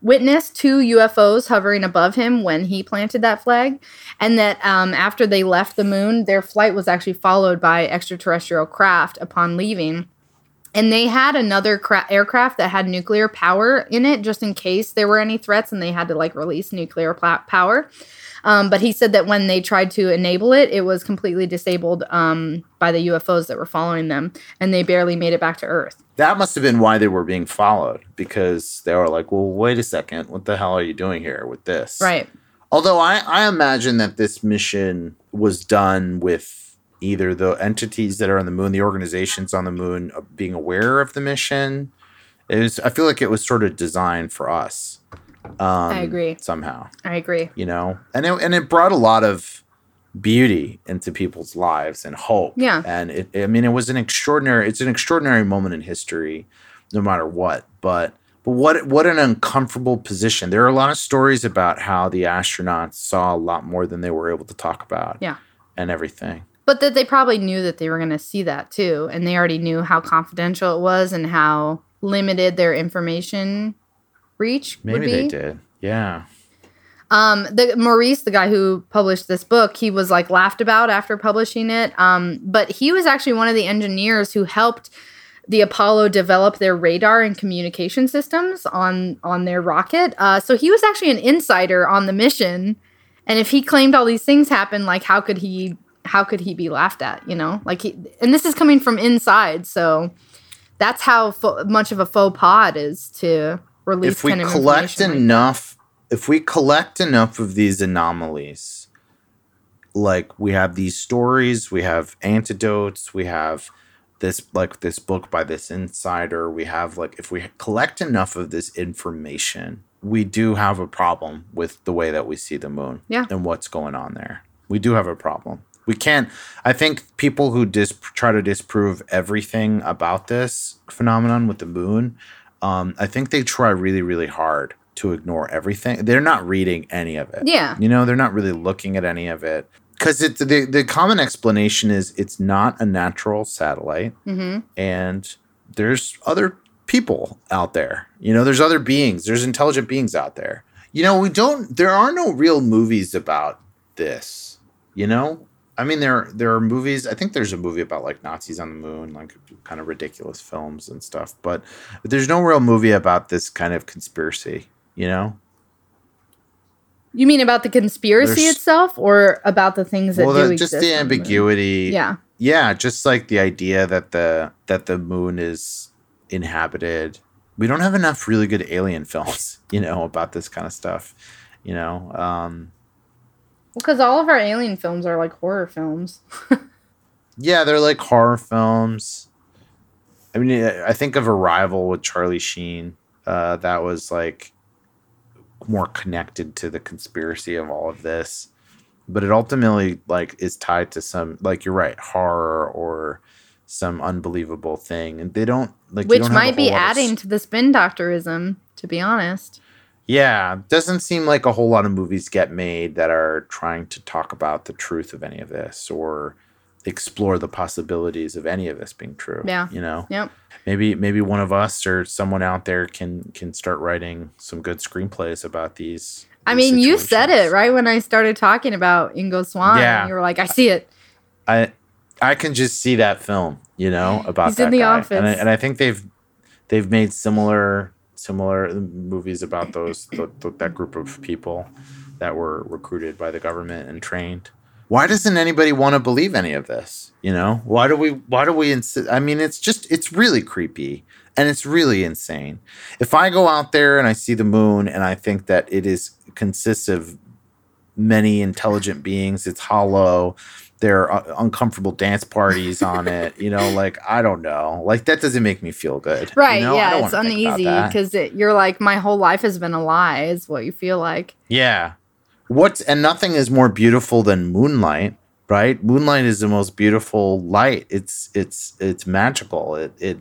witnessed two UFOs hovering above him when he planted that flag, and that um, after they left the moon, their flight was actually followed by extraterrestrial craft upon leaving. And they had another cra- aircraft that had nuclear power in it, just in case there were any threats, and they had to like release nuclear pla- power. Um, but he said that when they tried to enable it, it was completely disabled um, by the UFOs that were following them, and they barely made it back to Earth. That must have been why they were being followed because they were like, well, wait a second. What the hell are you doing here with this? Right. Although I, I imagine that this mission was done with either the entities that are on the moon, the organizations on the moon uh, being aware of the mission. It was, I feel like it was sort of designed for us. Um, I agree. Somehow, I agree. you know, and it, and it brought a lot of beauty into people's lives and hope. Yeah. And it, I mean, it was an extraordinary, it's an extraordinary moment in history, no matter what. But, but what, what an uncomfortable position. There are a lot of stories about how the astronauts saw a lot more than they were able to talk about. Yeah. And everything. But that they probably knew that they were going to see that too, and they already knew how confidential it was and how limited their information reach would Maybe be. they did. Yeah. Um, the Maurice, the guy who published this book, he was like laughed about after publishing it. Um, but he was actually one of the engineers who helped the Apollo develop their radar and communication systems on on their rocket. Uh, so he was actually an insider on the mission. And if he claimed all these things happened, like how could he how could he be laughed at? You know, like he and this is coming from inside, so that's how fo- much of a faux pas it is to release. if we collect information like enough if we collect enough of these anomalies like we have these stories we have antidotes we have this like this book by this insider we have like if we collect enough of this information we do have a problem with the way that we see the moon Yeah. and what's going on there. We do have a problem. We can't. I think people who dis- try to disprove everything about this phenomenon with the moon, um, I think they try really, really hard to ignore everything. They're not reading any of it. Yeah. You know, they're not really looking at any of it because it's the the common explanation is it's not a natural satellite, hmm and there's other people out there. You know, there's other beings. There's intelligent beings out there. You know, we don't. There are no real movies about this. You know, I mean, there there are movies. I think there's a movie about like Nazis on the moon, like kind of ridiculous films and stuff. But there's no real movie about this kind of conspiracy. You know, You mean about the conspiracy There's- itself, or about the things that well, do the, just the ambiguity. Yeah. yeah, just like the idea that the that the moon is inhabited. We don't have enough really good alien films, you know, about this kind of stuff. You know, um, Because all of our alien films are like horror films. yeah, they're like horror films. I mean, I think of Arrival with Charlie Sheen. Uh, that was like more connected to the conspiracy of all of this, but it ultimately like is tied to some like you're right horror or some unbelievable thing, and they don't like Which don't might be whole lot of s- adding to the spin doctorism, to be honest. Yeah, doesn't seem like a whole lot of movies get made that are trying to talk about the truth of any of this or explore the possibilities of any of this being true. Yeah. You know? Yep. Maybe maybe one of us or someone out there can can start writing some good screenplays about these. I these mean, you said it right when I started talking about Ingo Swann. Yeah. You were like, I see it. I I can just see that film, you know, about He's that in the guy. office. And I, and I think they've they've made similar similar movies about those th- th- that group of people that were recruited by the government and trained. Why doesn't anybody want to believe any of this? You know, why do we? Why do we insist? I mean, it's just it's really creepy and it's really insane. If I go out there and I see the moon and I think that it is consists of many intelligent beings, it's hollow. There are uh, uncomfortable dance parties on it. You know, like I don't know, like that doesn't make me feel good. you Right. know? Yeah. It's wanna think about uneasy because you're like, my whole life has been a lie, is what you feel like. Yeah. What's and nothing is more beautiful than moonlight, right? Moonlight is the most beautiful light. It's it's it's magical. It it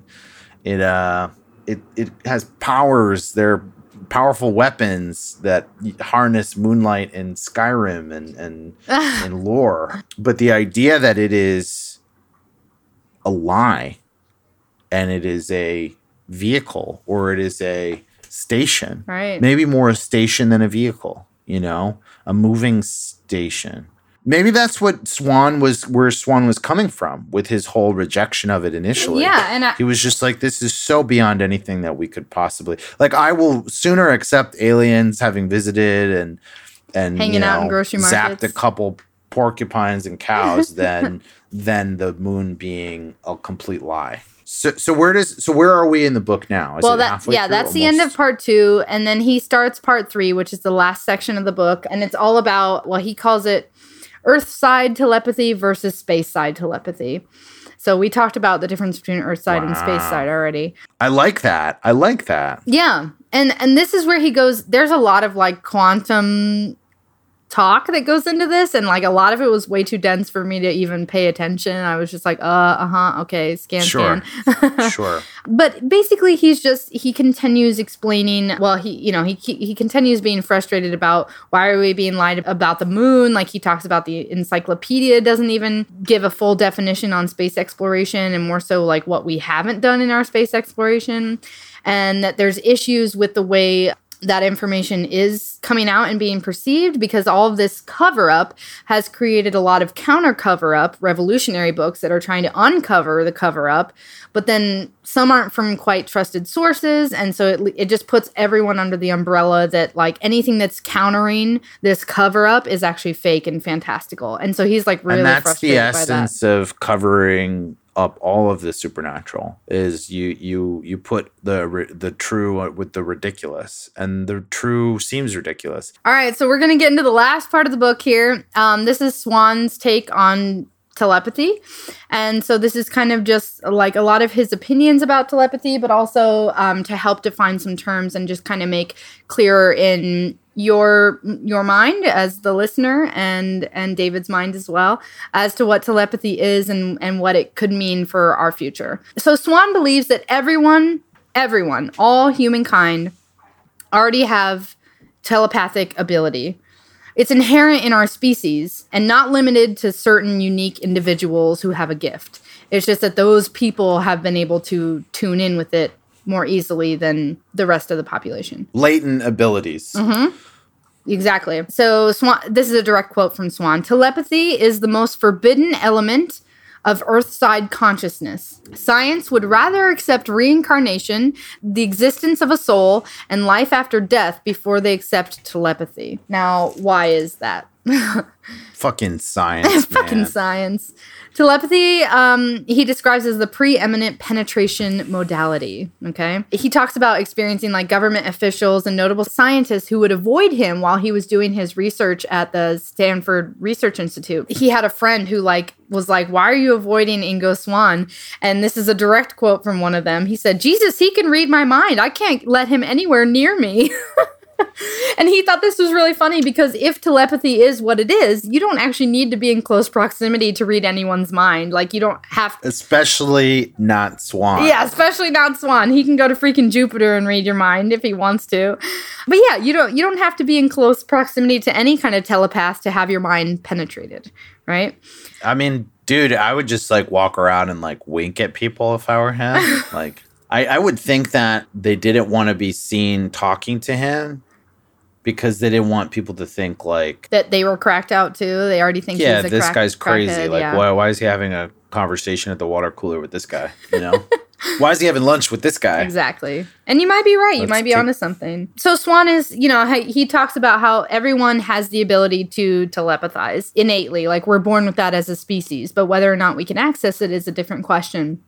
it uh it it has powers. They're powerful weapons that harness moonlight and Skyrim and and and lore. But the idea that it is a lie and it is a vehicle or it is a station right. maybe more a station than a vehicle you know a moving station maybe that's what swann was where swann was coming from with his whole rejection of it initially. Yeah. And I, he was just like this is so beyond anything that we could possibly like i will sooner accept aliens having visited and and Hanging you out in know, grocery zapped a couple porcupines and cows than than the moon being a complete lie. So so where does so where are we in the book now? Is well, it that halfway yeah, that's the end of part two, and then he starts part three, which is the last section of the book, and it's all about well, he calls it Earth side telepathy versus space side telepathy. So we talked about the difference between Earth side and space side already. I like that. I like that. Yeah. And and this is where he goes there's a lot of like quantum talk that goes into this and like a lot of it was way too dense for me to even pay attention. I was just like, uh, uh-huh, okay, scan Sure. scan. Sure. but basically he's just he continues explaining well he you know he he continues being frustrated about why are we being lied about the moon like he talks about the encyclopedia doesn't even give a full definition on space exploration and more so like what we haven't done in our space exploration and that there's issues with the way that information is coming out and being perceived because all of this cover up has created a lot of counter cover up revolutionary books that are trying to uncover the cover up but then some aren't from quite trusted sources and so it, it just puts everyone under the umbrella that like anything that's countering this cover up is actually fake and fantastical. And so he's like really and that's the frustrated that. essence of covering up all of the supernatural is you you you put the the true with the ridiculous and the true seems ridiculous All right, so we're gonna get into the last part of the book here. Um, this is Swann's take on telepathy. And so this is kind of just like a lot of his opinions about telepathy, but also um, to help define some terms and just kind of make clearer in your your mind as the listener and and David's mind as well as to what telepathy is and and what it could mean for our future. So Swann believes that everyone everyone all humankind already have telepathic ability. It's inherent in our species and not limited to certain unique individuals who have a gift. It's just that those people have been able to tune in with it more easily than the rest of the population. Latent abilities. Mm-hmm. Exactly. So, Swann, this is a direct quote from Swann Telepathy is the most forbidden element of Earthside consciousness. Science would rather accept reincarnation, the existence of a soul, and life after death before they accept telepathy. Now, why is that? Fucking science. Fucking science. Telepathy, um, he describes as the preeminent penetration modality. Okay. He talks about experiencing like government officials and notable scientists who would avoid him while he was doing his research at the Stanford Research Institute. He had a friend who like was like, Why are you avoiding Ingo Swann? And this is a direct quote from one of them. He said, Jesus, he can read my mind. I can't let him anywhere near me. and he thought this was really funny because if telepathy is what it is, you don't actually need to be in close proximity to read anyone's mind. Like you don't have to. Especially not Swann. Yeah, especially not Swann. He can go to freaking Jupiter and read your mind if he wants to. But yeah, you don't you don't have to be in close proximity to any kind of telepath to have your mind penetrated, right? I mean, dude, I would just like walk around and like wink at people if I were him. like, I, I would think that they didn't want to be seen talking to him because they didn't want people to think like, That they were cracked out too. They already think yeah, he's a this crack- guy's crazy. crackhead, Like, yeah. why, why is he having a conversation at the water cooler with this guy? You know, why is he having lunch with this guy? Exactly. And you might be right. You Let's might be take- onto something. So Swann is, you know, he, he talks about how everyone has the ability to telepathize innately. Like we're born with that as a species, but whether or not we can access it is a different question.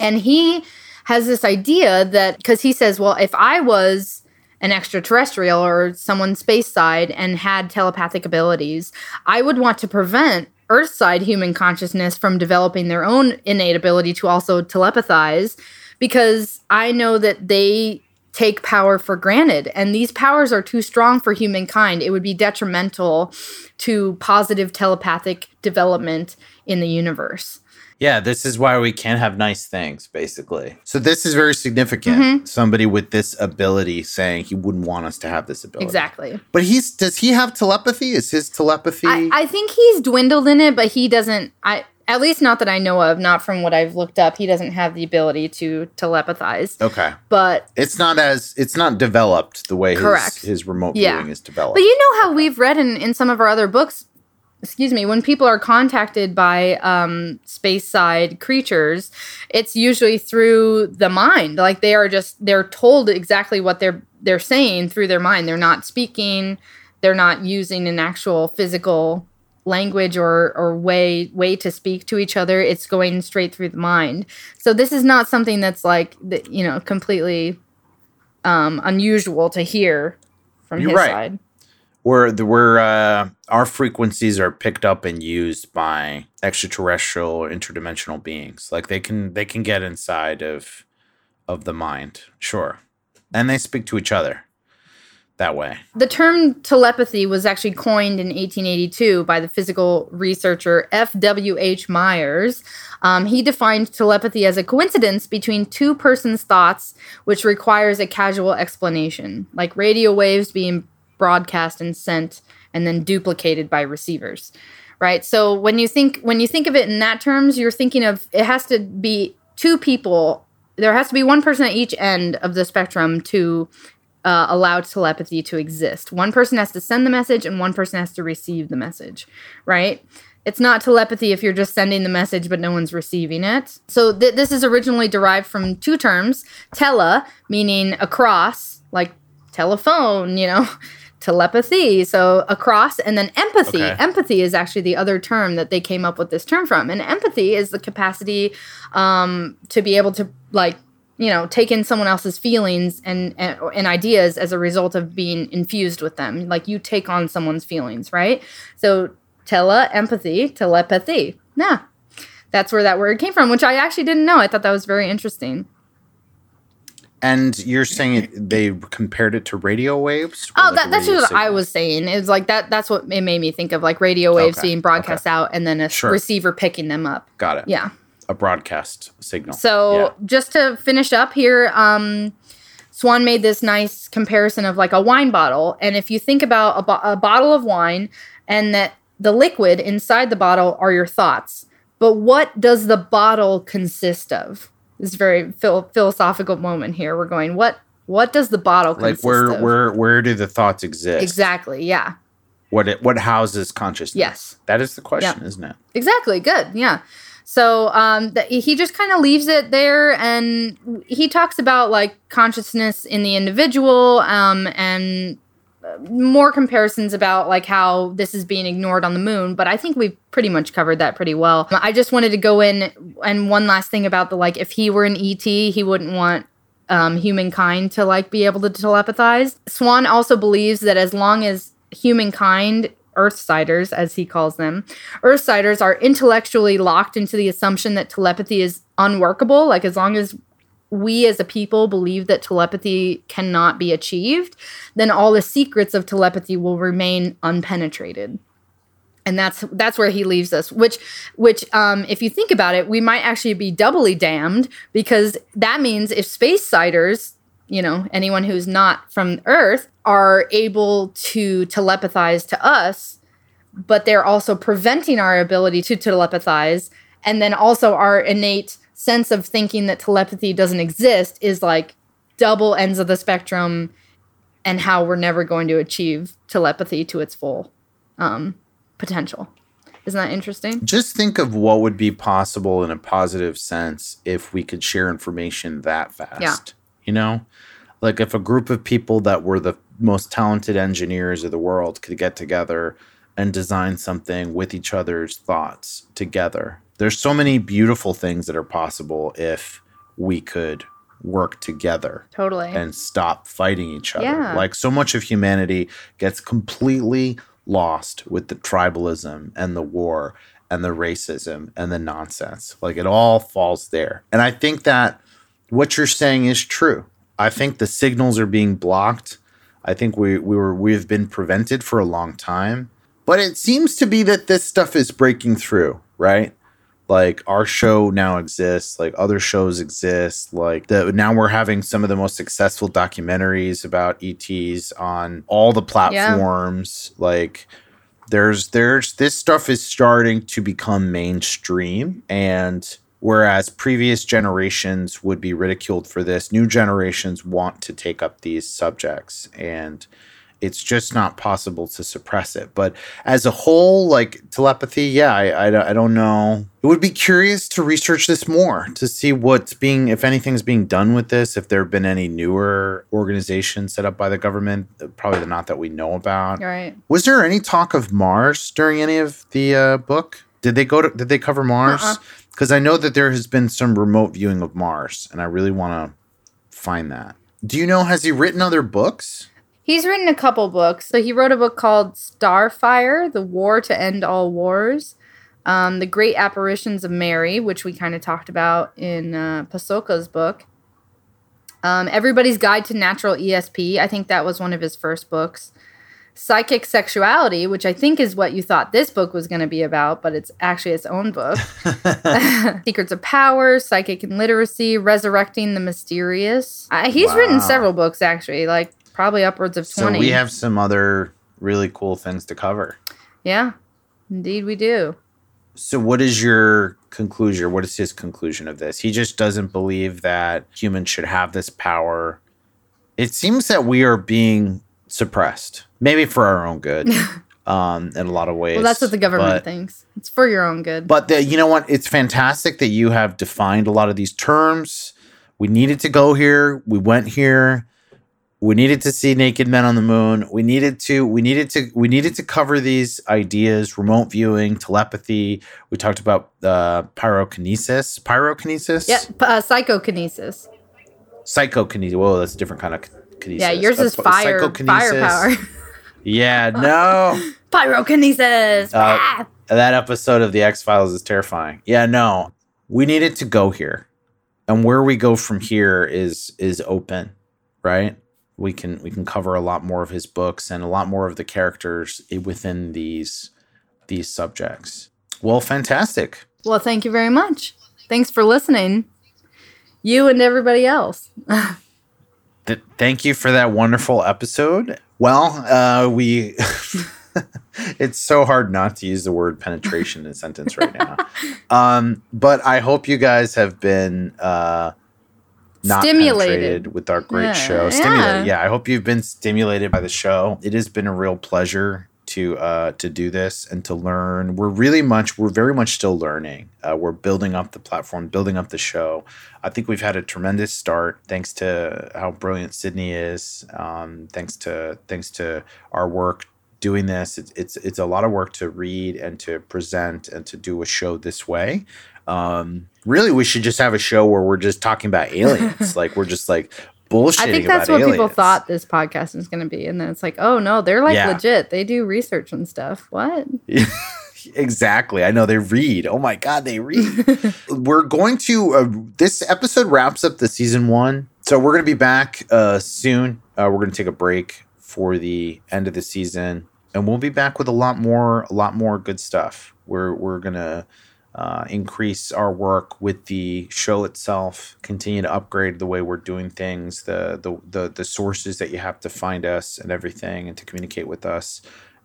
And he has this idea that because he says, well, if I was an extraterrestrial or someone space side and had telepathic abilities, I would want to prevent Earthside human consciousness from developing their own innate ability to also telepathize because I know that they take power for granted and these powers are too strong for humankind. It would be detrimental to positive telepathic development in the universe. Yeah, this is why we can't have nice things, basically. So this is very significant. Mm-hmm. Somebody with this ability saying he wouldn't want us to have this ability. Exactly. But he's does he have telepathy? Is his telepathy? I, I think he's dwindled in it, but he doesn't. I at least not that I know of, not from what I've looked up. He doesn't have the ability to telepathize. okay. But It's not as it's not developed the way Correct. his, his remote Yeah. viewing is developed. but you know how we've read in in some of our other books. Excuse me. When people are contacted by um, space side creatures, it's usually through the mind. Like they are just they're told exactly what they're they're saying through their mind. They're not speaking. They're not using an actual physical language or or way way to speak to each other it's going straight through the mind so this is not something that's like you know completely um unusual to hear from You're his right. side where the where uh, our frequencies are picked up and used by extraterrestrial or interdimensional beings. Like they can they can get inside of of the mind, sure, and they speak to each other that way. the term telepathy was actually coined in 1882 by the physical researcher F.W.H. Myers. Um, he defined telepathy as a coincidence between two persons' thoughts, which requires a casual explanation, like radio waves being broadcast and sent and then duplicated by receivers. Right? So when you think when you think of it in that terms, you're thinking of it has to be two people. There has to be one person at each end of the spectrum to uh, allow telepathy to exist. One person has to send the message and one person has to receive the message, right? It's not telepathy if you're just sending the message but no one's receiving it. So th- this is originally derived from two terms tele, meaning across, like telephone, you know, telepathy. So across, and then empathy. Okay. Empathy is actually the other term that they came up with this term from. And empathy is the capacity um, to be able to, like, you know, take in someone else's feelings and, and and ideas as a result of being infused with them. Like you take on someone's feelings, right? So tele empathy, telepathy. Yeah. That's where that word came from, which I actually didn't know. I thought that was very interesting. And you're saying they compared it to radio waves? Oh, like that, that's what I was saying. It's like that. That's what it made me think of, like radio waves Okay, being broadcast out, and then a Sure. receiver picking them up. Got it. Yeah. A broadcast signal. So Yeah. just to finish up here, um, Swann made this nice comparison of like a wine bottle, and if you think about a, bo- a bottle of wine, and that the liquid inside the bottle are your thoughts, but what does the bottle consist of? This very phil- philosophical moment here. We're going what what does the bottle like consist where of? where where do the thoughts exist? exactly yeah What it what houses consciousness? Yes. That is the question, isn't it? Exactly. Good. Yeah. So um, he just kind of leaves it there, and he talks about like consciousness in the individual, um, and more comparisons about like how this is being ignored on the moon. But I think we've pretty much covered that pretty well. I just wanted to go in and one last thing about the like if he were an ET, he wouldn't want um, humankind to like be able to telepathize. Swann also believes that as long as humankind, Earthsiders as he calls them, Earthsiders are intellectually locked into the assumption that telepathy is unworkable, like as long as we as a people believe that telepathy cannot be achieved, then all the secrets of telepathy will remain unpenetrated. And that's that's where he leaves us which which um if you think about it we might actually be doubly damned because that means if space siders you know anyone who's not from earth are able to telepathize to us but they're also preventing our ability to telepathize and then also our innate sense of thinking that telepathy doesn't exist is like double ends of the spectrum and how we're never going to achieve telepathy to its full um, potential. Isn't that interesting? Just think of what would be possible in a positive sense if we could share information that fast. Yeah. You know? Like if a group of people that were the most talented engineers of the world could get together and design something with each other's thoughts together. There's so many beautiful things that are possible if we could work together Totally. and stop fighting each other. Yeah. Like so much of humanity gets completely lost with the tribalism and the war and the racism and the nonsense. Like it all falls there. And I think that what you're saying is true. I think the signals are being blocked. I think we we were we've been prevented for a long time. But it seems to be that this stuff is breaking through, right? Like our show now exists like other shows exist like the now we're having some of the most successful documentaries about ets on all the platforms. Like there's there's this stuff is starting to become mainstream and whereas previous generations would be ridiculed for this new generations want to take up these subjects. And it's just not possible to suppress it. But as a whole, like telepathy, yeah, I, I, I don't know. It would be curious to research this more to see what's being, if anything's being done with this, if there have been any newer organizations set up by the government, probably not that we know about. right. Was there any talk of Mars during any of the uh, book? Did they go to, did they cover Mars? Uh-uh. Because I know that there has been some remote viewing of Mars, and I really want to find that. Do you know, has he written other books? He's written a couple books. So he wrote a book called Starfire: The War to End All Wars. Um, the Great Apparitions of Mary, which we kind of talked about in uh, Pasoka's book. Um, Everybody's Guide to Natural ESP. I think that was one of his first books. Psychic Sexuality, which I think is what you thought this book was going to be about, but it's actually its own book. Secrets of Power, Psychic and Literacy, Resurrecting the Mysterious. Uh, he's written several books, actually, like probably upwards of 20. So we have some other really cool things to cover. Yeah, indeed we do. So what is your conclusion? What is his conclusion of this? He just doesn't believe that humans should have this power. It seems that we are being suppressed, maybe for our own good, um, in a lot of ways. Well, that's what the government but- thinks. It's for your own good. But the, you know what? It's fantastic that you have defined a lot of these terms. We needed to go here. We went here. We needed to see naked men on the moon. We needed to. We needed to. We needed to cover these ideas: remote viewing, telepathy. We talked about uh, pyrokinesis. Pyrokinesis. yeah, uh, psychokinesis. Psychokinesis. Whoa, that's a different kind of kinesis. Yeah, yours Uh, is fire, psychokinesis. firepower. Yeah. No. Pyrokinesis. Uh, Ah! that episode of the X Files is terrifying. Yeah, no, we needed to go here, and where we go from here is is open, right? We can we can cover a lot more of his books and a lot more of the characters within these these subjects. Well, fantastic. Well, thank you very much. Thanks for listening, you and everybody else. Th- thank you for that wonderful episode. Well, uh, we. it's so hard not to use the word penetration in a sentence right now. Um, but I hope you guys have been uh, not Stimulated. with our great Yeah, show. yeah. Stimulated. Yeah, I hope you've been stimulated by the show. It has been a real pleasure to uh, to do this and to learn. We're really much, we're very much still learning. Uh, we're building up the platform, building up the show. I think we've had a tremendous start thanks to how brilliant Sydney is. Um, thanks to thanks to our work doing this. It's, it's it's a lot of work to read and to present and to do a show this way. Um, really, we should just have a show where we're just talking about aliens. like we're just like bullshitting. I think that's what people thought this podcast was going to be. And then it's like, oh no, they're like Yeah. legit. They do research and stuff. What? exactly. I know they read. Oh my god, they read. we're going to uh, this episode wraps up the season one, so we're going to be back uh, soon. Uh, we're going to take a break for the end of the season, and we'll be back with a lot more, a lot more good stuff. We're we're gonna uh, increase our work with the show itself, continue to upgrade the way we're doing things, the, the the the sources that you have to find us and everything, and to communicate with us,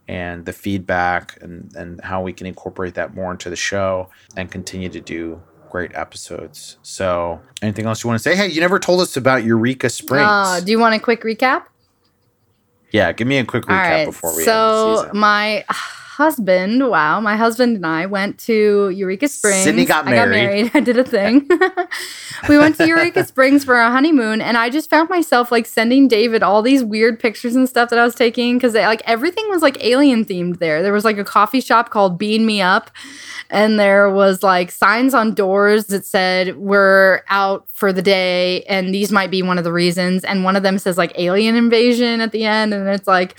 and the feedback and and how we can incorporate that more into the show and continue to do great episodes. So, anything else you want to say? Hey, you never told us about Eureka Springs. Uh, do you want a quick recap? yeah, give me a quick recap right. before we end the So my husband, wow, my husband and I went to Eureka Springs. Sydney got I got married. married. I did a thing. we went to Eureka Springs for our honeymoon, and I just found myself like sending David all these weird pictures and stuff that I was taking because like everything was like alien themed there. There was like a coffee shop called Bean Me Up, and there was like signs on doors that said we're out for the day and these might be one of the reasons and one of them says like alien invasion at the end and it's like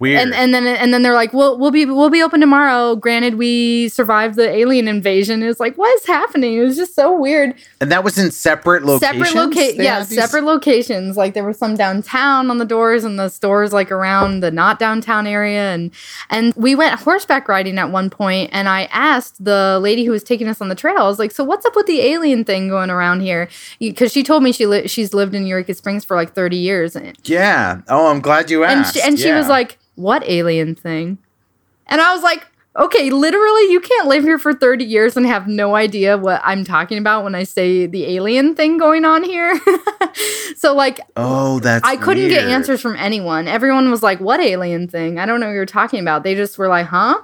Weird. and and then and then they're like, "Well, we'll be we'll be open tomorrow. Granted, we survived the alien invasion." It's like, what is happening? It was just so weird. And that was in separate locations. Separate loca- They yeah, these- separate locations. Like there were some downtown on the doors, and the stores like around the not downtown area. And and we went horseback riding at one point, and I asked the lady who was taking us on the trail. I was like, "So what's up with the alien thing going around here?" Because she told me she li- she's lived in Eureka Springs for like thirty years, Yeah. Oh, I'm glad you and asked. she, and she was like, "What alien thing?" And I was like, "Okay, literally, you can't live here for thirty years and have no idea what I'm talking about when I say the alien thing going on here." so like. "Oh, that's." I couldn't get answers from anyone. Everyone was like, "What alien thing?" I don't know what you're talking about. They just were like, "Huh?"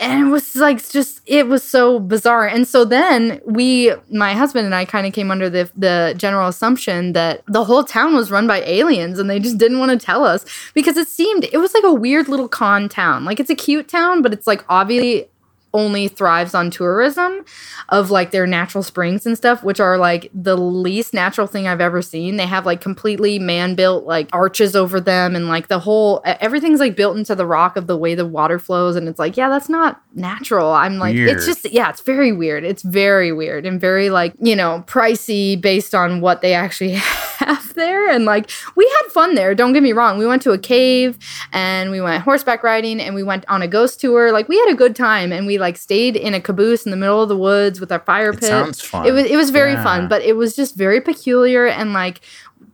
And it was like just it was so bizarre. And so then we my husband and I kind of came under the the general assumption that the whole town was run by aliens and they just didn't want to tell us because it seemed it was like a weird little con town. Like it's a cute town, but it's like obviously only thrives on tourism of like their natural springs and stuff, which are like the least natural thing I've ever seen. They have like completely man built like arches over them and like the whole everything's like built into the rock of the way the water flows. And it's like, yeah, that's not natural. I'm like, Weird. it's just, yeah, it's very weird. It's very weird and very like, you know, pricey based on what they actually have there. And like, we had fun there. Don't get me wrong. We went to a cave and we went horseback riding and we went on a ghost tour. Like, we had a good time and we like stayed in a caboose in the middle of the woods with our fire It pit. sounds fun. It was it was very Yeah. fun, but it was just very peculiar and like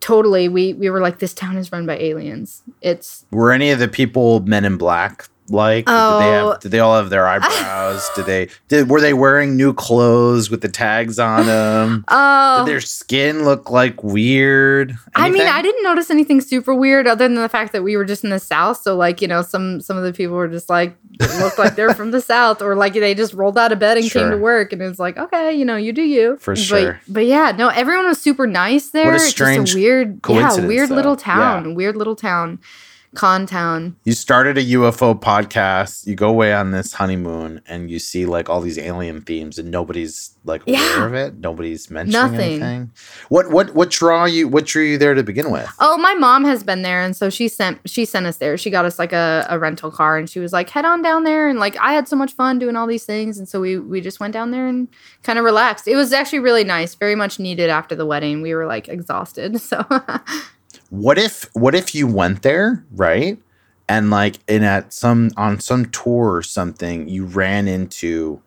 totally we we were like this town is run by aliens. It's Were any of the people Men in Black like? Did they Oh. have? Did they all have their eyebrows? did they? Did were they wearing new clothes with the tags on them? oh Did their skin look like weird? I mean, I didn't notice anything super weird other than the fact that we were just in the south. So, like, you know, some some of the people were just like looked like they're from the south, or like they just rolled out of bed and came to work, and it was like, okay, you know, you do you For But- sure. But, yeah, no, everyone was super nice there. What a It's strange just a weird, yeah, weird though. little town, Yeah. weird little town. Con town. You started a UFO podcast. You go away on this honeymoon, and you see like all these alien themes, and nobody's like aware Yeah. of it. Nobody's mentioning Nothing. anything. What what what draw you? What drew you there to begin with? Oh, my mom has been there, and so she sent she sent us there. She got us like a, a rental car, and she was like, "Head on down there." And like, I had so much fun doing all these things, and so we we just went down there and kind of relaxed. It was actually really nice, very much needed after the wedding. We were like exhausted, so What if what if you went there right, and like in at some on some tour or something, you ran into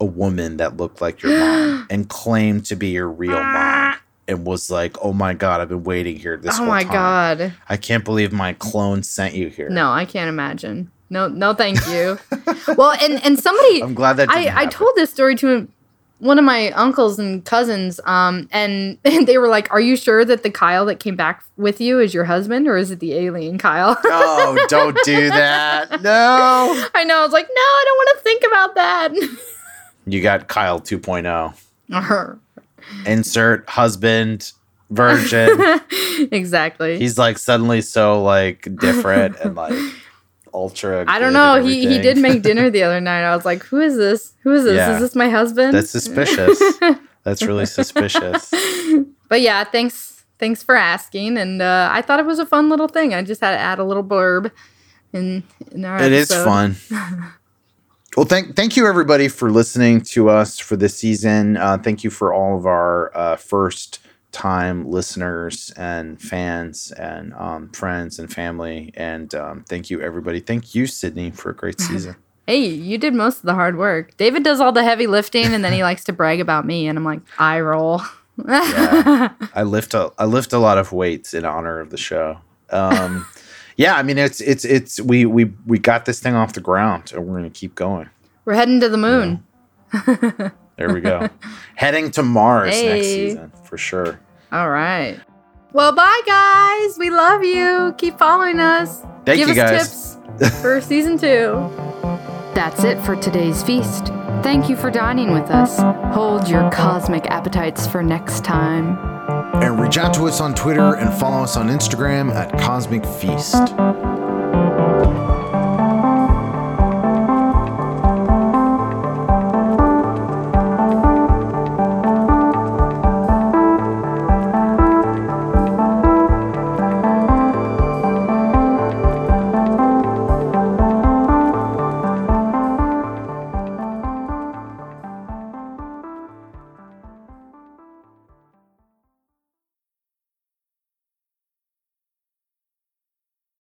a woman that looked like your mom and claimed to be your real mom. Ah. And was like, "Oh my god, I've been waiting here this oh whole my time. god, I can't believe my clone sent you here." no, I can't imagine. No, no, thank you. well, and and somebody I'm glad that I, I told this story to one of my uncles and cousins, um, and, they were like, "Are you sure that the Kyle that came back with you is your husband, or is it the alien Kyle?" Oh, don't do that. No. I know. I was like, "No, I don't want to think about that." You got Kyle 2.0. Insert husband, virgin. exactly. He's like suddenly so like different and like ultra. I don't know. He he did make dinner the other night. I was like, "Who is this? Who is this? Yeah. Is this my husband?" That's suspicious. That's really suspicious. but yeah, thanks thanks for asking. And uh, I thought it was a fun little thing. I just had to add a little blurb in in our It is episode. fun. Well, thank thank you everybody for listening to us for this season. Uh, thank you for all of our uh, first time listeners and fans and um, friends and family. And um, thank you everybody. Thank you Sydney for a great season. Hey, you did most of the hard work. David does all the heavy lifting, and then he likes to brag about me, and I'm like, I roll. Yeah. I lift a I lift a lot of weights in honor of the show. Um, yeah, I mean it's it's it's we we we got this thing off the ground and we're gonna keep going. We're heading to the moon. There we go. Heading to Mars next season for sure. All right. Well, bye guys. We love you. Keep following us. Thank Give you, us guys. tips for season two. That's it for today's feast. Thank you for dining with us. Hold your cosmic appetites for next time. And reach out to us on Twitter and follow us on Instagram at Cosmic Feast.